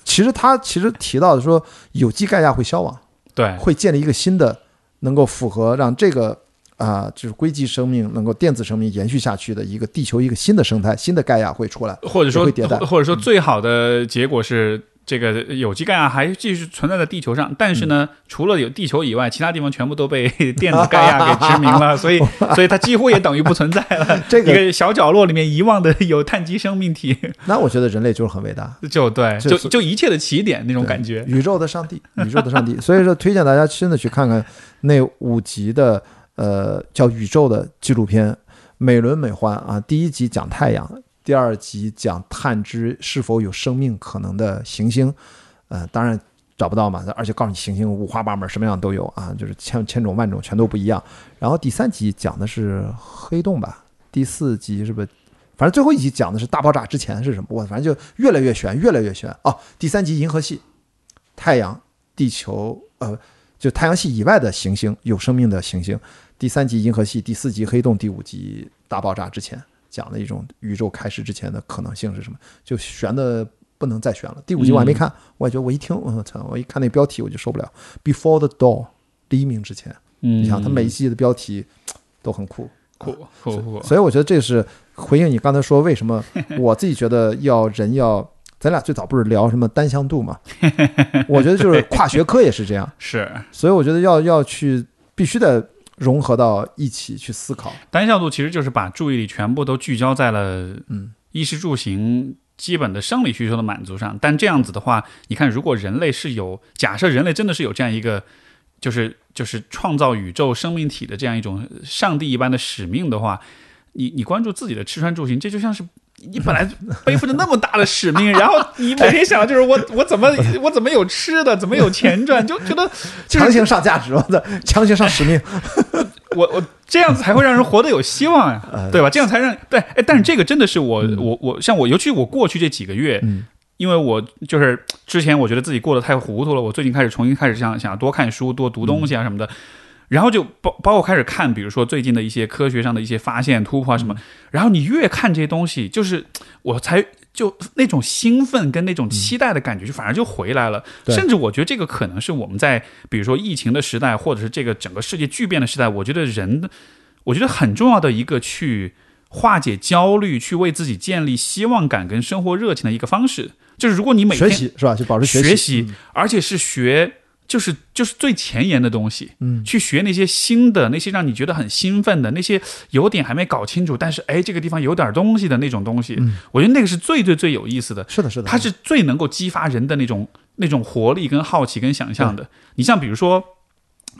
其实他其实提到的说，有机盖亚会消亡。对，会建立一个新的能够符合让这个啊、就是硅基生命能够电子生命延续下去的一个地球一个新的生态，新的盖亚会出来。或者说会迭代或或者说最好的结果是。这个有机钙啊还继续存在在地球上，但是呢，除了有地球以外，其他地方全部都被 电子钙亚给殖民了，所以，所以它几乎也等于不存在了。这个一个小角落里面遗忘的有碳基生命体，那我觉得人类就是很伟大，就对，就就就一切的起点那种感觉。宇宙的上帝，宇宙的上帝。所以说，推荐大家真的去看看那五集的呃叫《宇宙》的纪录片，美轮美奂啊。第一集讲太阳，第二集讲探知是否有生命可能的行星，呃，当然。找不到嘛，而且告诉你行星五花八门，什么样都有啊，就是千千种万种，全都不一样。然后第三集讲的是黑洞吧，第四集是不？反正最后一集讲的是大爆炸之前是什么？我反正就越来越悬，越来越悬哦。第三集银河系，太阳、地球，呃，就太阳系以外的行星，有生命的行星。第三集银河系，第四集黑洞，第五集大爆炸之前讲的一种宇宙开始之前的可能性是什么？就悬的不能再悬了。第五集我还没看，我也觉得我一听，我操，我一看那标题我就受不了。Before the dawn，黎明之前，嗯，你想它每一季的标题都很酷。酷酷酷，所以我觉得这是回应你刚才说为什么 我自己觉得要人要，咱俩最早不是聊什么单向度嘛？我觉得就是跨学科也是这样，是所以我觉得要要去必须得融合到一起去思考。单向度其实就是把注意力全部都聚焦在了嗯衣食住行基本的生理需求的满足上。但这样子的话，你看，如果人类是有假设人类真的是有这样一个，就是就是创造宇宙生命体的这样一种上帝一般的使命的话，你你关注自己的吃穿住行，这就像是。你本来背负着那么大的使命，然后你每天想的就是我我怎么 我怎么有吃的，怎么有钱赚，就觉得 就是强行上价值，我 的强行上使命。我我这样子才会让人活得有希望呀、呃对吧？这样才让对，哎，但是这个真的是我、我我像我，尤其我过去这几个月，嗯因为我就是之前我觉得自己过得太糊涂了，我最近开始重新开始想想多看书、多读东西啊什么的，然后就包包括开始看，比如说最近的一些科学上的一些发现、突破啊什么，然后你越看这些东西，就是我才。就那种兴奋跟那种期待的感觉，就反而就回来了。甚至我觉得这个可能是我们在比如说疫情的时代，或者是这个整个世界巨变的时代，我觉得人，我觉得很重要的一个去化解焦虑、去为自己建立希望感跟生活热情的一个方式，就是如果你每天学习是吧？就保持学习，而且是学。就是就是最前沿的东西，嗯去学那些新的、那些让你觉得很兴奋的、那些有点还没搞清楚，但是哎这个地方有点东西的那种东西，嗯我觉得那个是最最最有意思的。是的，是的，它是最能够激发人的那种那种活力、跟好奇、跟想象的。你像比如说，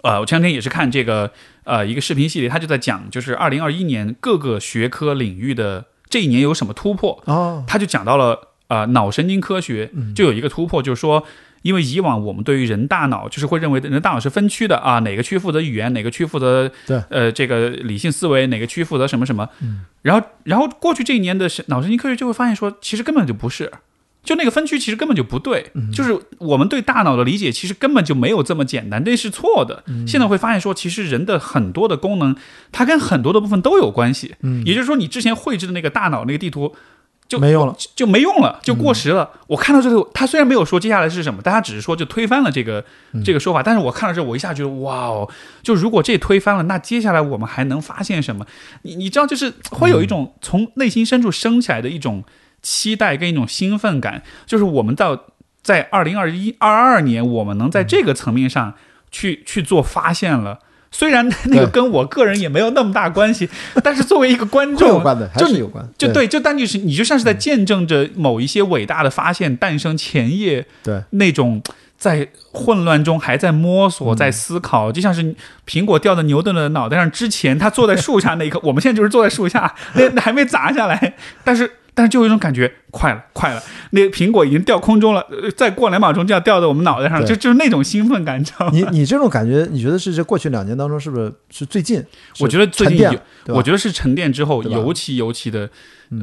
呃，我前两天也是看这个呃一个视频系列，他就在讲，就是二零二一年各个学科领域的这一年有什么突破，哦，他就讲到了呃脑神经科学就有一个突破，就是说。因为以往我们对于人大脑就是会认为人大脑是分区的啊，哪个区负责语言，哪个区负责对呃这个理性思维，哪个区负责什么什么。然后然后过去这一年的脑神经科学就会发现说，其实根本就不是，就那个分区其实根本就不对，就是我们对大脑的理解其实根本就没有这么简单，这是错的。现在会发现说，其实人的很多的功能，它跟很多的部分都有关系。嗯也就是说，你之前绘制的那个大脑那个地图。就没用了，就就没用了，就过时了。我看到这个，他虽然没有说接下来是什么，但他只是说就推翻了这个、这个说法。但是我看到这，我一下觉得哇哦，就如果这推翻了，那接下来我们还能发现什么？你你知道，就是会有一种从内心深处升起来的一种期待跟一种兴奋感，就是我们到在二零二一二二年，我们能在这个层面上去去做发现了。虽然那个跟我个人也没有那么大关系，但是作为一个观众，有关的，还就是有关，就对，就但就是你就像是在见证着某一些伟大的发现诞生前夜对。那种在混乱中还在摸索、嗯。在思考，就像是苹果掉在牛顿的脑袋上之前，他坐在树下那一刻，我们现在就是坐在树下，那那还没砸下来，但是。但是就有一种感觉，快了，快了！那个苹果已经掉空中了，呃再过两秒钟就要掉到我们脑袋上了，就就是那种兴奋感，你知道吗？你你这种感觉，你觉得是这过去两年当中是不是是最近？我觉得最近有我觉得是沉淀之后，尤其尤其的，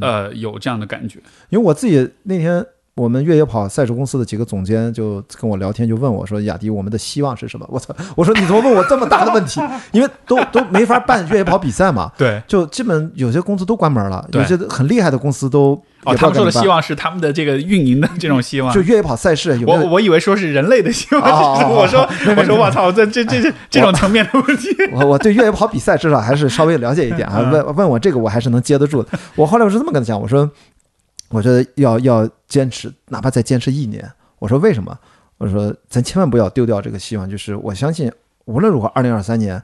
呃，有这样的感觉。因为我自己那天我们越野跑赛事公司的几个总监就跟我聊天，就问我说：“雅迪，我们的希望是什么？” 我操！我说你怎么问我这么大的问题？因为都都没法办越野跑比赛嘛，对，就基本有些公司都关门了，有些很厉害的公司都哦，他们说的希望是他们的这个运营的这种希望就。越野跑赛事有没有？我我以为说是人类的希望，哦我说我说我操，这这这这这种层面的问题，我我对越野跑比赛至少还是稍微了解一点啊。嗯问问我这个我还是能接得住的。我后来我是这么跟他讲，我说我觉得要要坚持，哪怕再坚持一年。我说为什么？我说咱千万不要丢掉这个希望，就是我相信无论如何，二零二三年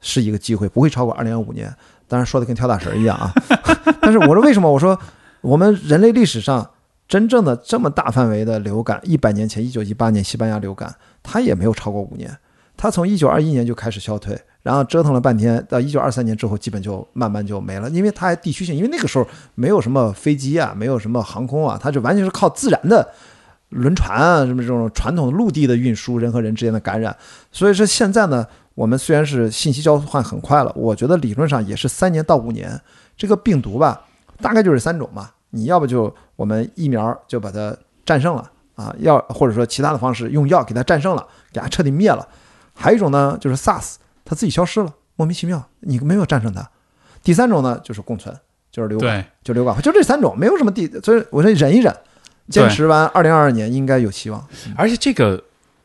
是一个机会，不会超过二零二五年。当然说的跟跳大神一样啊。但是我说为什么？我说我们人类历史上真正的这么大范围的流感，一百年前一九一八年西班牙流感，它也没有超过五年。它从一九二一年就开始消退，然后折腾了半天，到一九二三年之后，基本就慢慢就没了，因为它还地区性，因为那个时候没有什么飞机啊，没有什么航空啊，它就完全是靠自然的轮船啊，什么这种传统陆地的运输，人和人之间的感染。所以说现在呢，我们虽然是信息交换很快了，我觉得理论上也是三年到五年，这个病毒吧，大概就是三种嘛，你要不就我们疫苗就把它战胜了啊，要或者说其他的方式用药给它战胜了，给它彻底灭了。还有一种呢，就是 SARS，它自己消失了，莫名其妙，你没有战胜它。第三种呢，就是共存，就是流感，就流感，就这三种，没有什么第，所以我说忍一忍，坚持完，二零二二年应该有希望。而且这个。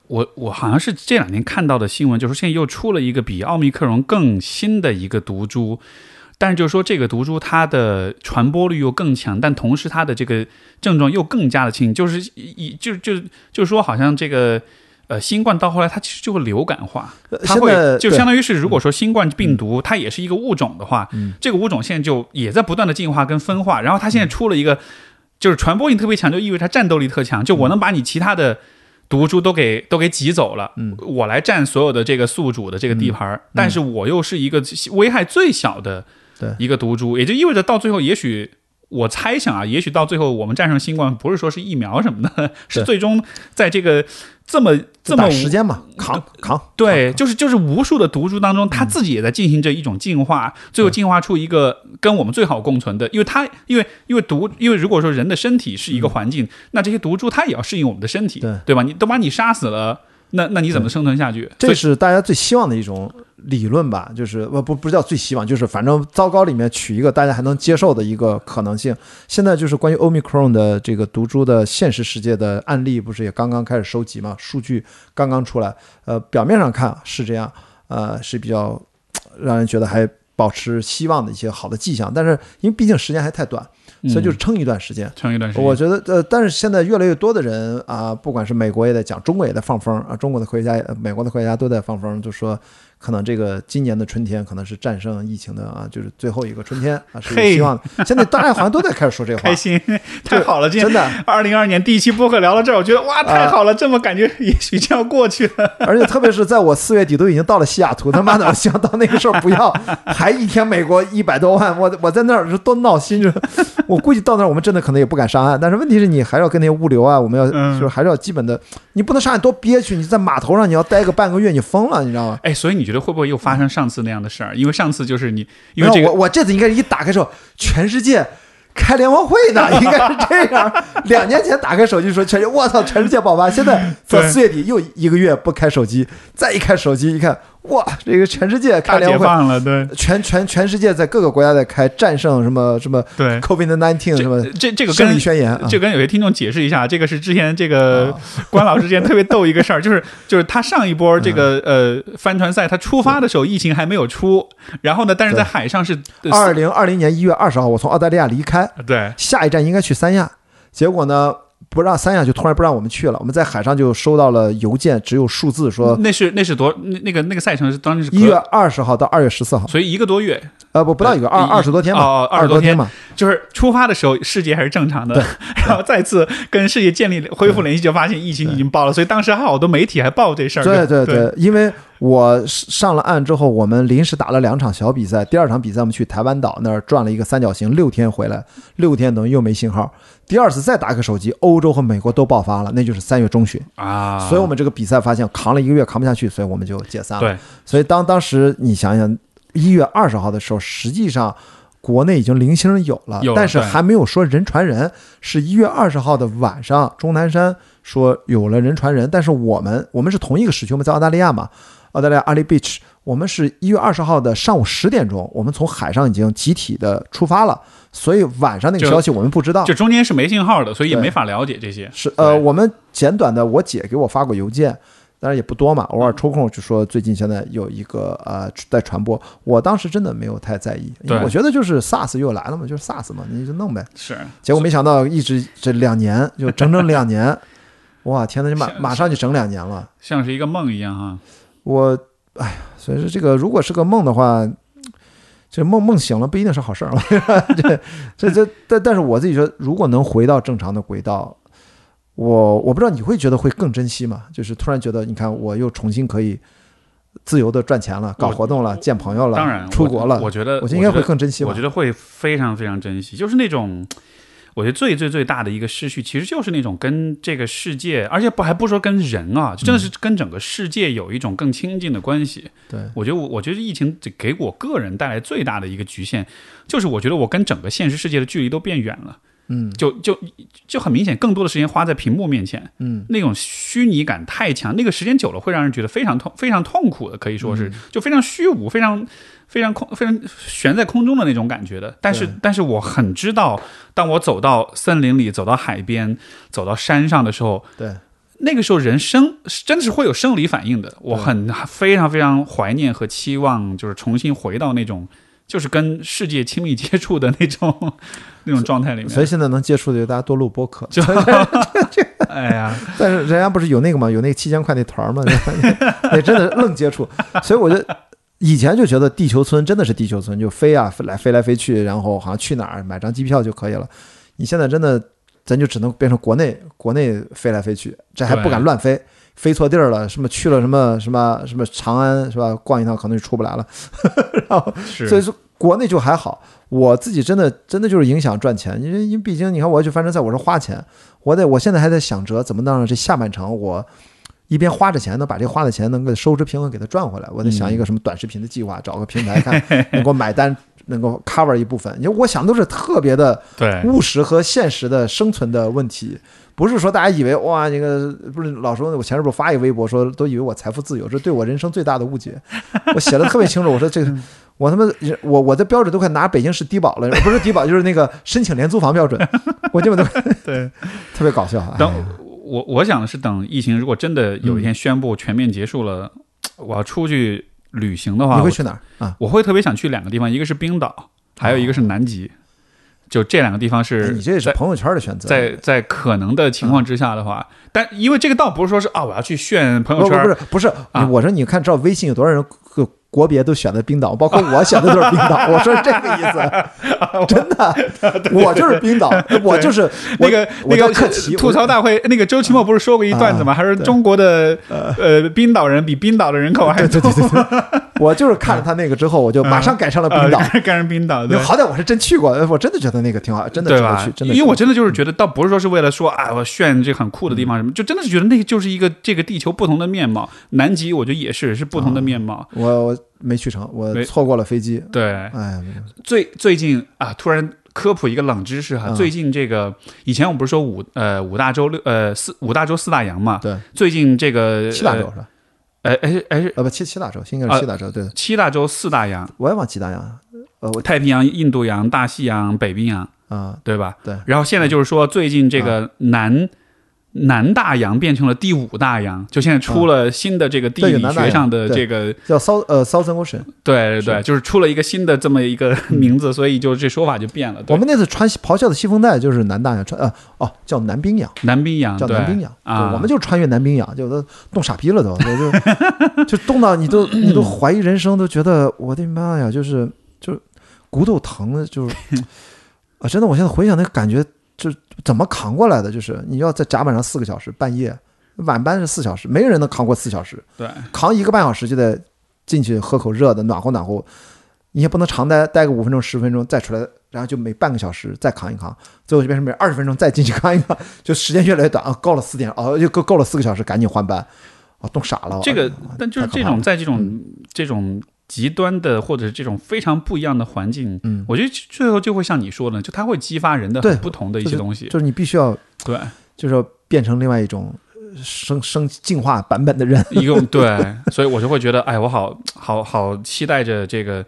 我我好像是这两年看到的新闻，就是现在又出了一个比奥密克戎更新的一个毒株，但是就是说这个毒株它的传播率又更强，但同时它的这个症状又更加的轻，就是一就就就是说好像这个呃新冠到后来它其实就会流感化，呃它会就相当于是如果说新冠病毒它也是一个物种的话，嗯这个物种现在就也在不断的进化跟分化，然后它现在出了一个就是传播性特别强，就意味着它战斗力特强，就我能把你其他的。毒株都给都给挤走了，嗯我来占所有的这个宿主的这个地盘儿，但是我又是一个危害最小的一个毒株，也就意味着到最后，也许我猜想啊，也许到最后我们战胜新冠，不是说是疫苗什么的，是最终在这个这么这么时间嘛，扛扛。对，就是就是无数的毒株当中，它自己也在进行着一种进化，最后进化出一个跟我们最好共存的，因为它因为因为毒，因为如果说人的身体是一个环境，那这些毒株它也要适应我们的身体，对对吧？你都把你杀死了，那那你怎么生存下去？这是大家最希望的一种理论吧，就是不不不叫最希望，就是反正糟糕里面取一个大家还能接受的一个可能性。现在就是关于 Omicron 的这个毒株的现实世界的案例，不是也刚刚开始收集嘛？数据刚刚出来，呃，表面上看是这样，呃，是比较让人觉得还保持希望的一些好的迹象，但是因为毕竟时间还太短，所以就是撑一段时间。撑一段时间。我觉得，呃，但是现在越来越多的人啊，不管是美国也在讲，中国也在放风啊，中国的科学家、呃美国的科学家都在放风，就说可能这个今年的春天可能是战胜疫情的啊，就是最后一个春天啊，是有希望的。现在大家好像都在开始说这个话开，心，太好了！真的，二零二年第一期播客聊到这儿，我觉得哇，太好了！这么感觉也许就要过去了。而且特别是在我四月底都已经到了西雅图，他妈的，我希望到那个时候不要还一天美国一百多万，我我在那儿是多闹心，就我估计到那儿我们真的可能也不敢上岸。但是问题是你还要跟那些物流啊，我们要嗯就是还是要基本的，你不能上岸多憋屈，你在码头上你要待个半个月，你疯了，你知道吗？哎，所以你觉得会不会又发生上次那样的事儿？因为上次就是你，因为这个我我这次应该是一打开手，全世界开联欢会呢，应该是这样。两年前打开手机说全，我操，全世界爆发。现在到四月底又一个月不开手机，再一开手机一看，哇，这个全世界开大联欢会。解放了，对。全全全世界在各个国家在开战胜什么什么对。COVID nineteen 什么这这这个胜跟利宣言啊，就跟有些听众解释一下，这个是之前这个 关老师之前特别逗一个事儿，就是就是他上一波这个嗯。呃帆船赛，他出发的时候疫情还没有出，然后呢，但是在海上是呃二零二零年一月二十号，我从澳大利亚离开，对。下一站应该去三亚，结果呢，不让三亚就突然不让我们去了，我们在海上就收到了邮件，只有数字说那是那是多那那个那个赛程是当时是一月，二十号到二月十四号，所以一个多月，呃不不到一个二二十多天吧，哦二十多20多天嘛，就是出发的时候世界还是正常的，然后再次跟世界建立恢复联系，就发现疫情已经爆了，所以当时还好多媒体还报这事儿。对对。对，因为我上了岸之后，我们临时打了两场小比赛，第二场比赛我们去台湾岛那儿转了一个三角形，六天回来，六天等于又没信号。第二次再打开手机，欧洲和美国都爆发了，那就是三月中旬，啊，所以我们这个比赛发现扛了一个月扛不下去，所以我们就解散了。对所以当当时你想想，一月二十号的时候，实际上国内已经零星有了，有了但是还没有说人传人。是一月二十号的晚上，钟南山说有了人传人，但是我们我们是同一个时区，我们在澳大利亚嘛，澳大利亚阿里 beach，我们是一月二十号的上午十点钟，我们从海上已经集体的出发了，所以晚上那个消息我们不知道。就中间是没信号的，所以也没法了解这些。是呃，我们简短的，我姐给我发过邮件，当然也不多嘛，偶尔抽空就说最近现在有一个呃在传播，我当时真的没有太在意，因为我觉得就是 SARS 又来了嘛，就是 SARS 嘛，你就弄呗。是，结果没想到一直这两年就整整两年，哇天呐，就马马上就整两年了，像是一个梦一样哈。我哎呀，所以说这个如果是个梦的话。这梦梦醒了不一定是好事儿，这这这但但是我自己觉得，如果能回到正常的轨道，我我不知道你会觉得会更珍惜吗？就是突然觉得，你看我又重新可以自由的赚钱了，搞活动了，见朋友了，当然，出国了，我觉得我觉得应该会更珍惜吧。我觉得会非常非常珍惜，就是那种，我觉得最最最大的一个失去，其实就是那种跟这个世界，而且不还不说跟人啊，真的是跟整个世界有一种更亲近的关系。对，我觉得我我觉得疫情这给我个人带来最大的一个局限，就是我觉得我跟整个现实世界的距离都变远了。嗯就就就很明显，更多的时间花在屏幕面前，嗯，那种虚拟感太强，那个时间久了会让人觉得非常痛、非常痛苦的，可以说嗯是就非常虚无、非常非常空、非常悬在空中的那种感觉的。但是，但是我很知道，当我走到森林里、走到海边、走到山上的时候，对，那个时候人生真的是会有生理反应的。我很非常非常怀念和期望，就是重新回到那种。就是跟世界亲密接触的那种 那种状态里面，所以现在能接触的就，大家多录播客。就 哎呀，但是人家不是有那个吗？有那个七千块那团儿吗？那真的愣接触。所以我就以前就觉得地球村真的是地球村，就飞啊飞来飞来飞去，然后好像去哪儿买张机票就可以了。你现在真的，咱就只能变成国内国内飞来飞去，这还不敢乱飞。飞错地儿了，什么去了什么什么什么长安是吧？逛一趟可能就出不来了。然后，所以说国内就还好，我自己真的真的就是影响赚钱，因为因为毕竟你看我要去帆船赛，我是花钱，我得我现在还在想着怎么让这下半场我一边花着钱，能把这花的钱能够收支平衡给它赚回来。我得想一个什么短视频的计划，找个平台看 能够买单，能够 cover 一部分。因为我想都是特别的，务实和现实的生存的问题。不是说大家以为哇，那个不是老说我前阵不是发一个微博说都以为我财富自由，这对我人生最大的误解。我写的特别清楚，我说这个我他妈我我的标准都快拿北京市低保了，不是低保就是那个申请廉租房标准，我基本都对。特别搞笑。哎等我我想的是，等疫情如果真的有一天宣布全面结束了，我要出去旅行的话，你会去哪儿啊？我会特别想去两个地方，一个是冰岛，还有一个是南极。就这两个地方哎是你这是朋友圈的选择，在在可能的情况之下的话，但因为这个倒不是说是啊，我要去炫朋友圈，不是不是，啊。我说你看知道微信有多少人个国别都选的冰岛，包括我选的都是冰岛，我说这个意思，真的，我就是冰岛，我就是那个那个叫克奇，吐槽大会，那个周奇墨不是说过一段子吗？啊还是中国的呃冰岛人比冰岛的人口还对对多，对对对，我就是看了他那个之后，我就马上改上了冰岛。赶上冰岛，对好歹我是真去过，我真的觉得那个挺好，真的值得去，？真的。因为我真的就是觉得，倒不是说是为了说啊，我炫这很酷的地方什么，就真的是觉得那个就是一个这个地球不同的面貌。南极我觉得也是是不同的面貌。我我没去成，我错过了飞机。对，哎，最最近啊，突然科普一个冷知识哈，嗯最近这个以前我们不是说五呃五大洲六呃四五大洲四大洋嘛？对，最近这个七大洲是吧？哎哎哎不，七七大洲，应该是七大洲。对，七大洲四大洋，我也忘七大洋。呃，我太平洋、印度洋、大西洋、北冰洋，啊，对吧？对然后现在就是说，最近这个南南大洋变成了第五大洋，就现在出了新的这个地理学上的这个，叫 South 呃 Southern Ocean。对对对，就是出了一个新的这么一个名字，所以就这说法就变了。我们那次穿咆哮的西风带就是南大洋穿呃哦叫南冰洋，南冰洋，叫南冰洋，啊，对我们就穿越南冰洋，就都冻傻逼了都，就就就冻到你都你都怀疑人生，都觉得我的妈呀，就是就是骨头疼的，就是 啊，真的，我现在回想那个感觉，就怎么扛过来的？就是你要在甲板上四个小时，半夜晚班是四小时，没有人能扛过四小时，对扛一个半小时就得进去喝口热的，暖和暖和。你也不能长待待个五分钟十分钟再出来，然后就每半个小时再扛一扛，最后就变成每二十分钟再进去扛一扛，就时间越来越短啊，够了四点哦，就够够了四个小时，赶紧换班，啊，冻傻了。这个哎，但就是这种 在这种这种极端的或者是这种非常不一样的环境，嗯，我觉得最后就会像你说的，就它会激发人的很不同的一些东西。就是你必须要，对，就是要变成另外一种呃生生进化版本的人。一个对，所以我就会觉得，哎，我好好好期待着这个。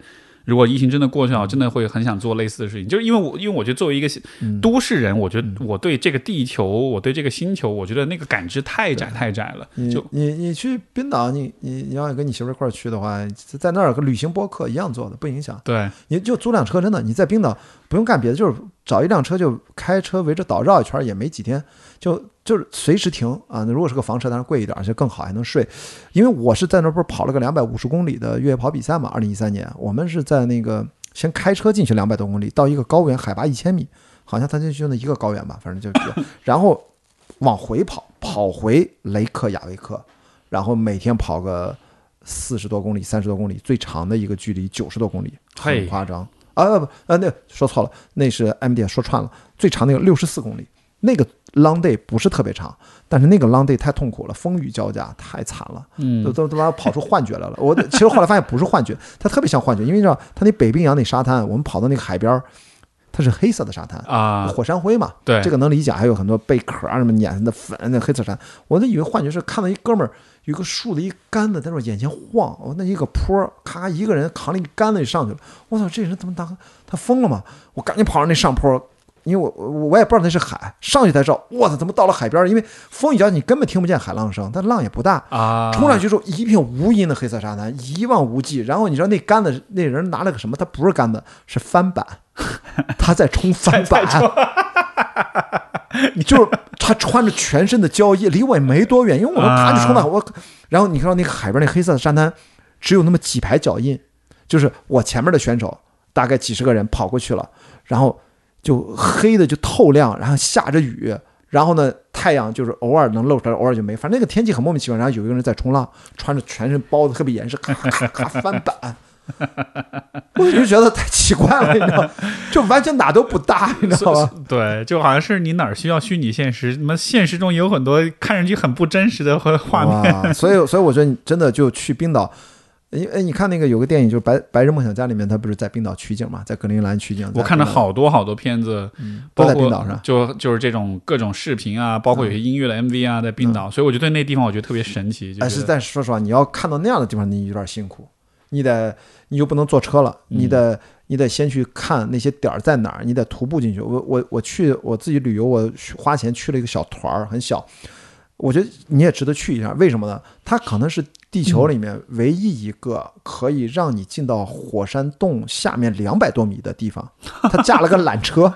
如果疫情真的过去了，我真的会很想做类似的事情，就是因为我，因为我觉得作为一个嗯都市人，我觉得我对这个地球，我对这个星球，我觉得那个感知太窄太窄了。就你你去冰岛，你你你要跟你媳妇一块儿去的话，在那儿跟旅行播客一样做的，不影响。对，你就租辆车，真的，你在冰岛不用干别的，就是找一辆车就开车围着岛绕一圈，也没几天，就就是随时停啊。那如果是个房车，当然贵一点，而且更好，还能睡。因为我是在那儿不是跑了个两百五十公里的越野跑比赛嘛，二零一三年，我们是在那个先开车进去两百多公里，到一个高原，海拔一千米，好像它就就那一个高原吧，反正就比较，然后往回跑，跑回雷克雅未克，然后每天跑个四十多公里、三十多公里，最长的一个距离九十多公里，很夸张啊！不不，呃，那说错了，那是 M D 说串了，最长那个六十四公里，那个 long day 不是特别长，但是那个 long day 太痛苦了，风雨交加，太惨了。嗯都，都都把跑出幻觉来了。我其实后来发现不是幻觉，它特别像幻觉，因为你知道，它那北冰洋那沙滩，我们跑到那个海边儿，它是黑色的沙滩，啊，火山灰嘛，对，这个能理解。还有很多贝壳啊什么碾的粉，那黑色沙滩，我都以为幻觉是看到一哥们儿有个竖的一杆子在那眼前晃，我那一个坡儿，咔一个人扛了一杆子就上去了。我操，这人怎么打他疯了吗？我赶紧跑上那上坡。因为我我我也不知道那是海，上去才知道，我操，怎么到了海边儿？因为风一脚你根本听不见海浪声，但浪也不大，啊，冲上去之后，一片无垠的黑色沙滩，一望无际。然后你知道那杆子，那人拿了个什么？他不是杆子，是翻板，他在冲翻板。你就是他穿着全身的胶衣，离我也没多远，因为我们啊啪就冲到我。然后你看到那个海边那黑色的沙滩，只有那么几排脚印，就是我前面的选手大概几十个人跑过去了，然后就黑的就透亮，然后下着雨，然后呢太阳就是偶尔能露出来，偶尔就没，反正那个天气很莫名其妙。然后有一个人在冲浪，穿着全身包的特别严实，咔咔咔翻板。我就觉得太奇怪了，你知道，就完全哪都不搭，你知道吗？对，就好像是你哪儿需要虚拟现实，那么现实中有很多看上去很不真实的和画面。所以，所以我觉得你真的就去冰岛，因为你看那个有个电影，就是《白白日梦想家》里面，他不是在冰岛取景嘛，在格陵兰取景。我看了好多好多片子，都包括在冰岛上。就就是这种各种视频啊，包括有些音乐的 MV 啊，在冰岛，所以我觉得那地方我觉得特别神奇。就哎，是但是说实话，你要看到那样的地方，你有点辛苦，你得你就不能坐车了，你得、你得先去看那些点儿在哪儿，你得徒步进去。我我我去我自己旅游，我花钱去了一个小团儿，很小。我觉得你也值得去一下，为什么呢？它可能是地球里面唯一一个可以让你进到火山洞下面两百多米的地方。他架了个缆车，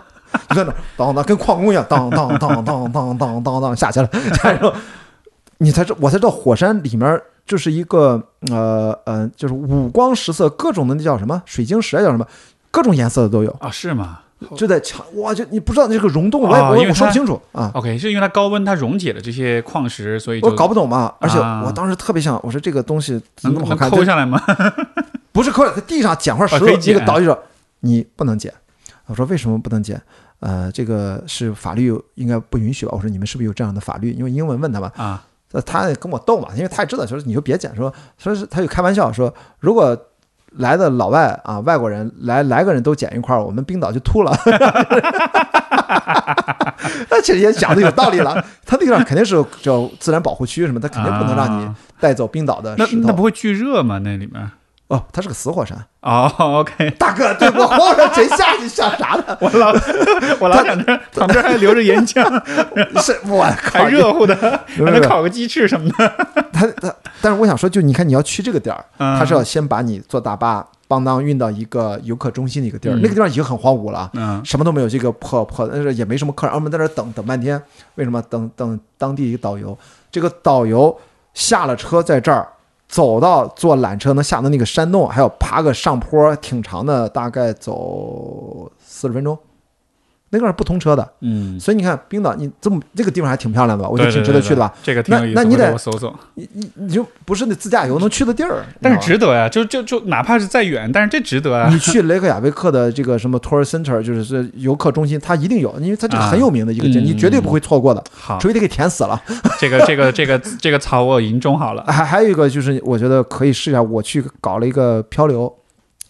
就在那当当，跟矿工一样，当当当当当当当当下去了，然后你才知我才知道火山里面就是一个呃呃，就是五光十色，各种的那叫什么水晶石啊，叫什么，各种颜色的都有，啊，是吗就在墙哇，就你不知道这个溶洞，我也我我说不清楚啊。？OK，是因为它高温，它溶解了这些矿石，所以就我搞不懂嘛，而且啊我当时特别想，我说这个东西怎么能那么好看？抠下来吗？不是抠，在地上捡块石头，那个导游说你不能捡。我说为什么不能捡？呃，这个是法律应该不允许吧？我说你们是不是有这样的法律？因为英文问他吧，啊，呃，他也跟我逗嘛，因为他也知道，说你就别捡，说说是他就开玩笑说，如果来的老外啊，外国人来来个人都捡一块儿，我们冰岛就秃了。那其实也讲的有道理了，他那个地方肯定是叫自然保护区什么，他肯定不能让你啊带走冰岛的那石头。那不会巨热吗？那里面哦，它是个死火山。哦，OK，大哥，对我慌了，谁下去想啥呢？我老 我老想着旁边还留着岩浆，是我靠还，热乎的，还能烤个鸡翅什么的。他他，但是我想说，就你看你要去这个点儿，嗯他是要先把你坐大巴邦当运到一个游客中心的一个地儿，那个地方已经很荒芜了啊。嗯什么都没有，这个破破，但是也没什么客人，我们在那儿等等半天，为什么？等等当地一个导游，这个导游下了车在这儿走到坐缆车能下到那个山洞，还要爬个上坡，挺长的，大概走四十分钟。那个是不通车的，嗯，所以你看冰岛，你这么这个地方还挺漂亮的吧？我觉得挺值得去的吧？对这个挺有意思，那那你得我搜搜。你你你就不是那自驾游能去的地儿，但是值得呀，就就就哪怕是再远，但是这值得啊。你去雷克雅未克的这个什么 tour center，就是是游客中心，它一定有，因为它这个啊很有名的一个景，嗯你绝对不会错过的，好，除非得给填死了。这个这个这个这个草我已经种好了。还还有一个就是，我觉得可以试一下，我去搞了一个漂流。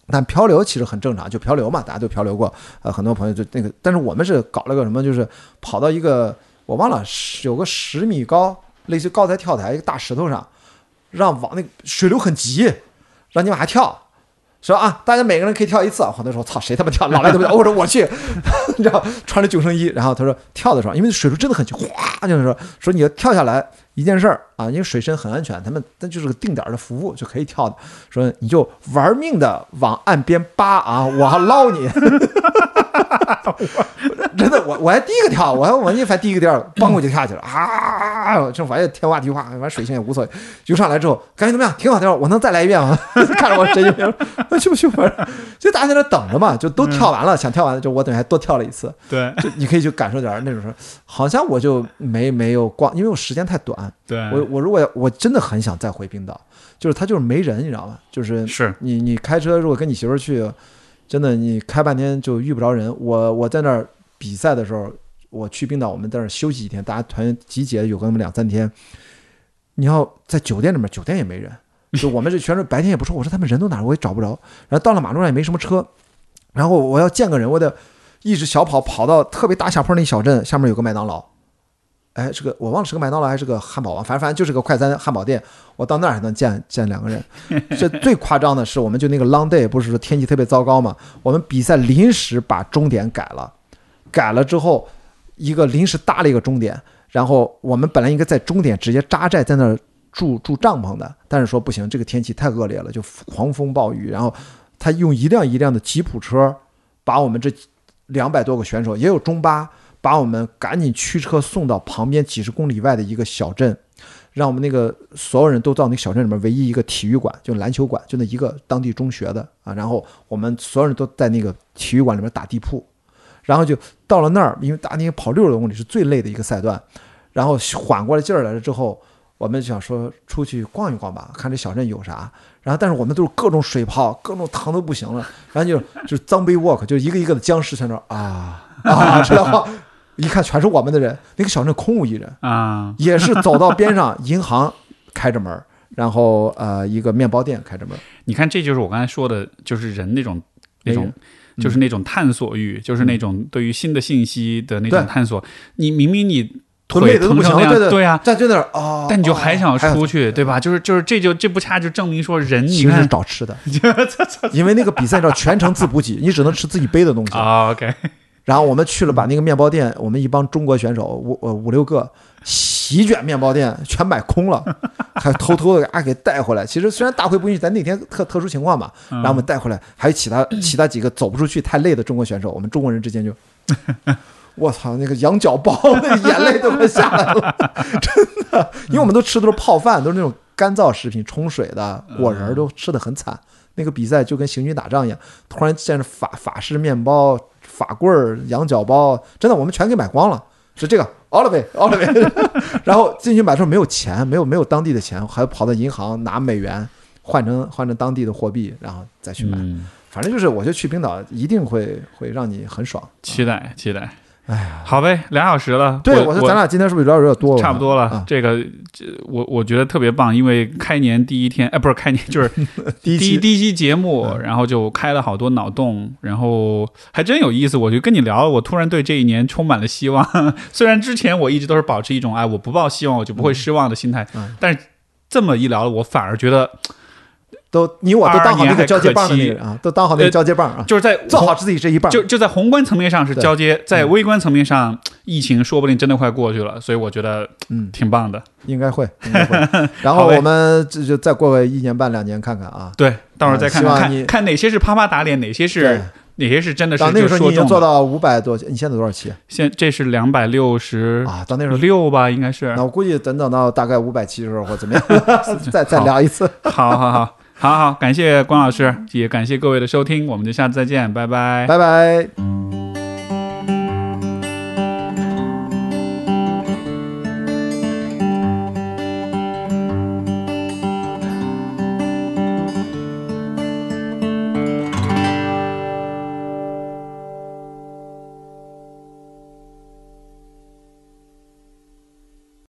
但漂流其实很正常，就漂流嘛，大家都漂流过。呃，很多朋友就那个，但是我们是搞了个什么，就是跑到一个我忘了，有个十米高，类似高台跳台一个大石头上，让往那个水流很急，让你往下跳。说啊，大家每个人可以跳一次。好多时候，操，谁他妈跳？老来都不跳。我说我去，你知道，穿着救生衣，然后他说跳的时候，因为水柱真的很急，哗，就是说说你要跳下来一件事儿啊，因为水深很安全，他们那就是个定点的服务就可以跳的。说你就玩命的往岸边扒啊，我要捞你。真的，我我还第一个跳，我还我那反正第一个调，嘣我就跳下去了啊！这反正天花地花，反正水性也无所谓。游上来之后，感觉怎么样？挺好，挺好。我能再来一遍吗？看着我神经病，那去不去？反正就大家在那等着嘛，就都跳完了，想跳完就我等于还多跳了一次。对就你可以去感受点儿那种说，好像我就没没有逛，因为我时间太短。对，我我如果我真的很想再回冰岛，就是他就是没人，你知道吗？就是是你你开车如果跟你媳妇儿去，真的你开半天就遇不着人。我我在那儿比赛的时候，我去冰岛，我们在那儿休息几天，大家团集结有个那么两三天。你要在酒店里面，酒店也没人，就我们这全是白天也不说，我说他们人都哪儿，我也找不着。然后到了马路上也没什么车，然后我要见个人，我得一直小跑跑到特别大下坡那小镇，下面有个麦当劳。哎，是个我忘了是个麦当劳还是个汉堡王，反正反正就是个快餐汉堡店。我到那儿还能见见两个人。这最夸张的是，我们就那个 long day，不是说天气特别糟糕嘛？我们比赛临时把终点改了，改了之后，一个临时搭了一个终点，然后我们本来应该在终点直接扎寨在那儿住住帐篷的，但是说不行，这个天气太恶劣了，就狂风暴雨，然后他用一辆一辆的吉普车把我们这两百多个选手，也有中巴，把我们赶紧驱车送到旁边几十公里外的一个小镇，让我们那个所有人都到那个小镇里面唯一一个体育馆，就篮球馆，就那一个当地中学的啊，然后我们所有人都在那个体育馆里面打地铺，然后就到了那儿，因为大那个跑六十多公里是最累的一个赛段，然后缓过来劲儿来了之后，我们想说出去逛一逛吧，看这小镇有啥。然后但是我们都是各种水泡，各种疼的不行了，然后就就是脏杯 walk，就一个一个的僵尸在那儿啊啊，知道吗？一看全是我们的人，那个小镇空无一人，啊，也是走到边上，银行开着门儿，然后呃一个面包店开着门儿，你看，这就是我刚才说的，就是人那种那种。就是那种探索欲，就是那种对于新的信息的那种探索。你明明你都腿疼成那样，对对啊，在就在那儿啊，但你就还想出去，对吧？就是就是这就这不恰就证明说人，你其实是找吃的，因为那个比赛叫全程自补给，你只能吃自己背的东西。啊，OK，然后我们去了，把那个面包店，我们一帮中国选手五呃五六个席卷面包店，全买空了，还偷偷的啊给带回来。其实虽然大会不允许，但那天特特殊情况嘛，嗯然后我们带回来，还有其他 其他几个走不出去太累的中国选手，我们中国人之间就。我操，那个羊角包，那个眼泪都快下来了，真的，因为我们都吃的都是泡饭，都是那种干燥食品，冲水的果仁儿都吃的很惨。那个比赛就跟行军打仗一样，突然见着法法式面包、法棍儿、羊角包，真的我们全给买光了。是这个 all of it all of it，然后进去买的时候没有钱，没有没有当地的钱，还要跑到银行拿美元换成换成当地的货币，然后再去买。嗯，反正就是，我觉得去冰岛一定会会让你很爽。期待期待。哎呀，好呗，两小时了。对，我说咱俩今天是不是有点有点多了？差不多了。啊这个这我我觉得特别棒，因为开年第一天，哎，不是开年，就是 第一第一第一期节目，然后就开了好多脑洞，然后还真有意思。我就跟你聊，我突然对这一年充满了希望。虽然之前我一直都是保持一种哎，我不抱希望我就不会失望的心态，嗯但是这么一聊，我反而觉得都你我都当好那个交接棒的那个人啊，都当好那个交接棒啊，就是在做好自己这一棒。就就在宏观层面上是交接，在微观层面上，疫情说不定真的快过去了，所以我觉得嗯，挺棒的。应该会，应该会。然后我们这就再过个一年半两年看看啊。对，到时候再看看看看哪些是啪啪打脸，哪些是，哪些是真的是到那个时候你已经。做到五百多期，你现在多少期现这是两百六十啊？到那时候，六吧，应该是那。我估计等等到大概五百期的时候或怎么样，再再聊一次。好好好好好，感谢关老师，也感谢各位的收听，我们就下次再见，拜拜。拜拜。